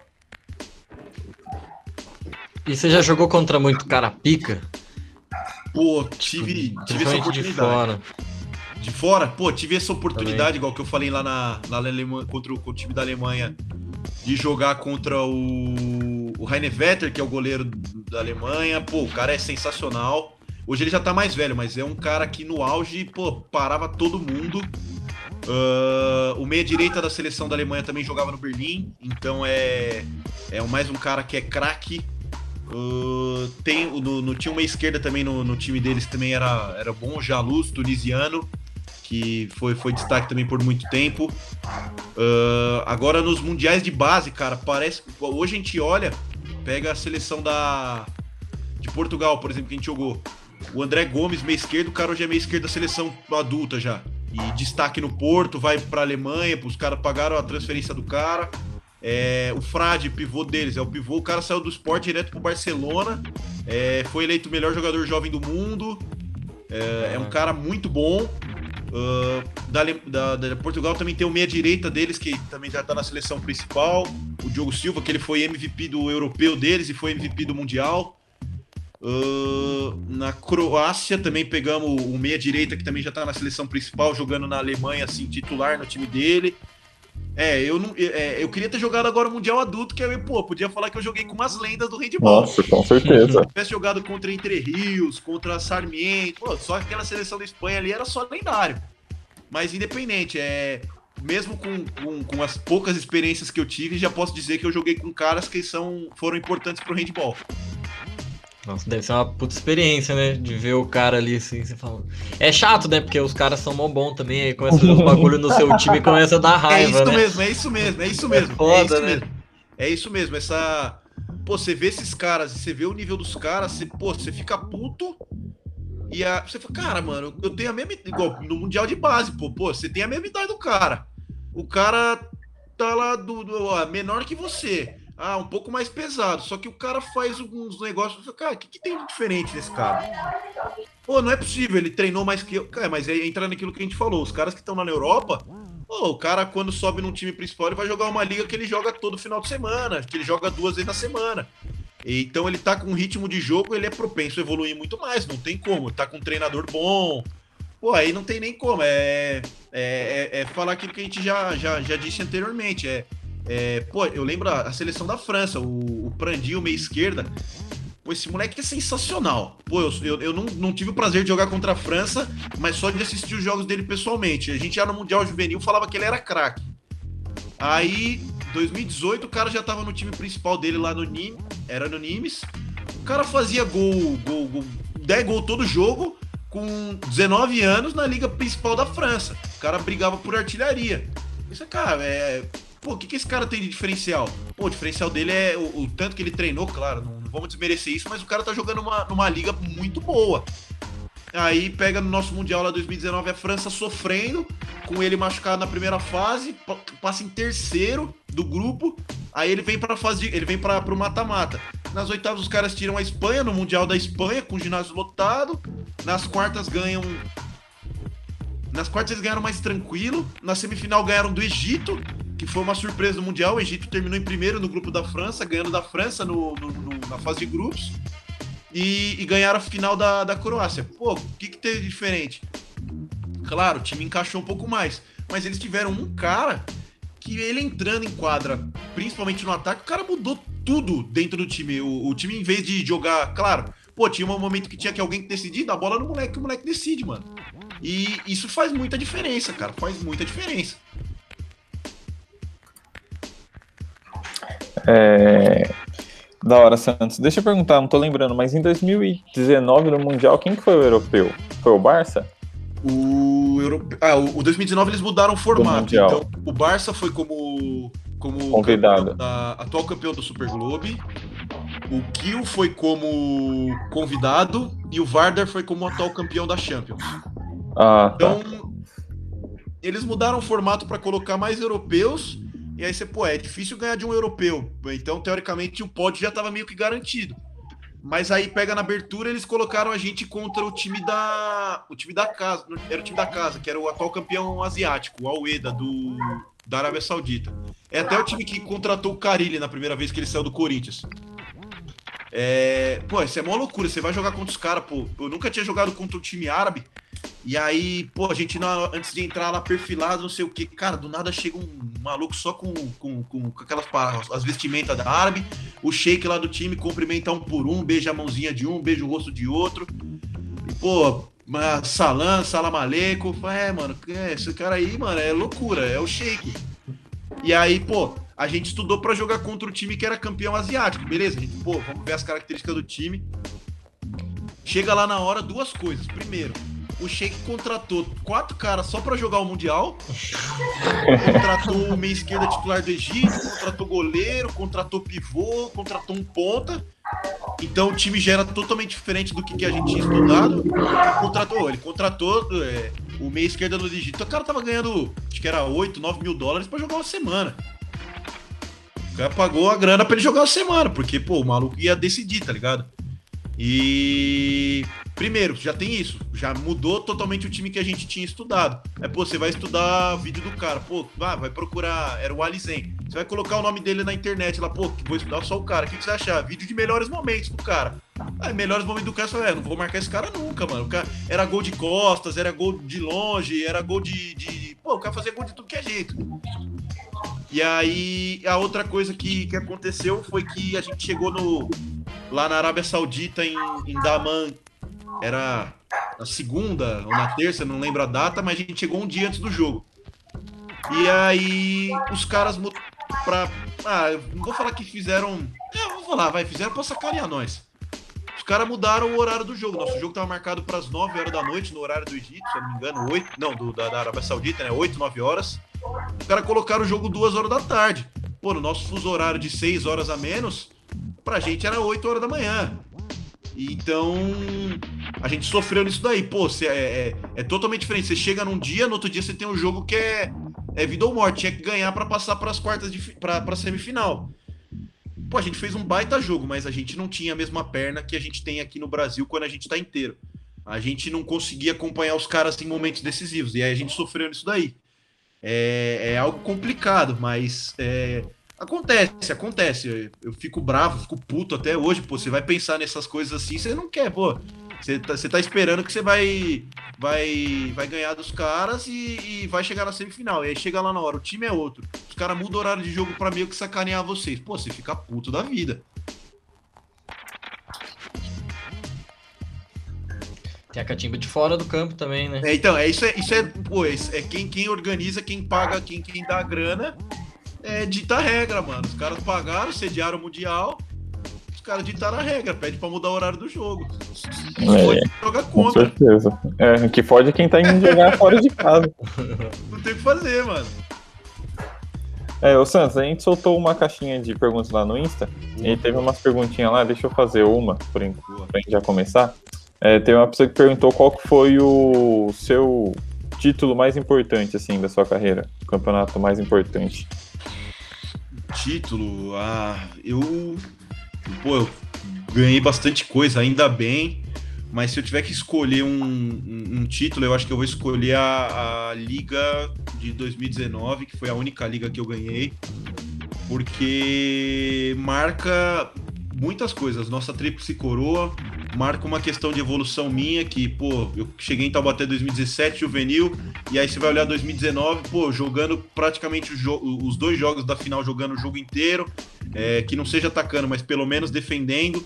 [SPEAKER 3] E você já jogou contra muito cara pica?
[SPEAKER 2] Pô, tive, tive essa oportunidade. De fora. De fora? Pô, tive essa oportunidade, Também. igual que eu falei lá na, na Alemanha, contra o, contra o time da Alemanha de jogar contra o, o Heine Vetter, que é o goleiro da Alemanha. Pô, o cara é sensacional. Hoje ele já tá mais velho, mas é um cara que no auge, pô, parava todo mundo. Uh, o meia-direita da seleção da Alemanha também jogava no Berlim, então é, é mais um cara que é craque. Uh, tem, no, no, tinha uma esquerda também no, no, time deles também era, era bom, Jaluz, tunisiano, que foi, foi destaque também por muito tempo. Uh, agora nos mundiais de base, cara, parece. Hoje a gente olha, pega a seleção da de Portugal, por exemplo, que a gente jogou. O André Gomes, meia esquerdo, o cara hoje é meia esquerda da seleção adulta já. E destaque no Porto, vai para Alemanha, os caras pagaram a transferência do cara. É, o Frade, pivô deles, é o pivô. O cara saiu do esporte direto pro Barcelona. É, foi eleito o melhor jogador jovem do mundo. É, é um cara muito bom. Uh, da, da, da, Portugal também tem o meia-direita deles, que também já tá na seleção principal. O Diogo Silva, que ele foi MVP do europeu deles e foi MVP do Mundial. Uh, na Croácia também pegamos o meia-direita, que também já tá na seleção principal, jogando na Alemanha, assim, titular no time dele. É, eu não, é, eu queria ter jogado agora o Mundial Adulto, que aí, pô, podia falar que eu joguei com umas lendas do handball.
[SPEAKER 1] Nossa, com certeza.
[SPEAKER 2] Se tivesse jogado contra Entre Rios, contra Sarmiento, pô, só aquela seleção da Espanha ali era só lendário. Mas independente, é, mesmo com, com, com, as poucas experiências que eu tive, já posso dizer que eu joguei com caras que são, foram importantes pro handball.
[SPEAKER 3] Nossa, deve ser uma puta experiência, né? De ver o cara ali assim, você fala. É chato, né? Porque os caras são mó bom também, aí começa a fazer os bagulho no seu time e começa a dar raiva.
[SPEAKER 2] É isso
[SPEAKER 3] né?
[SPEAKER 2] mesmo, é isso mesmo, é isso mesmo. É, foda, é isso né? mesmo. É isso mesmo, essa. Pô, você vê esses caras, você vê o nível dos caras, você, pô, você fica puto. E a, você fala, cara, mano, eu tenho a mesma. Igual no Mundial de Base, pô, pô, você tem a mesma idade do cara. O cara tá lá do, do ó, menor que você ah, um pouco mais pesado. Só que o cara faz uns negócios. Cara, o que, que tem de diferente nesse cara? Pô, não é possível, ele treinou mais que eu. Cara, mas aí entra naquilo que a gente falou. Os caras que estão lá na Europa, pô, o cara, quando sobe num time principal, ele vai jogar uma liga que ele joga todo final de semana, que ele joga duas vezes na semana. Então ele tá com um ritmo de jogo, ele é propenso a evoluir muito mais. Não tem como. Tá com um treinador bom. Pô, aí não tem nem como. É, é, é, é falar aquilo que a gente já, já, já disse anteriormente. É é, pô, eu lembro a, seleção da França, o, o Prandil, meia esquerda. Pô, esse moleque é sensacional. Pô, eu, eu, eu não, não, tive o prazer de jogar contra a França, mas só de assistir os jogos dele pessoalmente. A gente já no Mundial Juvenil falava que ele era craque. Aí, 2018, o cara já tava no time principal dele lá no Nimes, era no Nimes. O cara fazia gol, gol, gol 10 gols todo jogo, com 19 anos na liga principal da França. O cara brigava por artilharia. Isso, cara, é Pô, o que, que esse cara tem de diferencial? Pô, o diferencial dele é o, o tanto que ele treinou, claro, não, não, vamos desmerecer isso, mas o cara tá jogando uma, numa liga muito boa. Aí pega no nosso Mundial lá 2019 a França sofrendo, com ele machucado na primeira fase, passa em terceiro do grupo, aí ele vem pra fase de, ele vem para pro mata-mata. Nas oitavas os caras tiram a Espanha no Mundial da Espanha com o ginásio lotado. Nas quartas ganham nas quartas eles ganharam mais tranquilo, na semifinal ganharam do Egito que foi uma surpresa no Mundial. O Egito terminou em primeiro no grupo da França, ganhando da França no, no, no, na fase de grupos. E, e, ganharam a final da, da Croácia. Pô, o que, que teve de diferente? Claro, o time encaixou um pouco mais. Mas eles tiveram um cara que ele entrando em quadra, principalmente no ataque, o cara mudou tudo dentro do time. O, o time, em vez de jogar, claro, pô, tinha um momento que tinha que alguém decidir, dá a bola no moleque, que o moleque decide, mano. E isso faz muita diferença, cara. Faz muita diferença.
[SPEAKER 1] É... Da hora, Santos. Deixa eu perguntar, não tô lembrando, mas em 2019 no Mundial, quem que foi o europeu? Foi o Barça?
[SPEAKER 2] O, Europe... ah, o 2019 eles mudaram o formato. Então, o Barça foi como, como
[SPEAKER 1] convidado.
[SPEAKER 2] Da, atual campeão do Super Globe. O Kiel foi como convidado e o Vardar foi como atual campeão da Champions.
[SPEAKER 1] Ah, tá.
[SPEAKER 2] Então, eles mudaram o formato para colocar mais europeus e aí você, pô, é difícil ganhar de um europeu. Então, teoricamente, o pódio já estava meio que garantido. Mas aí pega na abertura, eles colocaram a gente contra o time da. O time da casa. Era o time da casa, que era o atual campeão asiático, o Alweda, do, da Arábia Saudita. É até o time que contratou o Carilli na primeira vez que ele saiu do Corinthians. É, pô, isso é uma loucura. Você vai jogar contra os caras, pô. Eu nunca tinha jogado contra um time árabe. E aí, pô, a gente antes de entrar lá perfilado, não sei o que, cara, do nada chega um maluco só com, com, com, com aquelas as vestimentas da árabe, o shake lá do time cumprimenta um por um, beija a mãozinha de um, beija o rosto de outro. E, pô, Salam, Salamaleco. É, mano, é, esse cara aí, mano, é loucura, é o shake. E aí, pô, a gente estudou para jogar contra o time que era campeão asiático, beleza? A gente, pô, vamos ver as características do time. Chega lá na hora, duas coisas. Primeiro, o Sheik contratou quatro caras só para jogar o Mundial. contratou o meia esquerda titular do Egito, contratou goleiro, contratou pivô, contratou um ponta. Então o time já era totalmente diferente do que, que a gente tinha estudado. Ele contratou, ele contratou é, o meia esquerda do Egito. O cara tava ganhando, acho que era 8, 9 mil dólares para jogar uma semana. O cara pagou a grana para ele jogar uma semana, porque, pô, o maluco ia decidir, tá ligado? E primeiro, já tem isso, já mudou totalmente o time que a gente tinha estudado. É, pô, você vai estudar vídeo do cara, pô, vai, vai procurar, era o Alizen. Você vai colocar o nome dele na internet lá, pô, vou estudar só o cara. O que, você achar? Vídeo de melhores momentos do cara. Ah, melhores momentos do cara, você é, não vou marcar esse cara nunca, mano. O cara era gol de costas, era gol de longe, era gol de. de... Pô, o cara fazia gol de tudo que é jeito. E aí, a outra coisa que, que aconteceu foi que a gente chegou no, lá na Arábia Saudita, em, em Daman, era na segunda ou na terça, não lembro a data, mas a gente chegou um dia antes do jogo. E aí, os caras pra. Ah, não vou falar que fizeram. É, vou falar, vai, fizeram pra sacanear nós. Os caras mudaram o horário do jogo. Nosso jogo tava marcado para as 9 horas da noite, no horário do Egito, se eu não me engano, 8. Não, do, da, da Arábia Saudita, né? 8, 9 horas. Os caras colocaram o jogo 2 horas da tarde. Pô, no nosso fuso horário de 6 horas a menos, pra gente era 8 horas da manhã. Então, a gente sofreu nisso daí. Pô, cê, é, é, é, totalmente diferente. Você chega num dia, no outro dia você tem um jogo que é, é vida ou morte. Tinha que ganhar para passar para as quartas, de, pra, pra semifinal. Pô, a gente fez um baita jogo, mas a gente não tinha a mesma perna que a gente tem aqui no Brasil quando a gente tá inteiro. A gente não conseguia acompanhar os caras em momentos decisivos. E aí a gente sofreu nisso daí é, é algo complicado, mas é, acontece, acontece. Eu, eu, fico bravo, fico puto até hoje, pô. Você vai pensar nessas coisas assim, você não quer, pô. Você tá, você tá esperando que você vai, vai, vai ganhar dos caras e, e, vai chegar na semifinal. E aí chega lá na hora, o time é outro. Os caras mudam o horário de jogo para meio que sacanear vocês. Pô, você fica puto da vida.
[SPEAKER 3] Tem a catimba de fora do campo também, né?
[SPEAKER 2] É, então, é isso é, isso é, pô, é, é quem, quem organiza, quem paga, quem, quem dá a grana, é dita regra, mano. Os caras pagaram, sediaram o Mundial, caras ditaram a regra, pede pra mudar o horário do jogo.
[SPEAKER 1] É, pode jogar contra. Com certeza. É, que fode é quem tá indo jogar fora de casa.
[SPEAKER 2] Não tem o que fazer, mano.
[SPEAKER 1] É, o Santos, a gente soltou uma caixinha de perguntas lá no Insta e teve umas perguntinhas lá, deixa eu fazer uma pra, pra gente já começar. É, tem uma pessoa que perguntou qual que foi o seu título mais importante, assim, da sua carreira. O campeonato mais importante.
[SPEAKER 2] Título? Ah, eu. Pô, eu ganhei bastante coisa, ainda bem. Mas se eu tiver que escolher um, um, um título, eu acho que eu vou escolher a, a Liga de 2019, que foi a única liga que eu ganhei. Porque marca muitas coisas. Nossa tríplice coroa marca uma questão de evolução minha, que, pô, eu cheguei em Taubaté 2017, juvenil, e aí você vai olhar 2019, pô, jogando praticamente os dois jogos da final, jogando o jogo inteiro, é, que não seja atacando, mas pelo menos defendendo.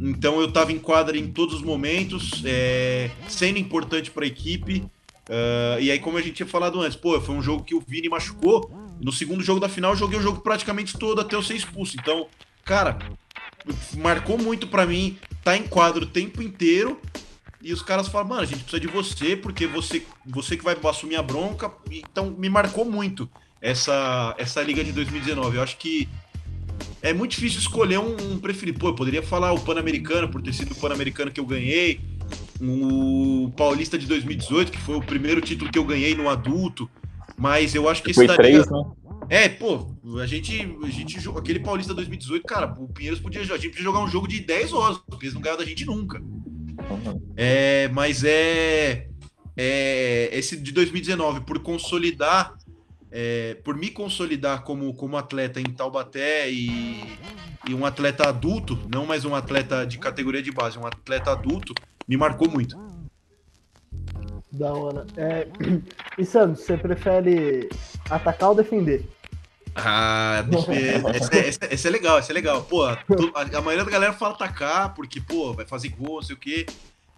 [SPEAKER 2] Então eu tava em quadra em todos os momentos, é, sendo importante para a equipe. Uh, e aí, como a gente tinha falado antes, pô, foi um jogo que o Vini machucou. No segundo jogo da final, eu joguei o jogo praticamente todo até eu ser expulso. Então, cara, marcou muito para mim tá em quadro o tempo inteiro e os caras falam, mano, a gente precisa de você porque você você que vai assumir a bronca. Então me marcou muito essa essa liga de 2019. Eu acho que é muito difícil escolher um, um preferido. Pô, eu poderia falar o Pan-Americano por ter sido o Pan-Americano que eu ganhei, o Paulista de 2018 que foi o primeiro título que eu ganhei no adulto. Mas eu acho que
[SPEAKER 1] esse foi daria... três, né?
[SPEAKER 2] É, pô, a gente, a gente aquele Paulista 2018, cara, o Pinheiros podia, a gente podia jogar um jogo de 10 horas, porque eles não ganham da gente nunca. Uhum. É, mas é, é esse de 2019 por consolidar, é, por me consolidar como, como atleta em Taubaté e, e um atleta adulto, não mais um atleta de categoria de base, um atleta adulto, me marcou muito.
[SPEAKER 4] Da hora. É, [CLEARS THROAT] e Santos, você prefere atacar ou defender?
[SPEAKER 2] Ah, [LAUGHS] esse, esse, esse, é legal, esse é legal. Pô, a, maioria da galera fala atacar, porque, pô, vai fazer gol, não sei o quê.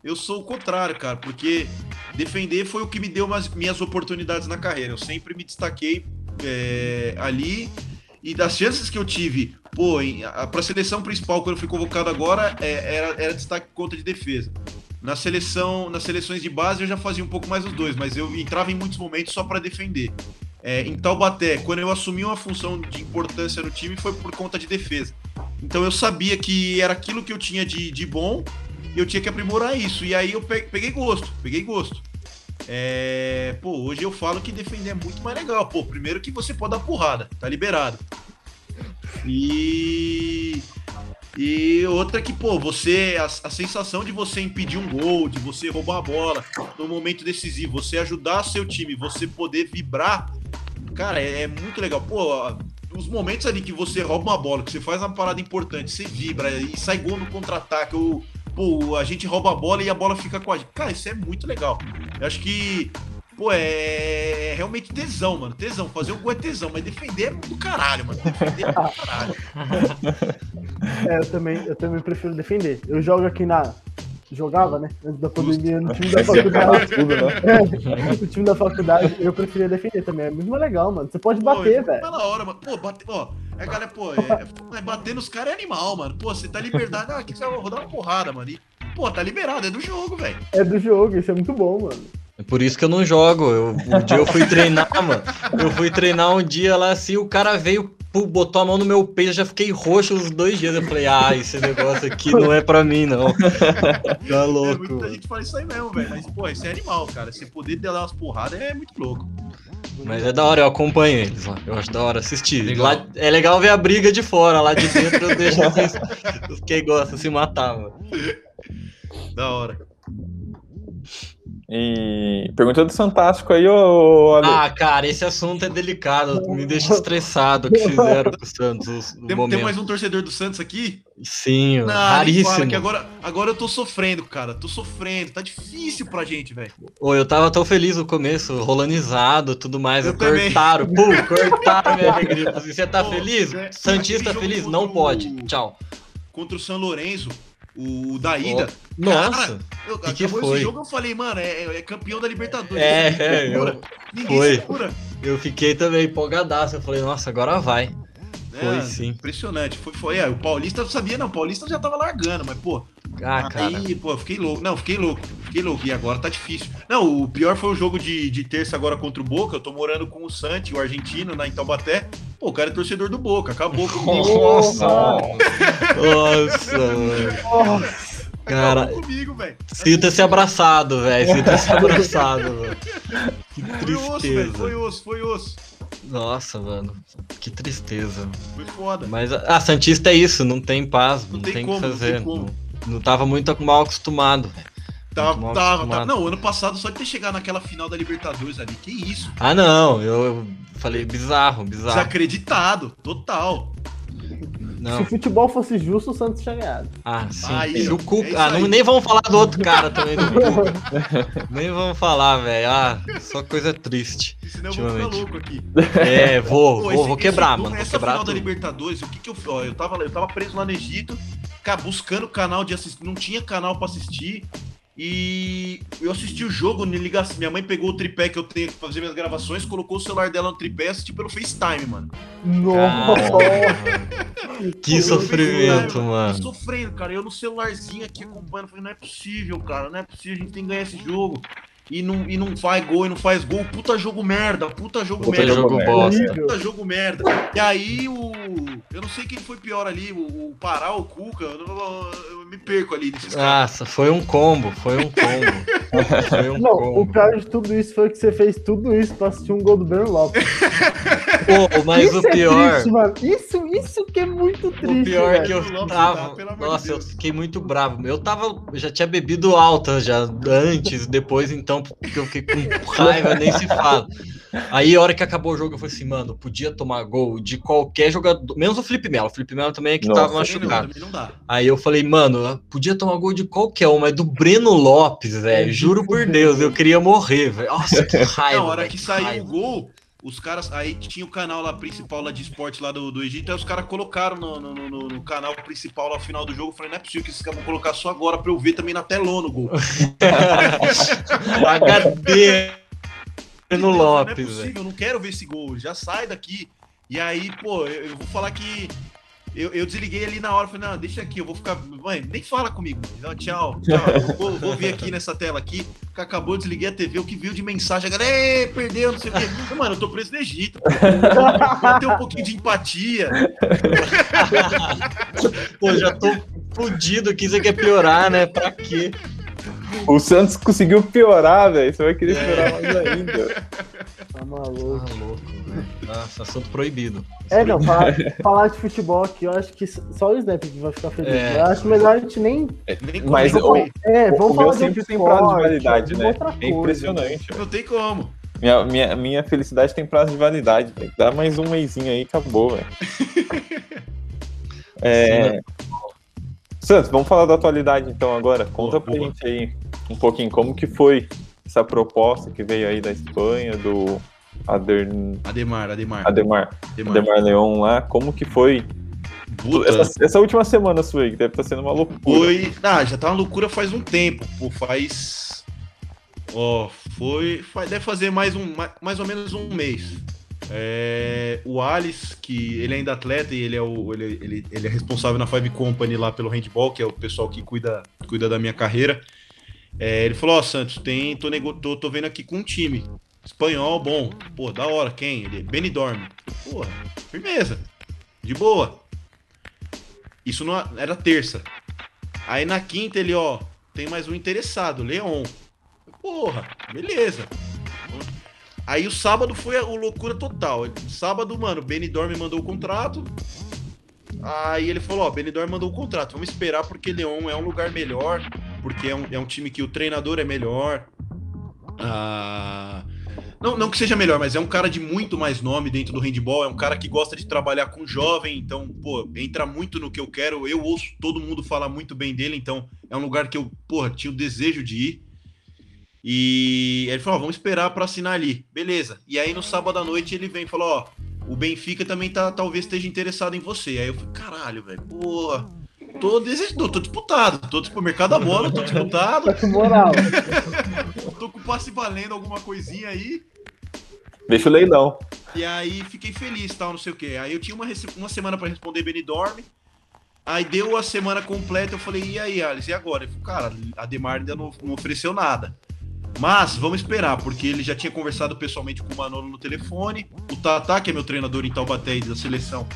[SPEAKER 2] eu sou o contrário, cara, porque defender foi o que me deu umas, minhas oportunidades na carreira. Eu sempre me destaquei é, ali e das chances que eu tive, pô, para a seleção principal, quando eu fui convocado agora, é, era, era destaque conta de defesa. Na seleção, nas seleções de base eu já fazia um pouco mais os dois, mas eu entrava em muitos momentos só para defender. É, em Taubaté, quando eu assumi uma função de importância no time, foi por conta de defesa. Então eu sabia que era aquilo que eu tinha de, de bom e eu tinha que aprimorar isso. E aí eu peguei gosto, peguei gosto. É, pô, hoje eu falo que defender é muito mais legal. Pô, primeiro que você pode dar porrada, tá liberado. E e outra que, pô, você. A, a, sensação de você impedir um gol, de você roubar a bola no momento decisivo, você ajudar seu time, você poder vibrar, cara, é, é muito legal. Pô, os momentos ali que você rouba uma bola, que você faz uma parada importante, você vibra e sai gol no contra-ataque, ou pô, a gente rouba a bola e a bola fica com a gente. Cara, isso é muito legal. Eu acho que pô, é, é realmente tesão, mano. Tesão. Fazer o gol é tesão, mas defender é do caralho, mano. Defender é do caralho.
[SPEAKER 4] É, eu também, eu também prefiro defender. Eu jogo aqui na. Jogava, né? Antes da pandemia, no time [LAUGHS] da faculdade. Tudo, né? [LAUGHS] é, no time da faculdade, eu preferia defender também. É muito mais legal, mano. Você pode bater, velho.
[SPEAKER 2] Tá na hora, mano. Pô, bater, ó. É, galera, pô, é, é, bater nos caras é animal, mano. Pô, você tá liberdade. Ah, aqui você vai rodar uma porrada, mano. E, pô, tá liberado, é do jogo, velho.
[SPEAKER 4] É do jogo, isso é muito bom, mano.
[SPEAKER 3] É por isso que eu não jogo. Eu, um dia eu fui treinar, [LAUGHS] mano. Eu fui treinar um dia lá assim, o cara veio, botou a mão no meu peito, eu já fiquei roxo os dois dias. Eu falei, ah, esse negócio aqui não é pra mim, não. [LAUGHS] Tá louco. É,
[SPEAKER 2] muita gente fala isso aí mesmo, velho. Mas, pô, esse é animal, cara. Se poder dar umas porradas é muito louco.
[SPEAKER 3] Mas é da hora, eu acompanho eles lá. Eu acho da hora assistir. Legal. Lá, é legal ver a briga de fora, lá de dentro eu deixo os [LAUGHS] que gostam se matar, mano.
[SPEAKER 2] Da hora.
[SPEAKER 1] E pergunta do Fantástico aí, ô
[SPEAKER 3] Ale. Ah, cara, esse assunto é delicado, me deixa estressado o que fizeram com o Santos.
[SPEAKER 2] Tem, tem, mais um torcedor do Santos aqui?
[SPEAKER 3] Sim, Não, raríssimo.
[SPEAKER 2] que agora, agora eu tô sofrendo, cara. Tô sofrendo, tá difícil pra gente, velho.
[SPEAKER 3] Ô, eu tava tão feliz no começo, rolanizado, tudo mais. Eu, cortaram, pum, cortaram minha [LAUGHS] alegria. Você tá Pô, feliz? É, Santista feliz? Não pode. Tchau.
[SPEAKER 2] Contra o São Lourenço o da ida.
[SPEAKER 3] Oh, nossa! Cara,
[SPEAKER 2] eu, que que foi? esse jogo eu falei, mano, é, é campeão da Libertadores.
[SPEAKER 3] É, é, eu, Ninguém foi. Segura. Eu fiquei também empolgadaço. Eu falei, nossa, agora vai.
[SPEAKER 2] É, foi sim. Impressionante. Foi, foi. É, o Paulista sabia, não. O Paulista já tava largando, mas, pô.
[SPEAKER 3] Ah, cara.
[SPEAKER 2] Aí, pô, fiquei louco. Não, fiquei louco. Fiquei louco. E agora tá difícil. Não, o pior foi o jogo de, de terça agora contra o Boca. Eu tô morando com o Santi, o argentino, na em Taubaté. Pô, o cara é torcedor do Boca. Acabou comigo. [LAUGHS]
[SPEAKER 3] Nossa! Nossa, mano. Cara,
[SPEAKER 2] comigo,
[SPEAKER 3] Sinta-se abraçado, velho. Sinta-se [LAUGHS] abraçado, mano. Que tristeza. Foi osso, velho.
[SPEAKER 2] Foi osso, foi osso.
[SPEAKER 3] Nossa, mano. Que tristeza.
[SPEAKER 2] Foi foda.
[SPEAKER 3] Mas a ah, Santista é isso, não tem paz, não, não tem o que fazer. Não, não, não, tava muito mal acostumado, velho.
[SPEAKER 2] Tava, tava, tava, Não, ano passado só de ter chegado naquela final da Libertadores ali, que isso?
[SPEAKER 3] Ah, não, eu, eu falei bizarro, bizarro.
[SPEAKER 2] Desacreditado, total.
[SPEAKER 4] Não. Se o futebol fosse justo, o Santos tinha ganhado.
[SPEAKER 3] Ah, sim. Aí, o Cuca... É ah, não, nem vamos falar do outro cara também. [LAUGHS] nem vamos falar, velho. Ah, só coisa triste.
[SPEAKER 2] Senão eu vou ficar louco aqui.
[SPEAKER 3] É, vou, Pô, vou, vou quebrar, mano. Essa vou quebrar
[SPEAKER 2] final tudo. da Libertadores, o que que eu... Ó, eu, tava, eu tava preso lá no Egito, cara, buscando canal de assistir. Não tinha canal pra assistir. E eu assisti o jogo, ligação. minha mãe pegou o tripé que eu tenho que fazer minhas gravações, colocou o celular dela no tripé e assisti pelo FaceTime, mano.
[SPEAKER 4] Nossa!
[SPEAKER 3] que sofrimento, mano.
[SPEAKER 2] Tô sofrendo, cara. Eu no celularzinho aqui acompanhando, falei, não é possível, cara, não é possível, a gente tem que ganhar esse jogo e não, e não faz gol e não faz gol. Puta jogo merda, puta jogo puta merda.
[SPEAKER 3] Jogo bosta.
[SPEAKER 2] Puta jogo merda. E aí o. Eu não sei quem foi pior ali, o, o Pará ou o Cuca. Eu, eu, eu, me perco ali
[SPEAKER 3] nesses Nossa, foi um combo, foi um combo. [LAUGHS]
[SPEAKER 4] foi um não, combo. o pior de tudo isso foi que você fez tudo isso pra assistir um gol do Breno Lopes.
[SPEAKER 3] Pô, mas isso o é pior.
[SPEAKER 4] É triste, mano. Isso, isso que é muito triste.
[SPEAKER 3] O pior é que eu tava. Nossa, de eu fiquei muito bravo. Eu tava. Eu já tinha bebido alta já antes, depois então porque eu fiquei com raiva, nem se fala. Aí, a hora que acabou o jogo, eu falei assim, mano, podia tomar gol de qualquer jogador, menos o Felipe Melo. O Felipe Melo também é que Nossa, tava machucado. Não, não Aí eu falei, mano, podia tomar gol de qualquer um, mas do Breno Lopes, velho, [LAUGHS] juro por Deus, eu queria morrer, velho. Nossa, que [LAUGHS] raiva.
[SPEAKER 2] Na hora que saiu o gol, os caras. Aí tinha o canal lá principal lá de esporte lá do, do Egito, aí os caras colocaram no, no, no, no, canal principal lá final do jogo. Eu falei, não é possível que esses caras vão colocar só agora pra eu ver também na telona o gol. [LAUGHS]
[SPEAKER 3] HD no Lopes.
[SPEAKER 2] Não é possível, eu não quero ver esse gol, já sai daqui. E aí, pô, eu, eu vou falar que eu, eu, desliguei ali na hora, falei, não, deixa aqui, eu vou ficar. Mãe, nem fala comigo. Não, tchau, tchau. Vou, vou, ver aqui nessa tela aqui. Acabou, desliguei a TV, o que viu de mensagem, a galera, perdeu, não sei o quê. Mano, eu tô preso no Egito. Ter um pouquinho de empatia. [LAUGHS]
[SPEAKER 3] Pô, já tô fudido aqui, você quer piorar, né? Pra quê?
[SPEAKER 1] O Santos conseguiu piorar, velho. Você vai querer piorar mais ainda. [LAUGHS]
[SPEAKER 4] Tá maluco. Tá louco,
[SPEAKER 3] Nossa, assunto proibido.
[SPEAKER 4] É, não, falar, [LAUGHS] falar, de futebol aqui, eu acho que só o Snap vai ficar feliz. É. Eu acho melhor a gente nem.
[SPEAKER 1] É, mas
[SPEAKER 4] o,
[SPEAKER 1] é, vamos o falar sempre tem prazo de validade, né? É impressionante.
[SPEAKER 2] Não tem como.
[SPEAKER 1] Minha, minha, minha felicidade tem prazo de validade. Dar mais um mêsinho aí, acabou, velho. [LAUGHS] é. Sim, Santos, vamos falar da atualidade então agora. Conta boa, pra boa. gente aí um pouquinho como que foi essa proposta que veio aí da Espanha, do Ader...
[SPEAKER 2] Ademar,
[SPEAKER 1] Ademar. Ademar. Ademar. Ademar Leon lá, como que foi essa, essa, última semana sua aí, que deve estar tá sendo uma loucura.
[SPEAKER 2] Foi. Ah, já tá uma loucura faz um tempo. Pô, faz. Ó, foi. Faz, deve fazer mais, um, mais ou menos um mês. É, o Alice, que ele é ainda atleta e ele é, o, ele, ele, ele é responsável na Five Company lá pelo handball, que é o pessoal que cuida, cuida da minha carreira. É, ele falou: Ó, oh, Santos, tem, tô, tô, tô vendo aqui com um time. Espanhol, bom. Pô, da hora. Quem? Ele, Benidorm. Porra, firmeza. De boa. Isso não era terça. Aí na quinta ele, ó, tem mais um interessado, Leon. Porra, beleza. Aí o sábado foi a loucura total. Sábado, mano, Benidorm mandou o contrato. Aí ele falou, ó, Benidorm mandou o contrato. Vamos esperar porque Leon é um lugar melhor, porque é um, é um time que o treinador é melhor. Ah, não, não que seja melhor, mas é um cara de muito mais nome dentro do handball, é um cara que gosta de trabalhar com jovem, então, pô, entra muito no que eu quero. Eu ouço todo mundo falar muito bem dele, então é um lugar que eu, porra, tinha o desejo de ir. E ele falou: ó, vamos esperar para assinar ali. Beleza. E aí no sábado à noite ele vem e falou: ó, o Benfica também tá, talvez esteja interessado em você. Aí eu falei: caralho, velho, porra. Tô desejando, tô disputado, tô tipo mercado da bola, tô disputado. Tá
[SPEAKER 4] com moral. [LAUGHS]
[SPEAKER 2] tô com passe valendo alguma coisinha aí.
[SPEAKER 1] Deixa o leilão.
[SPEAKER 2] E aí fiquei feliz, tal, não sei o quê. Aí eu tinha uma, uma semana para responder Benidorm. Aí deu a semana completa, eu falei, e aí, Alice, e agora? Ele falou, cara, a Demar ainda não, não ofereceu nada. Mas vamos esperar, porque ele já tinha conversado pessoalmente com o Manolo no telefone. O Tata, que é meu treinador em Taubaté da seleção,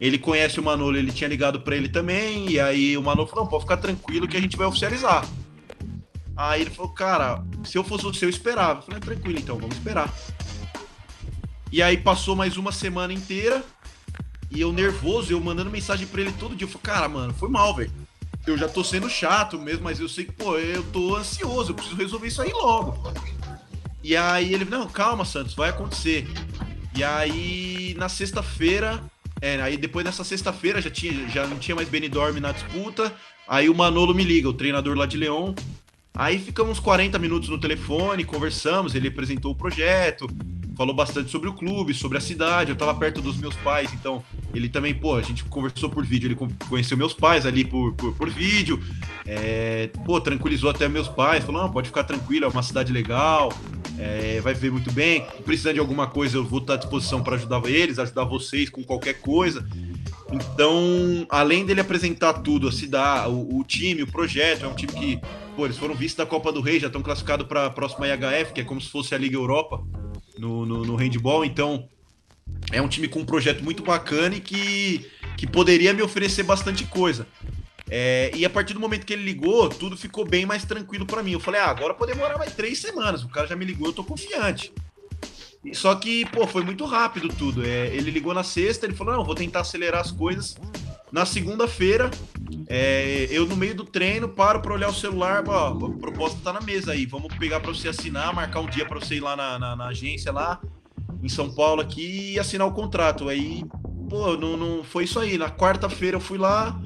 [SPEAKER 2] ele conhece o Manolo, ele tinha ligado para ele também. E aí o Manolo falou: não, pode ficar tranquilo que a gente vai oficializar. Aí ele falou: cara, se eu fosse você, eu esperava. Eu falei: tranquilo, então, vamos esperar. E aí passou mais uma semana inteira. E eu nervoso, eu mandando mensagem para ele todo dia. Eu falei: cara, mano, foi mal, velho. Eu já tô sendo chato mesmo, mas eu sei que, pô, eu tô ansioso, eu preciso resolver isso aí logo. E aí ele, não, calma, Santos, vai acontecer. E aí, na sexta-feira, é, aí depois dessa sexta-feira já, tinha, já não tinha mais Benidorm na disputa. Aí o Manolo me liga, o treinador lá de Leão. Aí ficamos 40 minutos no telefone, conversamos, ele apresentou o projeto, falou bastante sobre o clube, sobre a cidade. Eu tava perto dos meus pais, então ele também, pô, a gente conversou por vídeo, ele conheceu meus pais ali por, por, por vídeo, é, pô, tranquilizou até meus pais, falou: não, pode ficar tranquilo, é uma cidade legal, é, vai ver muito bem. Precisando de alguma coisa, eu vou estar à disposição para ajudar eles, ajudar vocês com qualquer coisa. Então, além dele apresentar tudo, a cidade, o, o time, o projeto, é um time que, pô, eles foram vistos da Copa do Rei, já estão classificados para a próxima IHF, que é como se fosse a Liga Europa no, no, no handball, então é um time com um projeto muito bacana e que, que poderia me oferecer bastante coisa. É, e a partir do momento que ele ligou, tudo ficou bem mais tranquilo para mim. Eu falei, ah, agora pode demorar mais três semanas. O cara já me ligou, eu tô confiante. Só que, pô, foi muito rápido tudo. É, ele ligou na sexta, ele falou, não, vou tentar acelerar as coisas. Na segunda-feira, é, eu no meio do treino paro para olhar o celular, ó, a proposta tá na mesa aí, vamos pegar para você assinar, marcar um dia para você ir lá na, na, na, agência lá em São Paulo aqui e assinar o contrato. Aí, pô, não, não foi isso aí. Na quarta-feira eu fui lá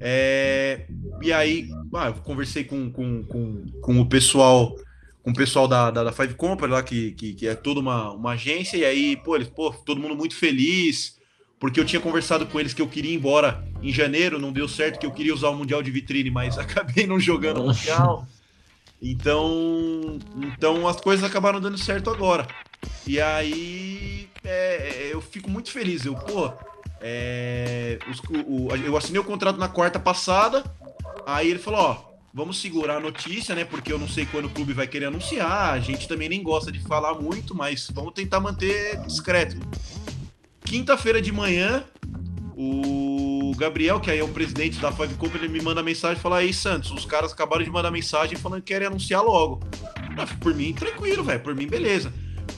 [SPEAKER 2] é, e aí, ah, eu conversei com, com, com, com o pessoal com o pessoal da, da, da Five Company lá, que, que, que, é toda uma, uma agência, e aí, pô, eles, pô, todo mundo muito feliz, porque eu tinha conversado com eles que eu queria ir embora em janeiro, não deu certo, que eu queria usar o Mundial de Vitrine, mas [LAUGHS] acabei não jogando o Mundial. Então, então as coisas acabaram dando certo agora. E aí é, eu fico muito feliz. Eu, pô, é, os, o, eu assinei o contrato na quarta passada. Aí ele falou: ó, vamos segurar a notícia, né? Porque eu não sei quando o clube vai querer anunciar. A gente também nem gosta de falar muito, mas vamos tentar manter discreto. Quinta-feira de manhã, o Gabriel, que aí é o presidente da Five Cup, ele me manda mensagem e fala: Aí, Santos, os caras acabaram de mandar mensagem falando que querem anunciar logo. Ah, por mim, tranquilo, velho. Por mim, beleza.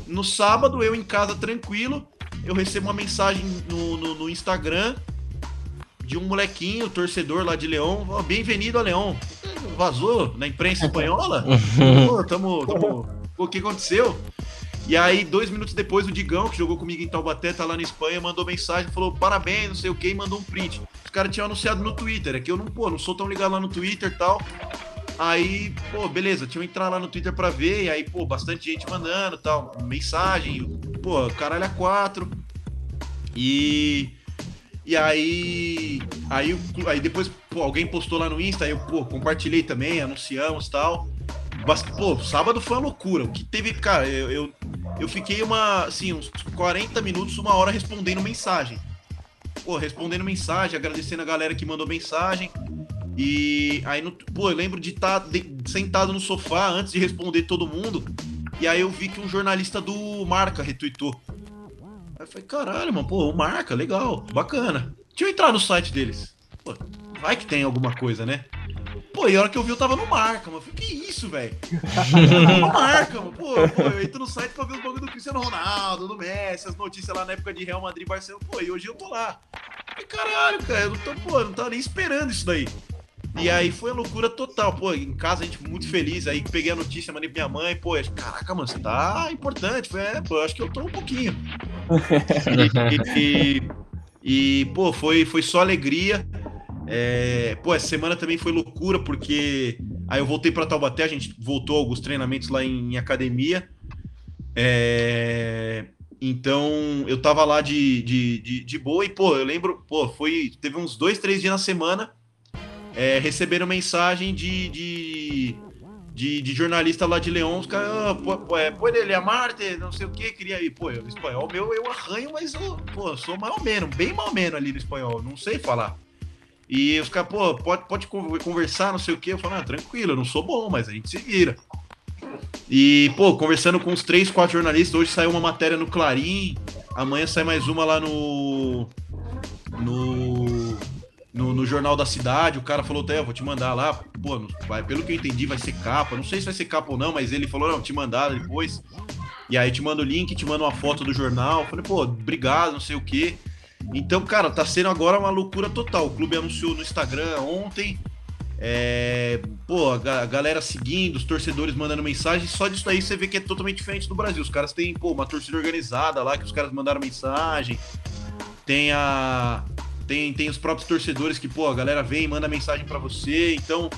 [SPEAKER 2] No sábado, eu em casa tranquilo, eu recebo uma mensagem no, no, no Instagram de um molequinho, torcedor lá de Leão. Oh, Bem-vindo a Leão. Vazou na imprensa [LAUGHS] espanhola? [LAUGHS] Pô, tamo, tamo... o que aconteceu? E aí, dois minutos depois, o Digão, que jogou comigo em Taubaté, tá lá na Espanha, mandou mensagem, falou parabéns, não sei o que, e mandou um print. Os caras tinham anunciado no Twitter, é que eu não, pô, não sou tão ligado lá no Twitter e tal. Aí, pô, beleza, tinha que entrar lá no Twitter pra ver, e aí, pô, bastante gente mandando tal, mensagem, pô, caralho a quatro. E. E aí. Aí, aí depois, pô, alguém postou lá no Insta, aí eu, pô, compartilhei também, anunciamos tal. Pô, sábado foi uma loucura. O que teve, cara, eu, eu, eu fiquei uma, assim, uns 40 minutos, uma hora respondendo mensagem. Pô, respondendo mensagem, agradecendo a galera que mandou mensagem. E aí, no, pô, eu lembro de estar tá sentado no sofá antes de responder todo mundo. E aí eu vi que um jornalista do Marca retweetou. Aí eu falei, caralho, mano, pô, o Marca, legal, bacana. Deixa eu entrar no site deles. Pô, vai que tem alguma coisa, né? Pô, e a hora que eu vi, eu tava no Marca, mano. Eu falei, que isso, velho? [LAUGHS] no Marca, mano. Pô, pô, eu entro no site pra ver os bagulho do Cristiano Ronaldo, do Messi, as notícias lá na época de Real Madrid e Barcelona. Pô, e hoje eu tô lá. falei, caralho, cara, eu não tô, pô, não tava nem esperando isso daí. E aí foi a loucura total. Pô, em casa a gente muito feliz. Aí peguei a notícia, mandei pra minha mãe. Pô, caraca, mano, você tá importante. Foi, é, pô, acho que eu tô um pouquinho. [LAUGHS] e, e, e, pô, foi, foi só alegria. É, pô, essa semana também foi loucura, porque aí eu voltei para Taubaté, a gente voltou alguns treinamentos lá em, em academia. É, então eu tava lá de, de, de, de, boa e, pô, eu lembro, pô, foi. Teve uns dois, três dias na semana é, receberam mensagem de, de, de, de, jornalista lá de Leão, os caras, oh, é, pode ele amarte, não sei o que, queria ir. Pô, o espanhol meu eu arranho, mas eu, pô, sou mal menos, bem mal menos ali no espanhol, não sei falar. E os caras, pô, pode, pode conversar, não sei o que. Eu falo, ah, tranquilo, eu não sou bom, mas a gente se vira. E, pô, conversando com os três, quatro jornalistas, hoje saiu uma matéria no Clarim, amanhã sai mais uma lá no. No no, no, jornal da cidade, o cara falou, até, vou te mandar lá, pô, vai, pelo que eu entendi, vai ser capa. Não sei se vai ser capa ou não, mas ele falou, não, te mandar depois. E aí te manda o link, te manda uma foto do jornal. Falei, pô, obrigado, não sei o quê. Então, cara, tá sendo agora uma loucura total. O clube anunciou no Instagram ontem. É, pô, a galera seguindo, os torcedores mandando mensagem. Só disso aí você vê que é totalmente diferente do Brasil. Os caras têm, pô, uma torcida organizada lá, que os caras mandaram mensagem. Tem a, tem, tem os próprios torcedores que, pô, a galera vem e manda mensagem para você. Então,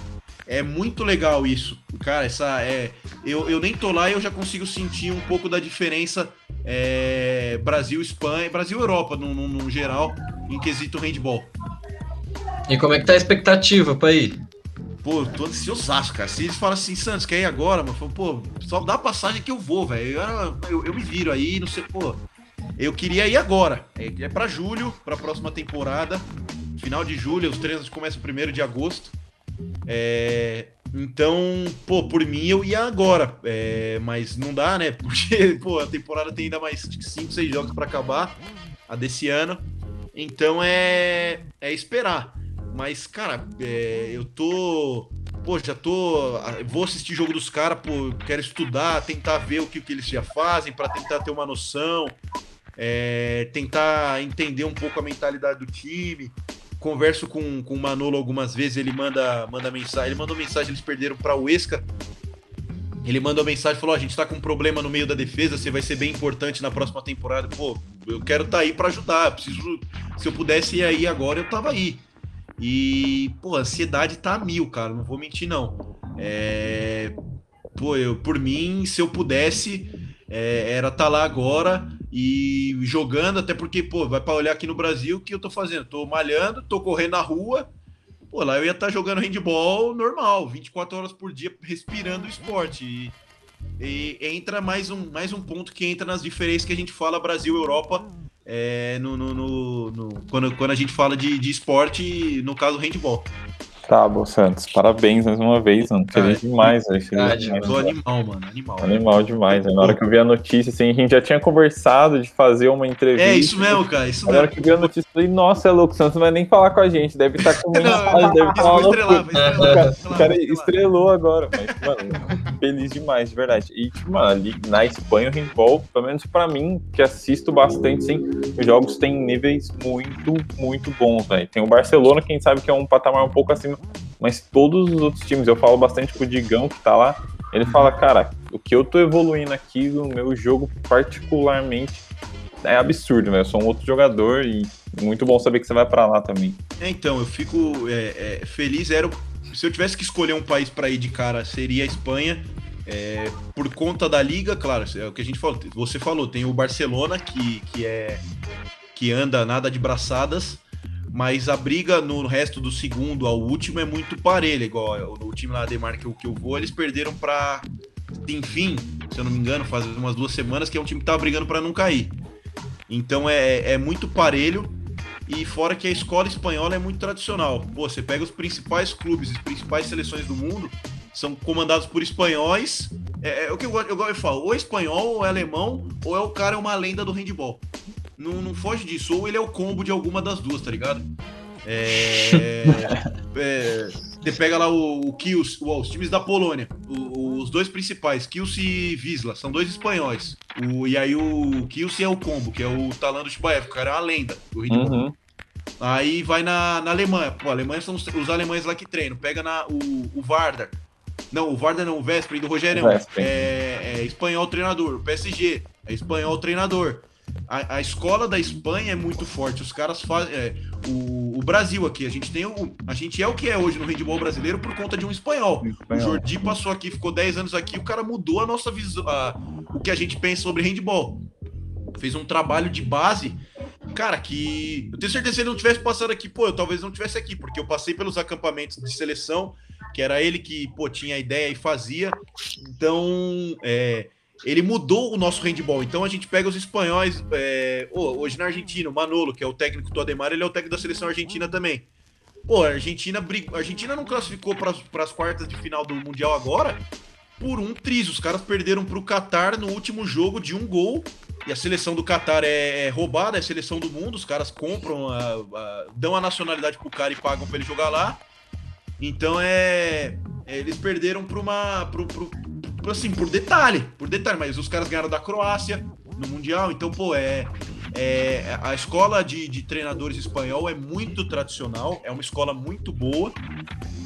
[SPEAKER 2] é muito legal isso. Cara, essa é. Eu, eu nem tô lá e eu já consigo sentir um pouco da diferença é, Brasil, Espanha, Brasil Europa, no, no, no, geral, em quesito handball.
[SPEAKER 3] E como é que tá a expectativa pra ir?
[SPEAKER 2] Pô, tô ansiosaço, cara. Se eles falam assim, Santos, quer ir agora? Mano? Pô, só dá passagem que eu vou, velho. Eu, eu, eu, me viro aí, não sei, pô. Eu queria ir agora. É, é para julho, para a próxima temporada. Final de julho, os treinos começam primeiro de agosto. É, então, pô, por mim eu ia agora. É, mas não dá, né? [LAUGHS] Porque, pô, a temporada tem ainda mais 5, 6 jogos para acabar. A desse ano. Então é, é esperar. Mas, cara, é, eu tô. Pô, já tô. Vou assistir jogo dos caras, pô, quero estudar, tentar ver o que, o que eles já fazem, para tentar ter uma noção é, tentar entender um pouco a mentalidade do time. Converso com, com o Manolo algumas vezes, ele manda, manda mensagem. Ele mandou mensagem, eles perderam para o Esca. Ele mandou mensagem falou: a gente tá com um problema no meio da defesa, você vai ser bem importante na próxima temporada. Pô, eu quero estar tá aí para ajudar. preciso, se eu pudesse ir aí agora, eu tava aí. E, pô, a ansiedade tá a mil, cara, não vou mentir, não. É, pô, eu, por mim, se eu pudesse, é, era estar tá lá agora e jogando, até porque, pô, vai para olhar aqui no Brasil o que eu tô fazendo? Tô malhando, tô correndo na rua, pô, lá eu ia estar tá jogando handball normal, 24 horas por dia, respirando o esporte. E, e, entra mais um, mais um ponto que entra nas diferenças que a gente fala Brasil-Europa é, no, no, no, no, quando, quando a gente fala de, de esporte, no caso handball.
[SPEAKER 1] Tá, Bo Santos, parabéns mais uma vez, mano. Feliz demais, velho.
[SPEAKER 2] Feliz demais. Tô animal, mano. Animal.
[SPEAKER 1] Animal demais. Né? Na hora que eu vi a notícia, assim, a gente já tinha conversado de fazer uma entrevista. É,
[SPEAKER 2] isso mesmo, cara. Isso
[SPEAKER 1] na mesmo. hora que eu vi a notícia, eu falei, nossa, é louco, o Santos não vai nem falar com a gente. Deve estar com [LAUGHS] mensagem, deve estar
[SPEAKER 2] estrelar, estrelar,
[SPEAKER 1] O cara estrelou agora, mas, mano, feliz demais, de verdade. E, tipo, mano, ali na Espanha, o handball, pelo menos pra mim, que assisto bastante, sim, os jogos têm níveis muito, muito bons, velho. Tem o Barcelona, quem sabe que é um patamar um pouco acima mas todos os outros times, eu falo bastante com o Digão que tá lá, ele fala, cara, o que eu tô evoluindo aqui no meu jogo particularmente é absurdo, né? Eu sou um outro jogador e muito bom saber que você vai para lá também.
[SPEAKER 2] É, então, eu fico é, é, feliz. Era, se eu tivesse que escolher um país para ir de cara, seria a Espanha. É, por conta da liga, claro, é o que a gente falou. Você falou, tem o Barcelona que, que é que anda nada de braçadas mas a briga no resto do segundo ao último é muito parelha, igual o time lá de Mar que eu, vou, eles perderam para enfim, se eu não me engano, faz umas duas semanas que é um time que tava brigando para não cair. Então é, é muito parelho e fora que a escola espanhola é muito tradicional. Pô, você pega os principais clubes, as principais seleções do mundo, são comandados por espanhóis. É, é o que eu, eu, eu falo, ou é espanhol, ou é alemão, ou é o cara é uma lenda do handball. Não, não foge disso. Ou ele é o combo de alguma das duas, tá ligado? É, [LAUGHS] é, você pega lá o, o Kiels, os times da Polônia, o, os dois principais, Kiels e Wisla, são dois espanhóis. O, e aí o Kiels é o combo, que é o Talando Chibaev, o cara é uma lenda do Uhum. Aí vai na, na Alemanha. Pô, Alemanha são os, os alemães lá que treinam. Pega na, o, o Vardar. Não, o Vardar não, o Vespre do Rogério é, é, espanhol treinador. O PSG é espanhol treinador a, a, escola da Espanha é muito forte. Os caras fazem. É, o, o, Brasil aqui, a gente tem o. A gente é o que é hoje no handball brasileiro por conta de um espanhol. espanhol. O Jordi passou aqui, ficou 10 anos aqui, o cara mudou a nossa visão, o que a gente pensa sobre handball. Fez um trabalho de base. Cara, que eu tenho certeza que se ele não tivesse passado aqui, pô, eu talvez não tivesse aqui, porque eu passei pelos acampamentos de seleção, que era ele que, pô, tinha a ideia e fazia. Então, é, ele mudou o nosso handball. Então a gente pega os espanhóis, é, hoje na Argentina, o Manolo, que é o técnico do Ademar, ele é o técnico da seleção argentina também. Pô, a Argentina, a Argentina não classificou para as quartas de final do Mundial agora por um triz. Os caras perderam para o Qatar no último jogo de um gol. E a seleção do Qatar é, é roubada, é a seleção do mundo. Os caras compram, a, a, dão a nacionalidade pro cara e pagam para ele jogar lá. Então é, é eles perderam para uma, pro, pro, assim, por detalhe, por detalhe, mas os caras ganharam da Croácia no Mundial, então, pô, é. é a escola de, de treinadores espanhol é muito tradicional, é uma escola muito boa.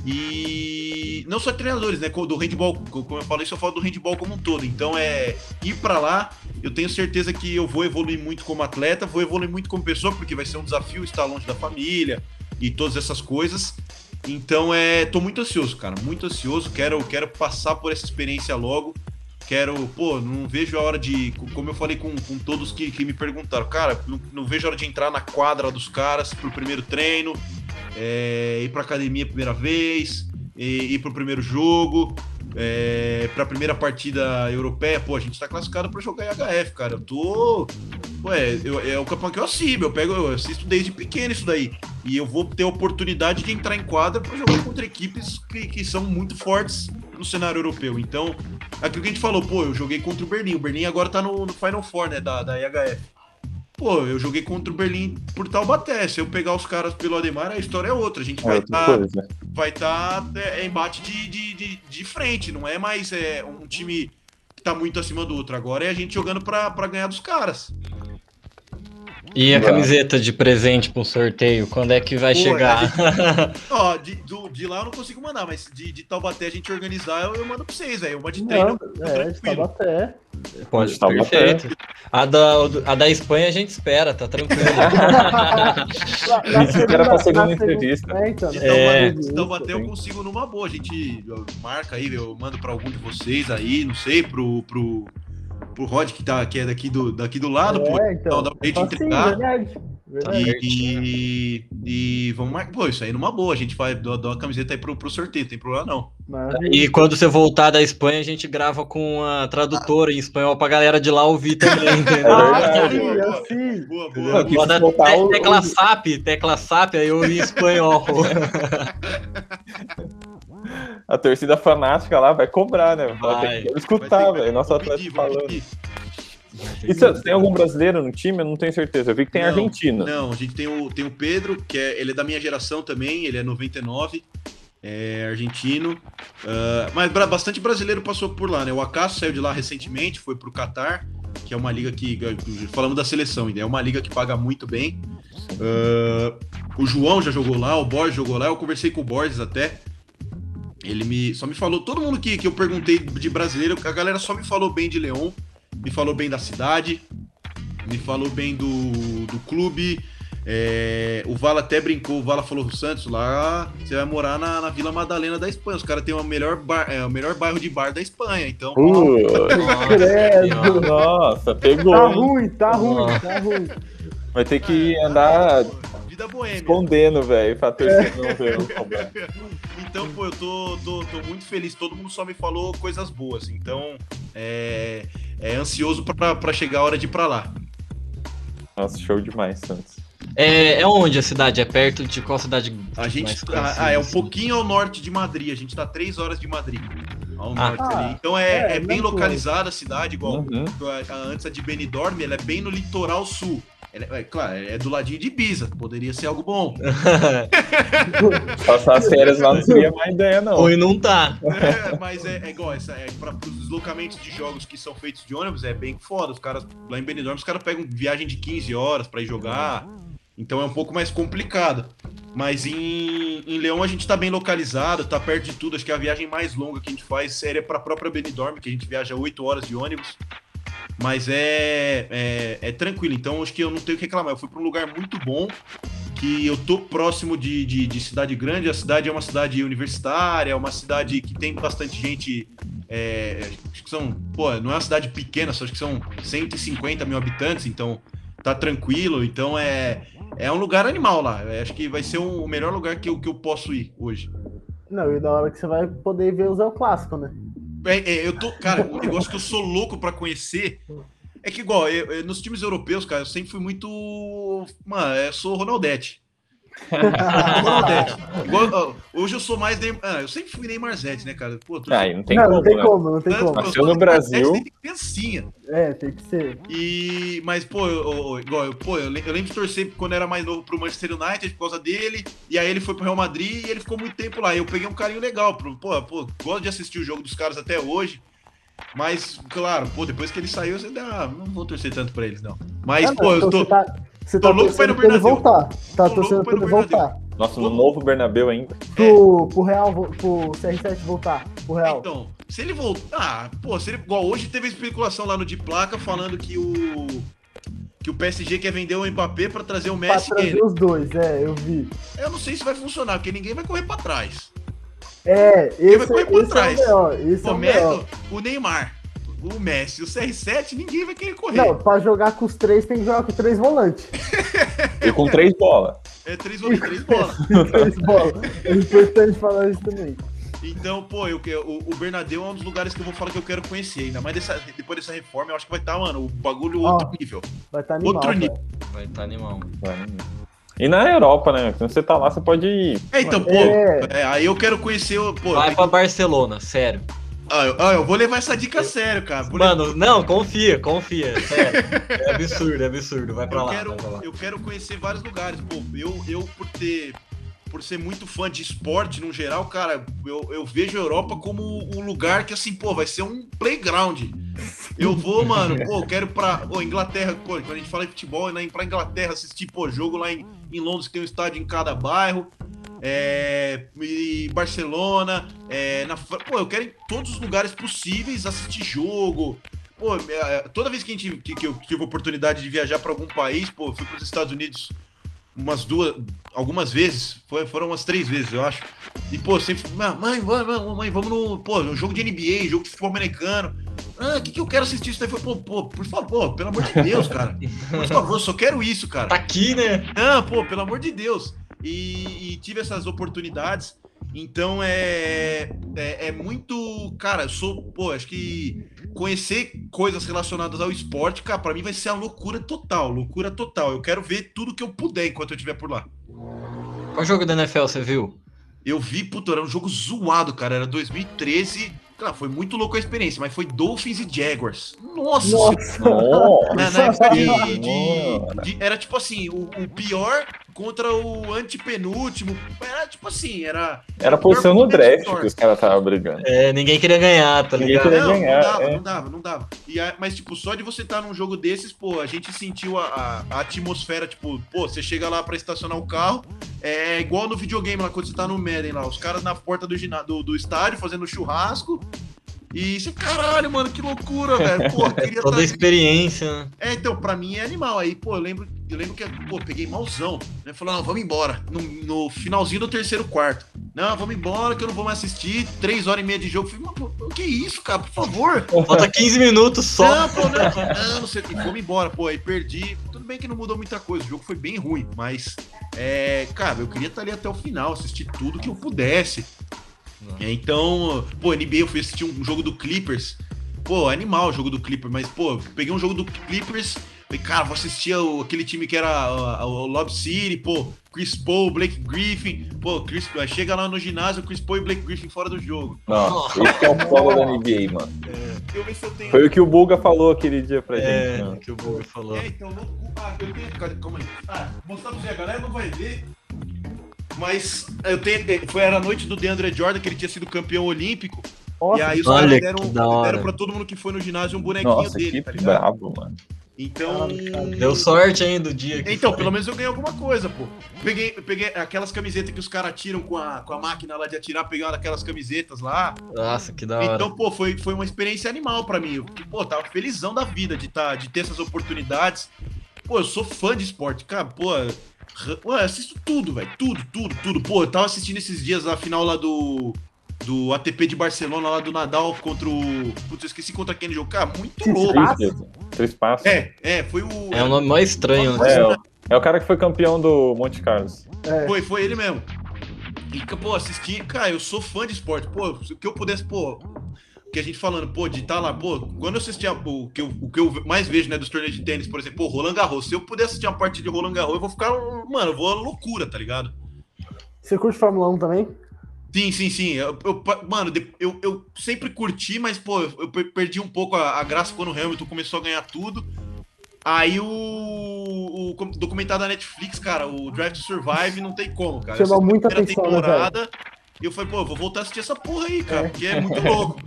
[SPEAKER 2] E não só treinadores, né? Do handball, como eu falei, só falo do handball como um todo. Então é ir para lá. Eu tenho certeza que eu vou evoluir muito como atleta, vou evoluir muito como pessoa, porque vai ser um desafio estar longe da família e todas essas coisas. Então é, tô muito ansioso, cara, muito ansioso. Quero, quero passar por essa experiência logo. Quero, pô, não vejo a hora de, como eu falei com, com todos que, que me perguntaram, cara, não, não vejo a hora de entrar na quadra dos caras pro primeiro treino, é, ir pra academia a primeira vez, ir, ir pro primeiro jogo, é, para a primeira partida europeia, pô, a gente está classificado para jogar em HF, cara. Eu tô. Ué, eu, é o campeão que eu assisto, eu pego, eu assisto desde pequeno isso daí. E eu vou ter a oportunidade de entrar em quadra para jogar contra equipes que, que são muito fortes no cenário europeu. Então, aquilo que a gente falou, pô, eu joguei contra o Berlim. O Berlim agora tá no, no Final Four, né, da, da IHF. Pô, eu joguei contra o Berlim por Taubaté. Se eu pegar os caras pelo Ademar, a história é outra. A gente vai estar tá, vai tá, é, é, embate de, de, de, de, frente, não é mais é, um time que tá muito acima do outro. Agora é a gente jogando para ganhar dos caras.
[SPEAKER 3] E a camiseta de presente para um sorteio, quando é que vai
[SPEAKER 2] Pô,
[SPEAKER 3] chegar? [LAUGHS]
[SPEAKER 2] Ó, de, do- de lá eu não consigo mandar, mas de, de Taubaté a gente organizar, eu, eu mando pra vocês, velho. Uma de treino.
[SPEAKER 4] Não, é, de Taubaté.
[SPEAKER 3] Pode,
[SPEAKER 1] Tá
[SPEAKER 3] perfeito. A da, a da Espanha a gente espera, tá tranquilo. [LAUGHS] [LAUGHS]
[SPEAKER 4] Na- na
[SPEAKER 1] Isso que era pra segunda entrevista.
[SPEAKER 4] É, então.
[SPEAKER 3] É.
[SPEAKER 2] Taubaté eu consigo numa boa. A gente marca aí, eu mando pra algum de vocês aí, não sei, pro, pro, pro Rod que, tá, que é daqui do, daqui do lado, pô.
[SPEAKER 4] É, então.
[SPEAKER 2] Dá pra gente entregar.
[SPEAKER 4] verdade. verdade.
[SPEAKER 2] E, e, e vamos marcar. Pô, isso aí numa boa. A gente vai dar uma camiseta aí pro, pro sorteio, não tem problema não.
[SPEAKER 4] Maravilha.
[SPEAKER 3] E quando você voltar da Espanha, a gente grava com a tradutora em espanhol pra galera de lá ouvir também, [LAUGHS] entendeu?
[SPEAKER 4] Ah, sim,
[SPEAKER 2] Boa, boa.
[SPEAKER 4] assim.
[SPEAKER 2] Boa, boa.
[SPEAKER 3] Te- tecla SAP, tecla SAP, aí eu em espanhol. [LAUGHS]
[SPEAKER 1] A torcida fanática lá vai cobrar, né? Vai que escutar, velho. Nosso atleta falando. E se- tem algum brasileiro no time? Eu não tenho certeza. Eu vi que tem
[SPEAKER 2] Não,
[SPEAKER 1] Argentina.
[SPEAKER 2] Não, a gente tem o, tem o Pedro, que é, ele é da minha geração também, ele é 99, é argentino. Ah, mas bastante brasileiro passou por lá, né? O Acaso saiu de lá recentemente, foi pro Qatar, que é uma liga que. Falamos da seleção ainda, é uma liga que paga muito bem. Ah, o João já jogou lá, o Borges jogou lá, eu conversei com o Borges até. Ele me só me falou, todo mundo que, que eu perguntei de brasileiro, a galera só me falou bem de Leão, me falou bem da cidade, me falou bem do, do clube. É, o Vala até brincou, o Vala falou pro Santos lá, "Ah, você vai morar na, na Vila Madalena da Espanha. Os caras têm o melhor, bar, é, o melhor bairro de bar da Espanha, então.
[SPEAKER 1] Uh,
[SPEAKER 4] Credo. [LAUGHS]
[SPEAKER 1] nossa, pegou.
[SPEAKER 4] Tá
[SPEAKER 1] hein?
[SPEAKER 4] ruim, tá ruim,
[SPEAKER 3] Nossa.
[SPEAKER 4] tá ruim.
[SPEAKER 1] Vai ter que andar
[SPEAKER 2] Vida boêmia.
[SPEAKER 1] escondendo, velho, pra torcida não ver o problema. [LAUGHS]
[SPEAKER 2] Então, pô, eu tô, tô, tô muito feliz. Todo mundo só me falou coisas boas. Então, é, é ansioso pra, pra chegar a hora de ir pra lá.
[SPEAKER 1] Nossa, show demais, Santos.
[SPEAKER 3] É, é onde a cidade? É perto de qual cidade?
[SPEAKER 2] A gente
[SPEAKER 3] mais conhecida,
[SPEAKER 2] ah, é um
[SPEAKER 3] assim?
[SPEAKER 2] pouquinho ao norte de Madrid. A gente tá três horas de Madrid. Ao
[SPEAKER 3] Ah.
[SPEAKER 2] norte ali. Então é,
[SPEAKER 4] é,
[SPEAKER 2] é bem localizada a cidade, igual
[SPEAKER 1] Uhum.
[SPEAKER 2] a, a, antes a de Benidorm, ela é bem no litoral sul. Ela é, é, claro, é do ladinho de Ibiza. Poderia ser algo bom. [LAUGHS]
[SPEAKER 1] Passar as férias lá não seria má ideia, não.
[SPEAKER 3] Ou não tá.
[SPEAKER 2] É, mas é, é igual, essa, é, para os deslocamentos de jogos que são feitos de ônibus, é bem foda. Os caras, lá em Benidorm, os caras pegam viagem de 15 horas pra ir jogar. Então é um pouco mais complicado. Mas em, em Leão a gente tá bem localizado, tá perto de tudo. Acho que a viagem mais longa que a gente faz seria pra própria Benidorm, que a gente viaja 8 horas de ônibus. Mas é, é, é tranquilo, então acho que eu não tenho o que reclamar. Eu fui para um lugar muito bom, que eu tô próximo de, de, de cidade grande. A cidade é uma cidade universitária, é uma cidade que tem bastante gente. é, acho que são, pô, não é uma cidade pequena, só acho que são 150 mil habitantes, então tá tranquilo. Então é, é um lugar animal lá. Eu acho que vai ser o melhor lugar que eu, que eu posso ir hoje.
[SPEAKER 4] Não, e da hora que você vai poder ver El Clássico, né?
[SPEAKER 2] É, é, eu tô, cara, um negócio que eu sou louco pra conhecer é que, igual, eu- eu- nos times europeus, cara, eu sempre fui muito. Mano, eu sou Ronaldete. Igual, [LAUGHS] hoje eu sou mais. Neymar, ah, eu sempre fui Neymar Zete, né, cara? Pô, tô-
[SPEAKER 1] Aí não tem
[SPEAKER 4] não,
[SPEAKER 1] como,
[SPEAKER 4] não tem
[SPEAKER 1] né?
[SPEAKER 4] como, não tem
[SPEAKER 2] Tanto-
[SPEAKER 4] como.
[SPEAKER 2] eu
[SPEAKER 1] Nasceu no Brasil.
[SPEAKER 2] Zete desde criancinha.
[SPEAKER 4] É, tem que ser.
[SPEAKER 2] E, mas, pô, eu, eu- igual, eu, pô, eu, le- eu lembro de torcer quando eu era mais novo pro Manchester United por causa dele. E aí ele foi pro Real Madrid e ele ficou muito tempo lá. E eu peguei um carinho legal. Pro, pô, pô, gosto de assistir o jogo dos caras até hoje. Mas, claro, pô, depois que ele saiu, você dá. Não vou torcer tanto pra eles, não. Mas,
[SPEAKER 4] Ah, não,
[SPEAKER 2] pô, eu
[SPEAKER 4] então
[SPEAKER 2] tô.
[SPEAKER 4] Você tá, você
[SPEAKER 2] tô
[SPEAKER 4] tá
[SPEAKER 2] louco pra ir no
[SPEAKER 4] torcendo pra ele
[SPEAKER 2] Bernabéu.
[SPEAKER 4] voltar. Tá
[SPEAKER 2] Tô
[SPEAKER 4] torcendo pra
[SPEAKER 2] pra
[SPEAKER 4] ele voltar.
[SPEAKER 1] Nossa, no novo Bernabéu ainda.
[SPEAKER 4] Pro, pro Real, pro CR7 voltar. Pro Real.
[SPEAKER 2] Então, se ele voltar. Pô, se ele. Igual hoje teve especulação lá no de placa falando que o. Que o PSG quer vender o Mbappé pra trazer o
[SPEAKER 4] pra
[SPEAKER 2] Messi e
[SPEAKER 4] trazer
[SPEAKER 2] ele.
[SPEAKER 4] os dois, é, eu vi.
[SPEAKER 2] Eu não sei se vai funcionar, porque ninguém vai correr pra trás.
[SPEAKER 4] É,
[SPEAKER 2] vai
[SPEAKER 4] esse,
[SPEAKER 2] correr pra
[SPEAKER 4] esse é o
[SPEAKER 2] trás.
[SPEAKER 4] melhor. Esse é
[SPEAKER 2] O,
[SPEAKER 4] o melhor.
[SPEAKER 2] o Neymar, o Messi, o CR7, ninguém vai querer correr.
[SPEAKER 4] Não, pra jogar com os três tem que jogar com três volantes.
[SPEAKER 1] E com três bolas.
[SPEAKER 2] É três, bolas, três bolas. [LAUGHS]
[SPEAKER 4] três bolas. É importante falar isso também.
[SPEAKER 2] Então, pô, eu, o, o Bernadeu é um dos lugares que eu vou falar que eu quero conhecer. Ainda mais dessa- depois dessa reforma, eu acho que vai estar, mano, o bagulho outro nível.
[SPEAKER 4] Vai estar animal.
[SPEAKER 2] Outro nível.
[SPEAKER 3] Vai estar animal.
[SPEAKER 1] Vai. E na Europa, né? Quando você tá lá, você pode ir.
[SPEAKER 2] É, então, pô,
[SPEAKER 4] É.
[SPEAKER 2] é, aí eu quero conhecer o. Pô,
[SPEAKER 3] Vai pra Barcelona, sério.
[SPEAKER 2] Ah, eu, ah, eu vou levar essa dica a sério, cara. Vou
[SPEAKER 3] Mano, não, confia, confia, sério. É absurdo, é absurdo. Vai pra
[SPEAKER 2] eu
[SPEAKER 3] lá,
[SPEAKER 2] quero,
[SPEAKER 3] vai pra lá.
[SPEAKER 2] eu quero conhecer vários lugares. Pô, eu, eu por ter. Por ser muito fã de esporte no geral, cara, eu, eu vejo a Europa como um lugar que, assim, pô, vai ser um playground. Eu vou, mano, pô, eu quero pra pô, Inglaterra, pô, quando a gente fala de futebol, né, ir pra Inglaterra assistir, pô, jogo lá em, em Londres, que tem um estádio em cada bairro. É, e Barcelona, é, na, pô, eu quero ir em todos os lugares possíveis assistir jogo. Pô, é, toda vez que, a gente, que, que eu tive oportunidade de viajar para algum país, pô, fui para os Estados Unidos umas duas, algumas vezes, foi, foram umas três vezes, eu acho. E, pô, sempre, mãe, mãe, mãe, vamos no, pô, no jogo de NBA, jogo de futebol americano. Ah, o que, que eu quero assistir isso daí? Foi, pô, pô, por favor, pelo amor de Deus, cara. Por favor, só quero isso, cara.
[SPEAKER 3] Tá aqui, né?
[SPEAKER 2] Ah, pô, pelo amor de Deus. E, e tive essas oportunidades. Então é, é, é, muito. Cara, eu sou. Pô, acho que conhecer coisas relacionadas ao esporte, cara, pra mim vai ser a loucura total. Loucura total. Eu quero ver tudo que eu puder enquanto eu estiver por lá.
[SPEAKER 3] Qual jogo da NFL você viu?
[SPEAKER 2] Eu vi, puto, era um jogo zoado, cara. Era 2013. Claro, foi muito louco a experiência, mas foi Dolphins e Jaguars. Nossa! Nossa. Na, na época de, de, de, Era tipo assim, o, o pior contra o antepenúltimo. Era tipo assim, era.
[SPEAKER 1] Era posição no draft que os caras estavam brigando.
[SPEAKER 3] É, ninguém queria ganhar, tá
[SPEAKER 1] ligado? Ninguém queria
[SPEAKER 2] não,
[SPEAKER 1] ganhar.
[SPEAKER 2] Não dava,
[SPEAKER 1] é.
[SPEAKER 2] não dava, não dava. E mas, tipo, só de você estar num jogo desses, pô, a gente sentiu a, a, a, atmosfera, tipo, pô, você chega lá pra estacionar o carro, é igual no videogame lá, quando você tá no Madden lá, os caras na porta do, do, do estádio fazendo churrasco. E você, caralho, mano, que loucura, velho. Pô, queria [LAUGHS]
[SPEAKER 3] Toda tá... a experiência, né?
[SPEAKER 2] É, então, pra mim é animal. Aí, pô, eu lembro, eu lembro que, pô, peguei malzão. Né? Falou, não, vamos embora. No, no, finalzinho do terceiro quarto. Não, vamos embora que eu não vou mais assistir. Três horas e meia de jogo. Falei, mas, pô, que isso, cara, por favor. [LAUGHS]
[SPEAKER 3] Falta 15 minutos só.
[SPEAKER 2] Não, pô, não, não, não sei. E vamos embora, pô. Aí perdi. Tudo bem que não mudou muita coisa. O jogo foi bem ruim, mas, é, cara, eu queria estar ali até o final, assistir tudo que eu pudesse. É, então, pô, NBA eu fui assistir um jogo do Clippers. Pô, animal o jogo do Clippers, mas, pô, peguei um jogo do Clippers. Falei, cara, vou assistir o, aquele time que era o, o Lob City, pô, Chris Paul, Blake Griffin. Pô, Chris, chega lá no ginásio, Chris Paul e Blake Griffin fora do jogo.
[SPEAKER 1] Nossa, esse é o foda da NBA, mano.
[SPEAKER 2] É, eu ver se eu tenho...
[SPEAKER 1] Foi o que o Buga falou aquele dia pra
[SPEAKER 3] é,
[SPEAKER 1] gente.
[SPEAKER 3] É, que o Buga falou.
[SPEAKER 2] É, então, ah, eu tenho. Calma aí. Ah, mostrar pra você, a galera não vai ver. Mas eu tenho, foi era a noite do DeAndre Jordan, que ele tinha sido campeão olímpico. Nossa, e aí os caras deram, deram pra todo mundo que foi no ginásio um bonequinho
[SPEAKER 1] Nossa,
[SPEAKER 2] dele,
[SPEAKER 1] tá ligado? bravo, mano.
[SPEAKER 2] Então.
[SPEAKER 3] Deu sorte ainda do dia.
[SPEAKER 2] então,
[SPEAKER 3] foi.
[SPEAKER 2] pelo menos eu ganhei alguma coisa, pô. Peguei, peguei aquelas camisetas que os caras tiram com a, com a máquina lá de atirar, peguei uma daquelas camisetas lá.
[SPEAKER 3] Nossa, que da hora.
[SPEAKER 2] Então, pô, foi, foi uma experiência animal pra mim. Eu, pô, tava felizão da vida de, tá, de ter essas oportunidades. Pô, eu sou fã de esporte, cara, pô. Pô, eu assisto tudo, velho. Tudo, tudo, tudo. Pô, eu tava assistindo esses dias a final lá do. Do ATP de Barcelona, lá do Nadal contra o. Putz, eu esqueci contra quem ele jogou. Cara, muito louco.
[SPEAKER 1] Três passos.
[SPEAKER 2] É, é, foi o.
[SPEAKER 3] É um nome mais estranho,
[SPEAKER 1] né? É, é o cara que foi campeão do Monte Carlos.
[SPEAKER 2] É. Foi, foi ele mesmo. E, pô, assisti. Cara, eu sou fã de esporte. Pô, se eu pudesse, pô, que a gente falando, pô, de estar tá lá, pô, quando eu assistia o que eu, o que eu mais vejo, né, dos torneios de tênis, por exemplo, pô, Roland Garros, se eu puder assistir uma partida de Roland Garros, eu vou ficar, mano, eu vou à loucura, tá ligado?
[SPEAKER 4] Você curte Fórmula 1 também?
[SPEAKER 2] Sim, sim, sim. Eu, eu, mano, eu, eu sempre curti, mas, pô, eu perdi um pouco a, a graça quando o Hamilton começou a ganhar tudo. Aí o, o, documentário da Netflix, cara, o Drive to Survive, não tem como, cara.
[SPEAKER 4] Chama muita atenção, né,
[SPEAKER 2] temporada, né, E eu falei, pô, vou voltar a assistir essa porra aí, cara, é. porque é muito [LAUGHS] louco.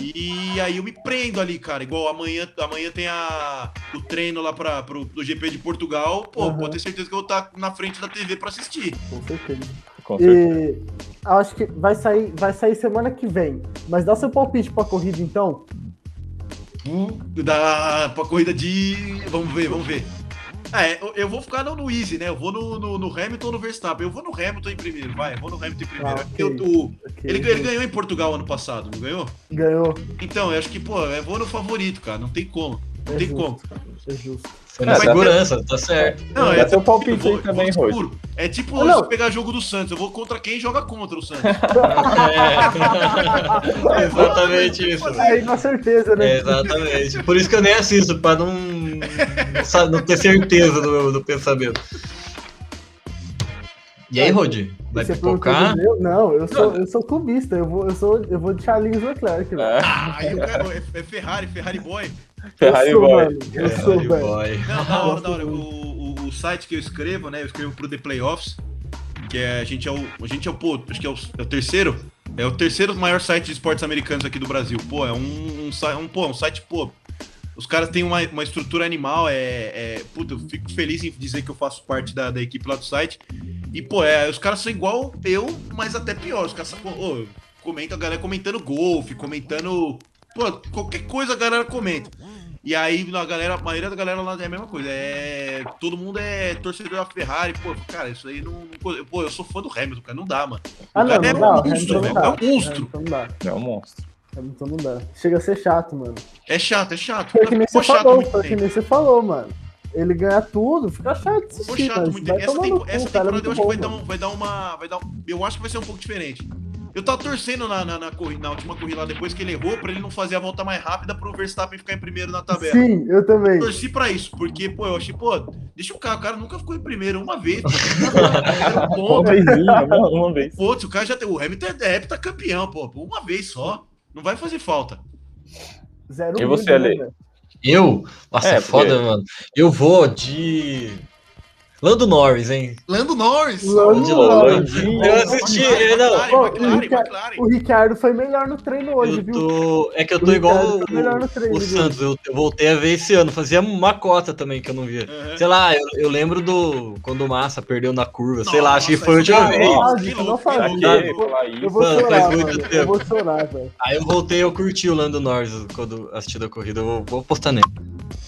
[SPEAKER 2] E aí eu me prendo ali, cara. Igual amanhã, amanhã tem a, o treino lá para pro, do GP de Portugal. Pô, uhum. pode ter certeza que eu vou estar na frente da TV para assistir.
[SPEAKER 4] Com certeza. Com certeza. E acho que vai sair, vai sair semana que vem. Mas dá seu palpite pra corrida então.
[SPEAKER 2] Hum, dá pra corrida de. Vamos ver, vamos ver. É, eu vou ficar no, no Easy, né? Eu vou no, no, no, Hamilton ou no Verstappen. Eu vou no Hamilton em primeiro, vai. Eu vou no Hamilton em primeiro. Ah, okay, eu, o, okay, ele, ele, ganhou em Portugal ano passado, não ganhou?
[SPEAKER 4] Ganhou.
[SPEAKER 2] Então, eu acho que, pô, eu vou no favorito, cara. Não tem como. Não é tem
[SPEAKER 4] justo,
[SPEAKER 2] como.
[SPEAKER 4] É justo.
[SPEAKER 3] Foi na segurança, ter... tá certo.
[SPEAKER 1] Não, é, seu palpite aí também, Rui.
[SPEAKER 2] É tipo ah, se pegar jogo do Santos, eu vou contra quem joga contra o Santos. [LAUGHS]
[SPEAKER 3] é. [LAUGHS] exatamente isso.
[SPEAKER 4] Aí, com certeza, né?
[SPEAKER 3] É, exatamente. Por isso que eu nem assisto, pra não, não, não ter certeza do, do pensamento. E aí, Rodi? Vai
[SPEAKER 4] Você
[SPEAKER 3] pipocar?
[SPEAKER 4] Não, eu sou, eu sou clubista, eu vou, eu sou, eu vou de Charles Leclerc.
[SPEAKER 2] Né? Ah, quero, é, é Ferrari, Ferrari Boy.
[SPEAKER 1] Ferrari
[SPEAKER 4] eu sou,
[SPEAKER 1] Boy.
[SPEAKER 4] Mano, eu Ferrari sou,
[SPEAKER 3] Boy.
[SPEAKER 2] Não, da hora, da hora. O, o, o, site que eu escrevo, né? Eu escrevo pro The Playoffs, que é, a gente é o, a gente é o, pô, acho que é o, é o terceiro, é o terceiro maior site de esportes americanos aqui do Brasil. Pô, é um, um, um, pô, um site, pô, Os caras têm uma, uma estrutura animal, é, é. Puta, eu fico feliz em dizer que eu faço parte da, da equipe lá do site. E, pô, é, os caras são igual eu, mas até pior. Os caras são. Ô, comenta a galera comentando golfe, comentando. Pô, qualquer coisa a galera comenta. E aí, a galera, a maioria da galera lá é a mesma coisa. É, todo mundo é torcedor da Ferrari. Pô, cara, isso aí não. não- Pô, eu sou fã do Hamilton, cara. Não dá, mano. O
[SPEAKER 4] Ah, não,
[SPEAKER 2] cara é
[SPEAKER 4] não dá.
[SPEAKER 2] um monstro,
[SPEAKER 4] não
[SPEAKER 2] É
[SPEAKER 4] dá.
[SPEAKER 2] um monstro.
[SPEAKER 4] Hamilton não dá.
[SPEAKER 1] É um monstro.
[SPEAKER 4] Hamilton não dá. Chega a ser chato, mano.
[SPEAKER 2] É chato, é chato.
[SPEAKER 4] Foi que nem você falou, foi que nem você falou, mano. Ele ganha tudo, fica chato assistir,
[SPEAKER 2] chato muito tempo. Essa, tempo- essa
[SPEAKER 4] cara é
[SPEAKER 2] temporada eu
[SPEAKER 4] muito
[SPEAKER 2] acho que
[SPEAKER 4] bom,
[SPEAKER 2] vai dar, um, vai dar uma. Vai dar um- eu acho que vai ser um pouco diferente. Eu tava torcendo na, na, na, corrida, na última corrida lá, depois que ele errou, pra ele não fazer a volta mais rápida pro Verstappen ficar em primeiro na tabela.
[SPEAKER 4] Sim, eu também.
[SPEAKER 2] torci pra isso, porque, pô, eu achei, pô, deixa o cara, o cara nunca ficou em primeiro uma vez, pô, um [LAUGHS]
[SPEAKER 1] Uma
[SPEAKER 2] ponto,
[SPEAKER 1] vezinha, uma, uma vez.
[SPEAKER 2] pô, o cara já tem, o Hamilton é heptacampeão, pô, uma vez só, não vai fazer falta.
[SPEAKER 4] Zero
[SPEAKER 1] E você,
[SPEAKER 4] né,
[SPEAKER 1] Ale?
[SPEAKER 4] velho?
[SPEAKER 3] Eu? Nossa,
[SPEAKER 1] É,
[SPEAKER 3] é, foda,
[SPEAKER 1] porque-
[SPEAKER 3] mano. Eu vou de. Lando Norris, hein?
[SPEAKER 2] Lando Norris!
[SPEAKER 4] Lando Norris.
[SPEAKER 3] Eu assisti, é, não.
[SPEAKER 2] McLaren, McLaren,
[SPEAKER 4] o Ricardo-
[SPEAKER 2] McLaren.
[SPEAKER 4] O Ricardo foi melhor no treino hoje,
[SPEAKER 3] Eu
[SPEAKER 4] viu?
[SPEAKER 3] tô... É que eu
[SPEAKER 4] O
[SPEAKER 3] tô igual o,
[SPEAKER 4] melhor no treino,
[SPEAKER 3] o
[SPEAKER 4] viu?
[SPEAKER 3] Santos. Eu, eu voltei a ver esse ano. Fazia uma cota também que eu não via.
[SPEAKER 2] Uhum.
[SPEAKER 3] Sei lá, eu, eu lembro do. Quando o Massa perdeu na curva. sei lá, acho que
[SPEAKER 2] Nossa,
[SPEAKER 3] foi a última vez.
[SPEAKER 4] Ah, Eu vou
[SPEAKER 3] Mano,
[SPEAKER 4] chorar,
[SPEAKER 3] faz muito
[SPEAKER 4] mano. Eu vou chorar, velho.
[SPEAKER 3] Aí eu voltei, eu curti o Lando Norris quando assisti a corrida. Eu vou, vou postar nele.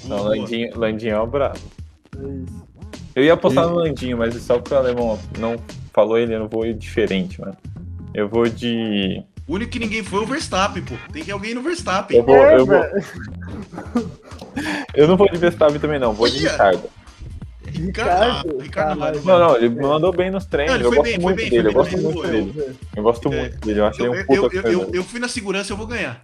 [SPEAKER 1] Não. Landinho, Landinho é o brabo.
[SPEAKER 4] É isso.
[SPEAKER 1] Eu ia apostar no Landinho, mas só porque o Alemão não falou ele, eu não vou ir diferente, mano. Eu vou de.
[SPEAKER 2] O único que ninguém foi é o Verstappen, pô, tem que ir alguém no Verstappen.
[SPEAKER 1] Eu vou,
[SPEAKER 4] É,
[SPEAKER 1] eu vou.
[SPEAKER 4] velho.
[SPEAKER 1] Eu não vou de Verstappen também, não. Vou de. Ricardo.
[SPEAKER 2] Ricardo, ah, Ricardo
[SPEAKER 4] caralho.
[SPEAKER 1] Não, não, ele mandou bem nos treinos.
[SPEAKER 2] Não,
[SPEAKER 1] eu
[SPEAKER 2] foi
[SPEAKER 1] gosto
[SPEAKER 2] bem, foi
[SPEAKER 1] muito
[SPEAKER 2] bem,
[SPEAKER 1] dele. Eu gosto
[SPEAKER 2] bem,
[SPEAKER 1] muito dele. Eu gosto
[SPEAKER 2] É.
[SPEAKER 1] muito dele. Eu acho
[SPEAKER 2] Eu,
[SPEAKER 1] ele um
[SPEAKER 2] eu,
[SPEAKER 1] puta
[SPEAKER 2] eu, eu,
[SPEAKER 1] treinador.
[SPEAKER 2] eu fui na segurança, eu vou ganhar.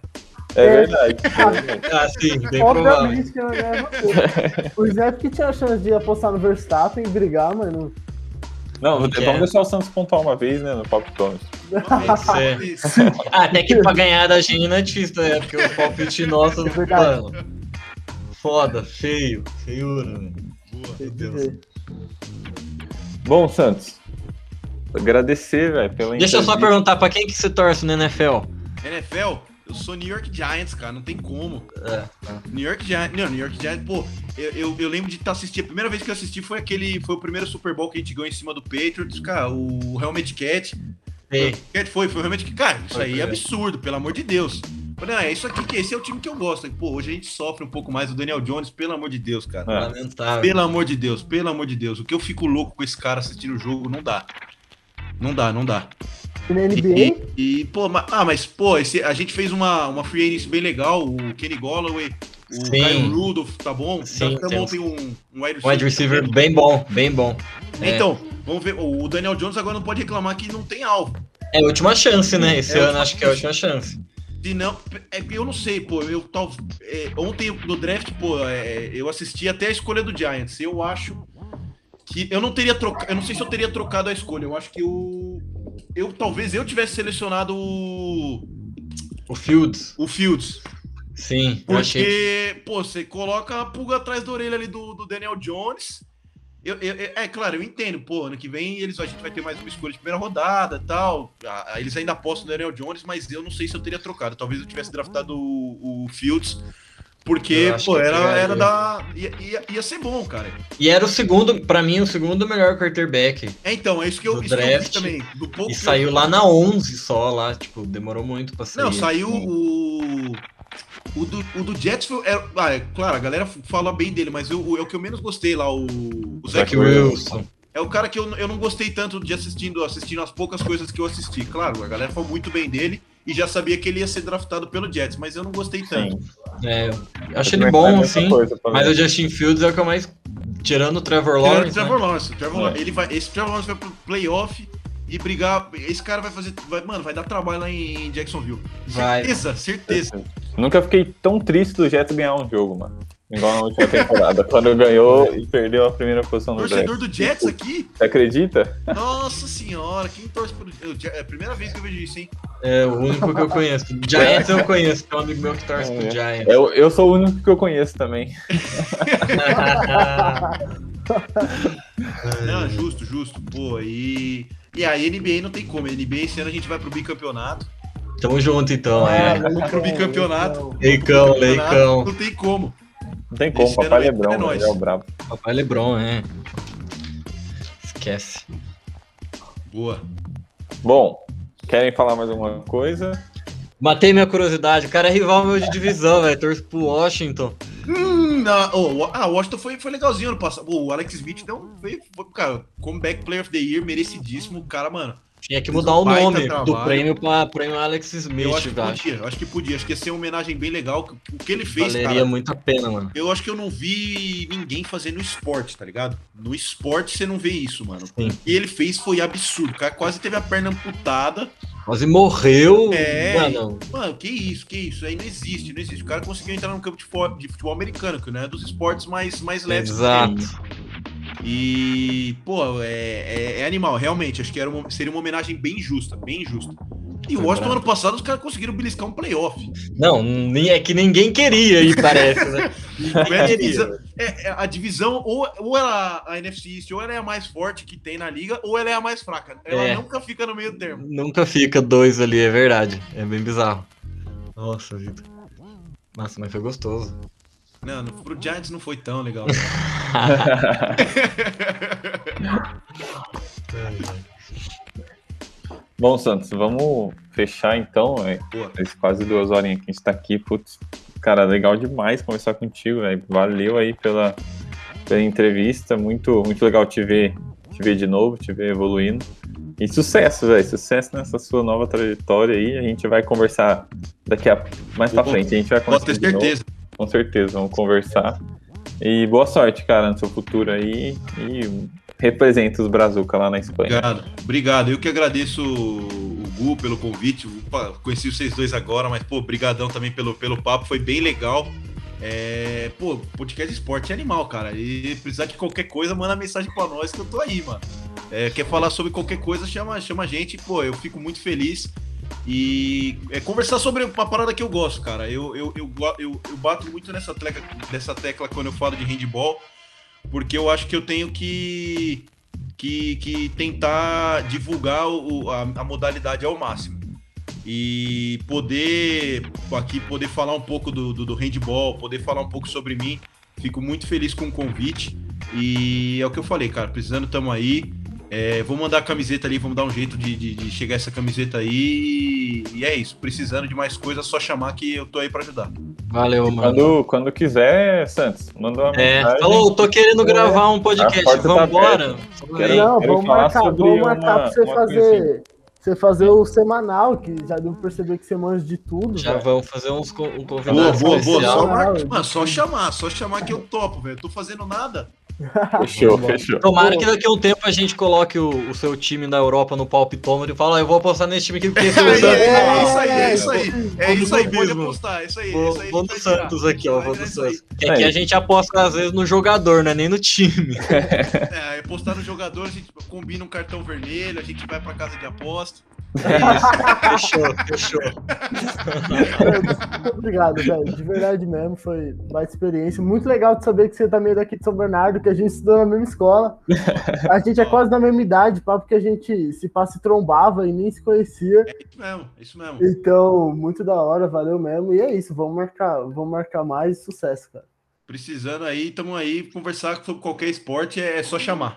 [SPEAKER 1] É verdade. [LAUGHS] [LAUGHS]
[SPEAKER 3] Ah, sim, bem provável.
[SPEAKER 4] Obviamente que eu ganhava tudo. [LAUGHS] O Zé que tinha a chance de apostar no Verstappen e brigar, mas não.
[SPEAKER 1] Não,
[SPEAKER 3] que
[SPEAKER 1] vamos
[SPEAKER 3] é?
[SPEAKER 1] deixar o Santos pontuar uma vez, né, no
[SPEAKER 3] É.
[SPEAKER 2] vez.
[SPEAKER 3] Ah, até que pra ganhar da gente não é difícil, né? Porque o palpite nosso,
[SPEAKER 4] É verdade.
[SPEAKER 3] mano. Foda, feio, feiura, velho.
[SPEAKER 2] Boa.
[SPEAKER 3] Meu Deus.
[SPEAKER 1] Bom, Santos, agradecer, velho, pela
[SPEAKER 3] Deixa eu só perguntar, pra quem que você torce no NFL?
[SPEAKER 2] NFL, eu sou New York Giants, cara, não tem como.
[SPEAKER 3] É,
[SPEAKER 2] New York Giants, não, New York Giants, pô, eu, eu, eu lembro de estar assistindo, a primeira vez que eu assisti foi aquele, foi o primeiro Super Bowl que a gente ganhou em cima do Patriots, cara, o Helmet Cat. Cat foi, foi o Helmet Cat, cara, isso
[SPEAKER 3] Foi
[SPEAKER 2] aí é absurdo, pelo amor de Deus. Falei, ah, é isso aqui que esse é o time que eu gosto. Pô, hoje a gente sofre um pouco mais o Daniel Jones, pelo amor de Deus, cara.
[SPEAKER 1] É.
[SPEAKER 3] lamentável.
[SPEAKER 2] Pelo amor de Deus, pelo amor de Deus. O que eu fico louco com esse cara assistindo o jogo, não dá. Não dá, não dá.
[SPEAKER 4] E na
[SPEAKER 2] E,
[SPEAKER 4] NBA,
[SPEAKER 2] e, pô, ma- ah, mas, pô, esse, a gente fez uma, uma free agency bem legal, o Kenny Golloway, o. Kyle Rudolph, tá bom?
[SPEAKER 3] Sim,
[SPEAKER 2] tá, tá
[SPEAKER 3] tem
[SPEAKER 2] bom, tem um, um wide
[SPEAKER 3] Um wide receiver bem bom, bem bom. É.
[SPEAKER 2] Então, vamos ver, o Daniel Jones agora não pode reclamar que não tem alvo.
[SPEAKER 3] É a última chance, né? Esse
[SPEAKER 2] É
[SPEAKER 3] ano acho que é a última chance.
[SPEAKER 2] Se não, é, que eu não sei, pô, eu tal, é, ontem no draft, pô, é, eu assisti até a escolha do Giants. Eu acho que eu não teria trocado, eu não sei se eu teria trocado a escolha. Eu acho que o eu talvez eu tivesse selecionado o,
[SPEAKER 3] O Fields,
[SPEAKER 2] o Fields,
[SPEAKER 3] sim, eu achei.
[SPEAKER 2] porque pô, você coloca a pulga atrás da orelha ali do, do Daniel Jones. Eu, eu- é claro, eu entendo, pô, ano que vem eles, a gente vai ter mais uma escolha de primeira rodada tal. Ah, Eles ainda apostam no Daniel Jones, mas eu não sei se eu teria trocado. Talvez eu tivesse draftado o, o Fields, porque, pô, era, era da. Ia, ia, ia ser bom, cara.
[SPEAKER 3] E era o segundo, pra mim, o segundo melhor quarterback.
[SPEAKER 2] É, então, é isso que eu, isso que eu vi
[SPEAKER 3] draft.
[SPEAKER 2] também. Do pouco
[SPEAKER 3] E
[SPEAKER 2] que eu-
[SPEAKER 3] saiu lá na 11 só, lá, tipo, demorou muito pra sair.
[SPEAKER 2] Não, saiu o. O do, o do Jets foi. É, ah, é, claro, a galera fala bem dele, mas eu, o- é o que eu menos gostei lá, o, o Zach
[SPEAKER 3] Zach
[SPEAKER 2] Wilson.
[SPEAKER 3] Wilson.
[SPEAKER 2] É o cara que eu, eu não gostei tanto de assistindo, assistindo as poucas coisas que eu assisti. Claro, a galera falou muito bem dele e já sabia que ele ia ser draftado pelo Jets, mas eu não gostei tanto.
[SPEAKER 1] Sim.
[SPEAKER 3] É, eu
[SPEAKER 1] Eu
[SPEAKER 3] acho ele bom,
[SPEAKER 1] faço essa
[SPEAKER 3] sim.
[SPEAKER 1] coisa pra
[SPEAKER 3] Mas o Justin Fields é o que eu mais. Tirando o Trevor
[SPEAKER 2] Tirando o
[SPEAKER 3] Lawrence.
[SPEAKER 2] Trevor
[SPEAKER 3] né?
[SPEAKER 2] Lawrence. o Trevor
[SPEAKER 1] É.
[SPEAKER 2] Lawrence, ele vai, esse Trevor Lawrence vai pro playoff e brigar. Esse cara vai fazer. Vai, mano, vai dar trabalho lá em Jacksonville.
[SPEAKER 3] Vai.
[SPEAKER 2] Certeza, certeza.
[SPEAKER 1] Nunca fiquei tão triste do Jets ganhar um jogo, mano. Igual na última temporada. [LAUGHS] quando ganhou e perdeu a primeira posição no draft.
[SPEAKER 2] Torcedor do Jets aqui,
[SPEAKER 1] Você acredita?
[SPEAKER 2] nossa senhora, quem torce pro. eu- É a primeira vez que eu vejo isso, hein?
[SPEAKER 3] É o único que eu conheço. Giants eu conheço, tem um amigo meu que torce
[SPEAKER 1] É.
[SPEAKER 3] pro Giants.
[SPEAKER 1] Eu, eu sou o único que eu conheço também. [LAUGHS]
[SPEAKER 2] Não, justo, justo. Pô, e. E a NBA não tem como. NBA esse ano a gente vai pro bicampeonato.
[SPEAKER 3] Tamo junto então, é.
[SPEAKER 2] Vamos pro bicampeonato.
[SPEAKER 3] Leicão, leicão.
[SPEAKER 2] Não tem como.
[SPEAKER 1] Não tem como, papai
[SPEAKER 2] é
[SPEAKER 1] Lebron, é o brabo.
[SPEAKER 3] Papai Lebron, é. Esquece.
[SPEAKER 2] Boa.
[SPEAKER 1] Bom, querem falar mais alguma coisa?
[SPEAKER 3] Matei minha curiosidade. O cara é rival meu de divisão, velho. Torço pro Washington.
[SPEAKER 2] Hum, ah, oh, ah, o Washington foi, foi legalzinho ano passado. O Alex Smith deu, foi, foi, cara, comeback player of the year, merecidíssimo. O cara, mano,
[SPEAKER 3] Tinha que mudar o nome do
[SPEAKER 2] trabalho.
[SPEAKER 3] prêmio pra prêmio Alex Smith,
[SPEAKER 2] eu acho que
[SPEAKER 3] acho.
[SPEAKER 2] podia, acho que podia. Acho que ia ser uma homenagem bem legal. O que ele fez,
[SPEAKER 3] Valeria
[SPEAKER 2] cara,
[SPEAKER 3] muito a pena, mano.
[SPEAKER 2] eu acho que eu não vi ninguém fazer no esporte, tá ligado? No esporte você não vê isso, mano.
[SPEAKER 3] Sim.
[SPEAKER 2] O que ele fez foi absurdo. O cara quase teve a perna amputada.
[SPEAKER 3] Quase morreu.
[SPEAKER 2] É.
[SPEAKER 3] Mano,
[SPEAKER 2] Mano, que isso, que isso? Aí não existe, não existe. O cara conseguiu entrar no campo de futebol, de futebol americano, que não é dos esportes mais, mais leves.
[SPEAKER 3] exato.
[SPEAKER 2] E, pô, é, é- é animal, realmente. Acho que era uma- seria uma homenagem bem justa, bem justa. E o Washington, ano passado, os caras conseguiram beliscar um playoff.
[SPEAKER 3] Não, nem é que ninguém queria ir, parece, né? [LAUGHS] Queria.
[SPEAKER 2] é, é a divisão ou, ou ela, a NFC East, ou ela é a mais forte que tem na liga, ou ela é a mais fraca. Ela
[SPEAKER 3] É.
[SPEAKER 2] nunca fica no meio termo.
[SPEAKER 3] Nunca fica dois ali, é verdade. É bem bizarro. Nossa, vida. Nossa, mas foi gostoso.
[SPEAKER 2] Não, no- pro Giants não foi tão legal. [LAUGHS]
[SPEAKER 1] Bom, Santos, vamos fechar então. É,
[SPEAKER 2] Boa.
[SPEAKER 1] faz quase duas horinhas que a gente tá aqui. Putz, cara, legal demais conversar contigo, velho. Valeu aí pela, pela entrevista. Muito, muito legal te ver, te ver de novo, te ver evoluindo. E sucesso, velho. Sucesso nessa sua nova trajetória aí. A gente vai conversar daqui a mais pra frente. A gente vai
[SPEAKER 2] Pode ter
[SPEAKER 1] conversar. de novo.
[SPEAKER 2] certeza.
[SPEAKER 1] Com certeza, vamos conversar. E boa sorte, cara, no seu futuro aí. E representa os Brazuca lá na Espanha.
[SPEAKER 2] Obrigado, obrigado. Eu que agradeço o Gu pelo convite. Conheci vocês dois agora, mas, pô, brigadão também pelo, pelo papo, foi bem legal. É, pô, podcast esporte é animal, cara. E precisar de qualquer coisa, manda mensagem pra nós que eu tô aí, mano. É, quer falar sobre qualquer coisa, chama, chama a gente. Pô, eu fico muito feliz. E é, conversar sobre uma parada que eu gosto, cara. Eu, eu, eu, eu, eu bato muito nessa tecla, nessa tecla quando eu falo de handball, porque eu acho que eu tenho que que, que tentar divulgar o- a, a modalidade ao máximo. E poder aqui poder falar um pouco do, do, do handball, poder falar um pouco sobre mim. Fico muito feliz com o convite. E é o que eu falei, cara. Precisando, tamo aí. É, vou mandar a camiseta ali, vamos dar um jeito de, de, de chegar essa camiseta aí. E é isso. Precisando de mais coisa, é só chamar que eu tô aí pra ajudar.
[SPEAKER 3] Valeu, mano.
[SPEAKER 1] Quando, quando quiser, Santos, manda uma
[SPEAKER 3] É,
[SPEAKER 1] mensagem.
[SPEAKER 3] falou, tô querendo gravar um podcast.
[SPEAKER 1] Tá
[SPEAKER 3] Vambora.
[SPEAKER 1] Quero-
[SPEAKER 4] não,
[SPEAKER 1] quero
[SPEAKER 4] vamos marcar, vamos marcar pra você fazer.
[SPEAKER 1] coisinha.
[SPEAKER 4] Você fazer o semanal, que já deu pra perceber que você manja de tudo.
[SPEAKER 3] Já
[SPEAKER 4] velho.
[SPEAKER 3] vamos fazer uns co- um
[SPEAKER 2] Boa,
[SPEAKER 3] convidado
[SPEAKER 2] boa, boa.
[SPEAKER 3] especial.
[SPEAKER 2] Só, mar- mano, só chamar, só chamar que eu topo, velho. Tô fazendo nada.
[SPEAKER 1] Fechou, fechou.
[SPEAKER 3] Tomara que daqui a um tempo a gente coloque o, o seu time da Europa no palpitômetro e fala, ah, eu vou apostar nesse time aqui porque esse
[SPEAKER 2] É,
[SPEAKER 3] é o Santos.
[SPEAKER 2] é isso aí, é isso aí. É isso aí, pode apostar. É isso aí, é
[SPEAKER 3] Vou,
[SPEAKER 2] isso aí.
[SPEAKER 3] vou
[SPEAKER 2] a
[SPEAKER 3] do Santos aqui, ó. Vou
[SPEAKER 2] É
[SPEAKER 3] do
[SPEAKER 2] aí.
[SPEAKER 3] Santos. Que aqui
[SPEAKER 1] É.
[SPEAKER 3] a gente aposta às vezes no jogador, né? Nem no time. [LAUGHS]
[SPEAKER 2] É, apostar no jogador, a gente combina um cartão vermelho, a gente vai pra casa de aposta.
[SPEAKER 3] É isso. Fechou, fechou.
[SPEAKER 4] Muito obrigado, velho. De verdade mesmo, foi uma experiência. Muito legal de saber que você também é daqui de São Bernardo, que a gente estudou na mesma escola. A gente é quase da mesma idade, papo que a gente se passa se trombava e nem se conhecia.
[SPEAKER 2] É isso mesmo, é isso mesmo.
[SPEAKER 4] Então, muito da hora, valeu mesmo. E é isso, vamos marcar, vamos marcar mais sucesso, cara.
[SPEAKER 2] Precisando aí, tamo aí, conversar sobre qualquer esporte é só chamar.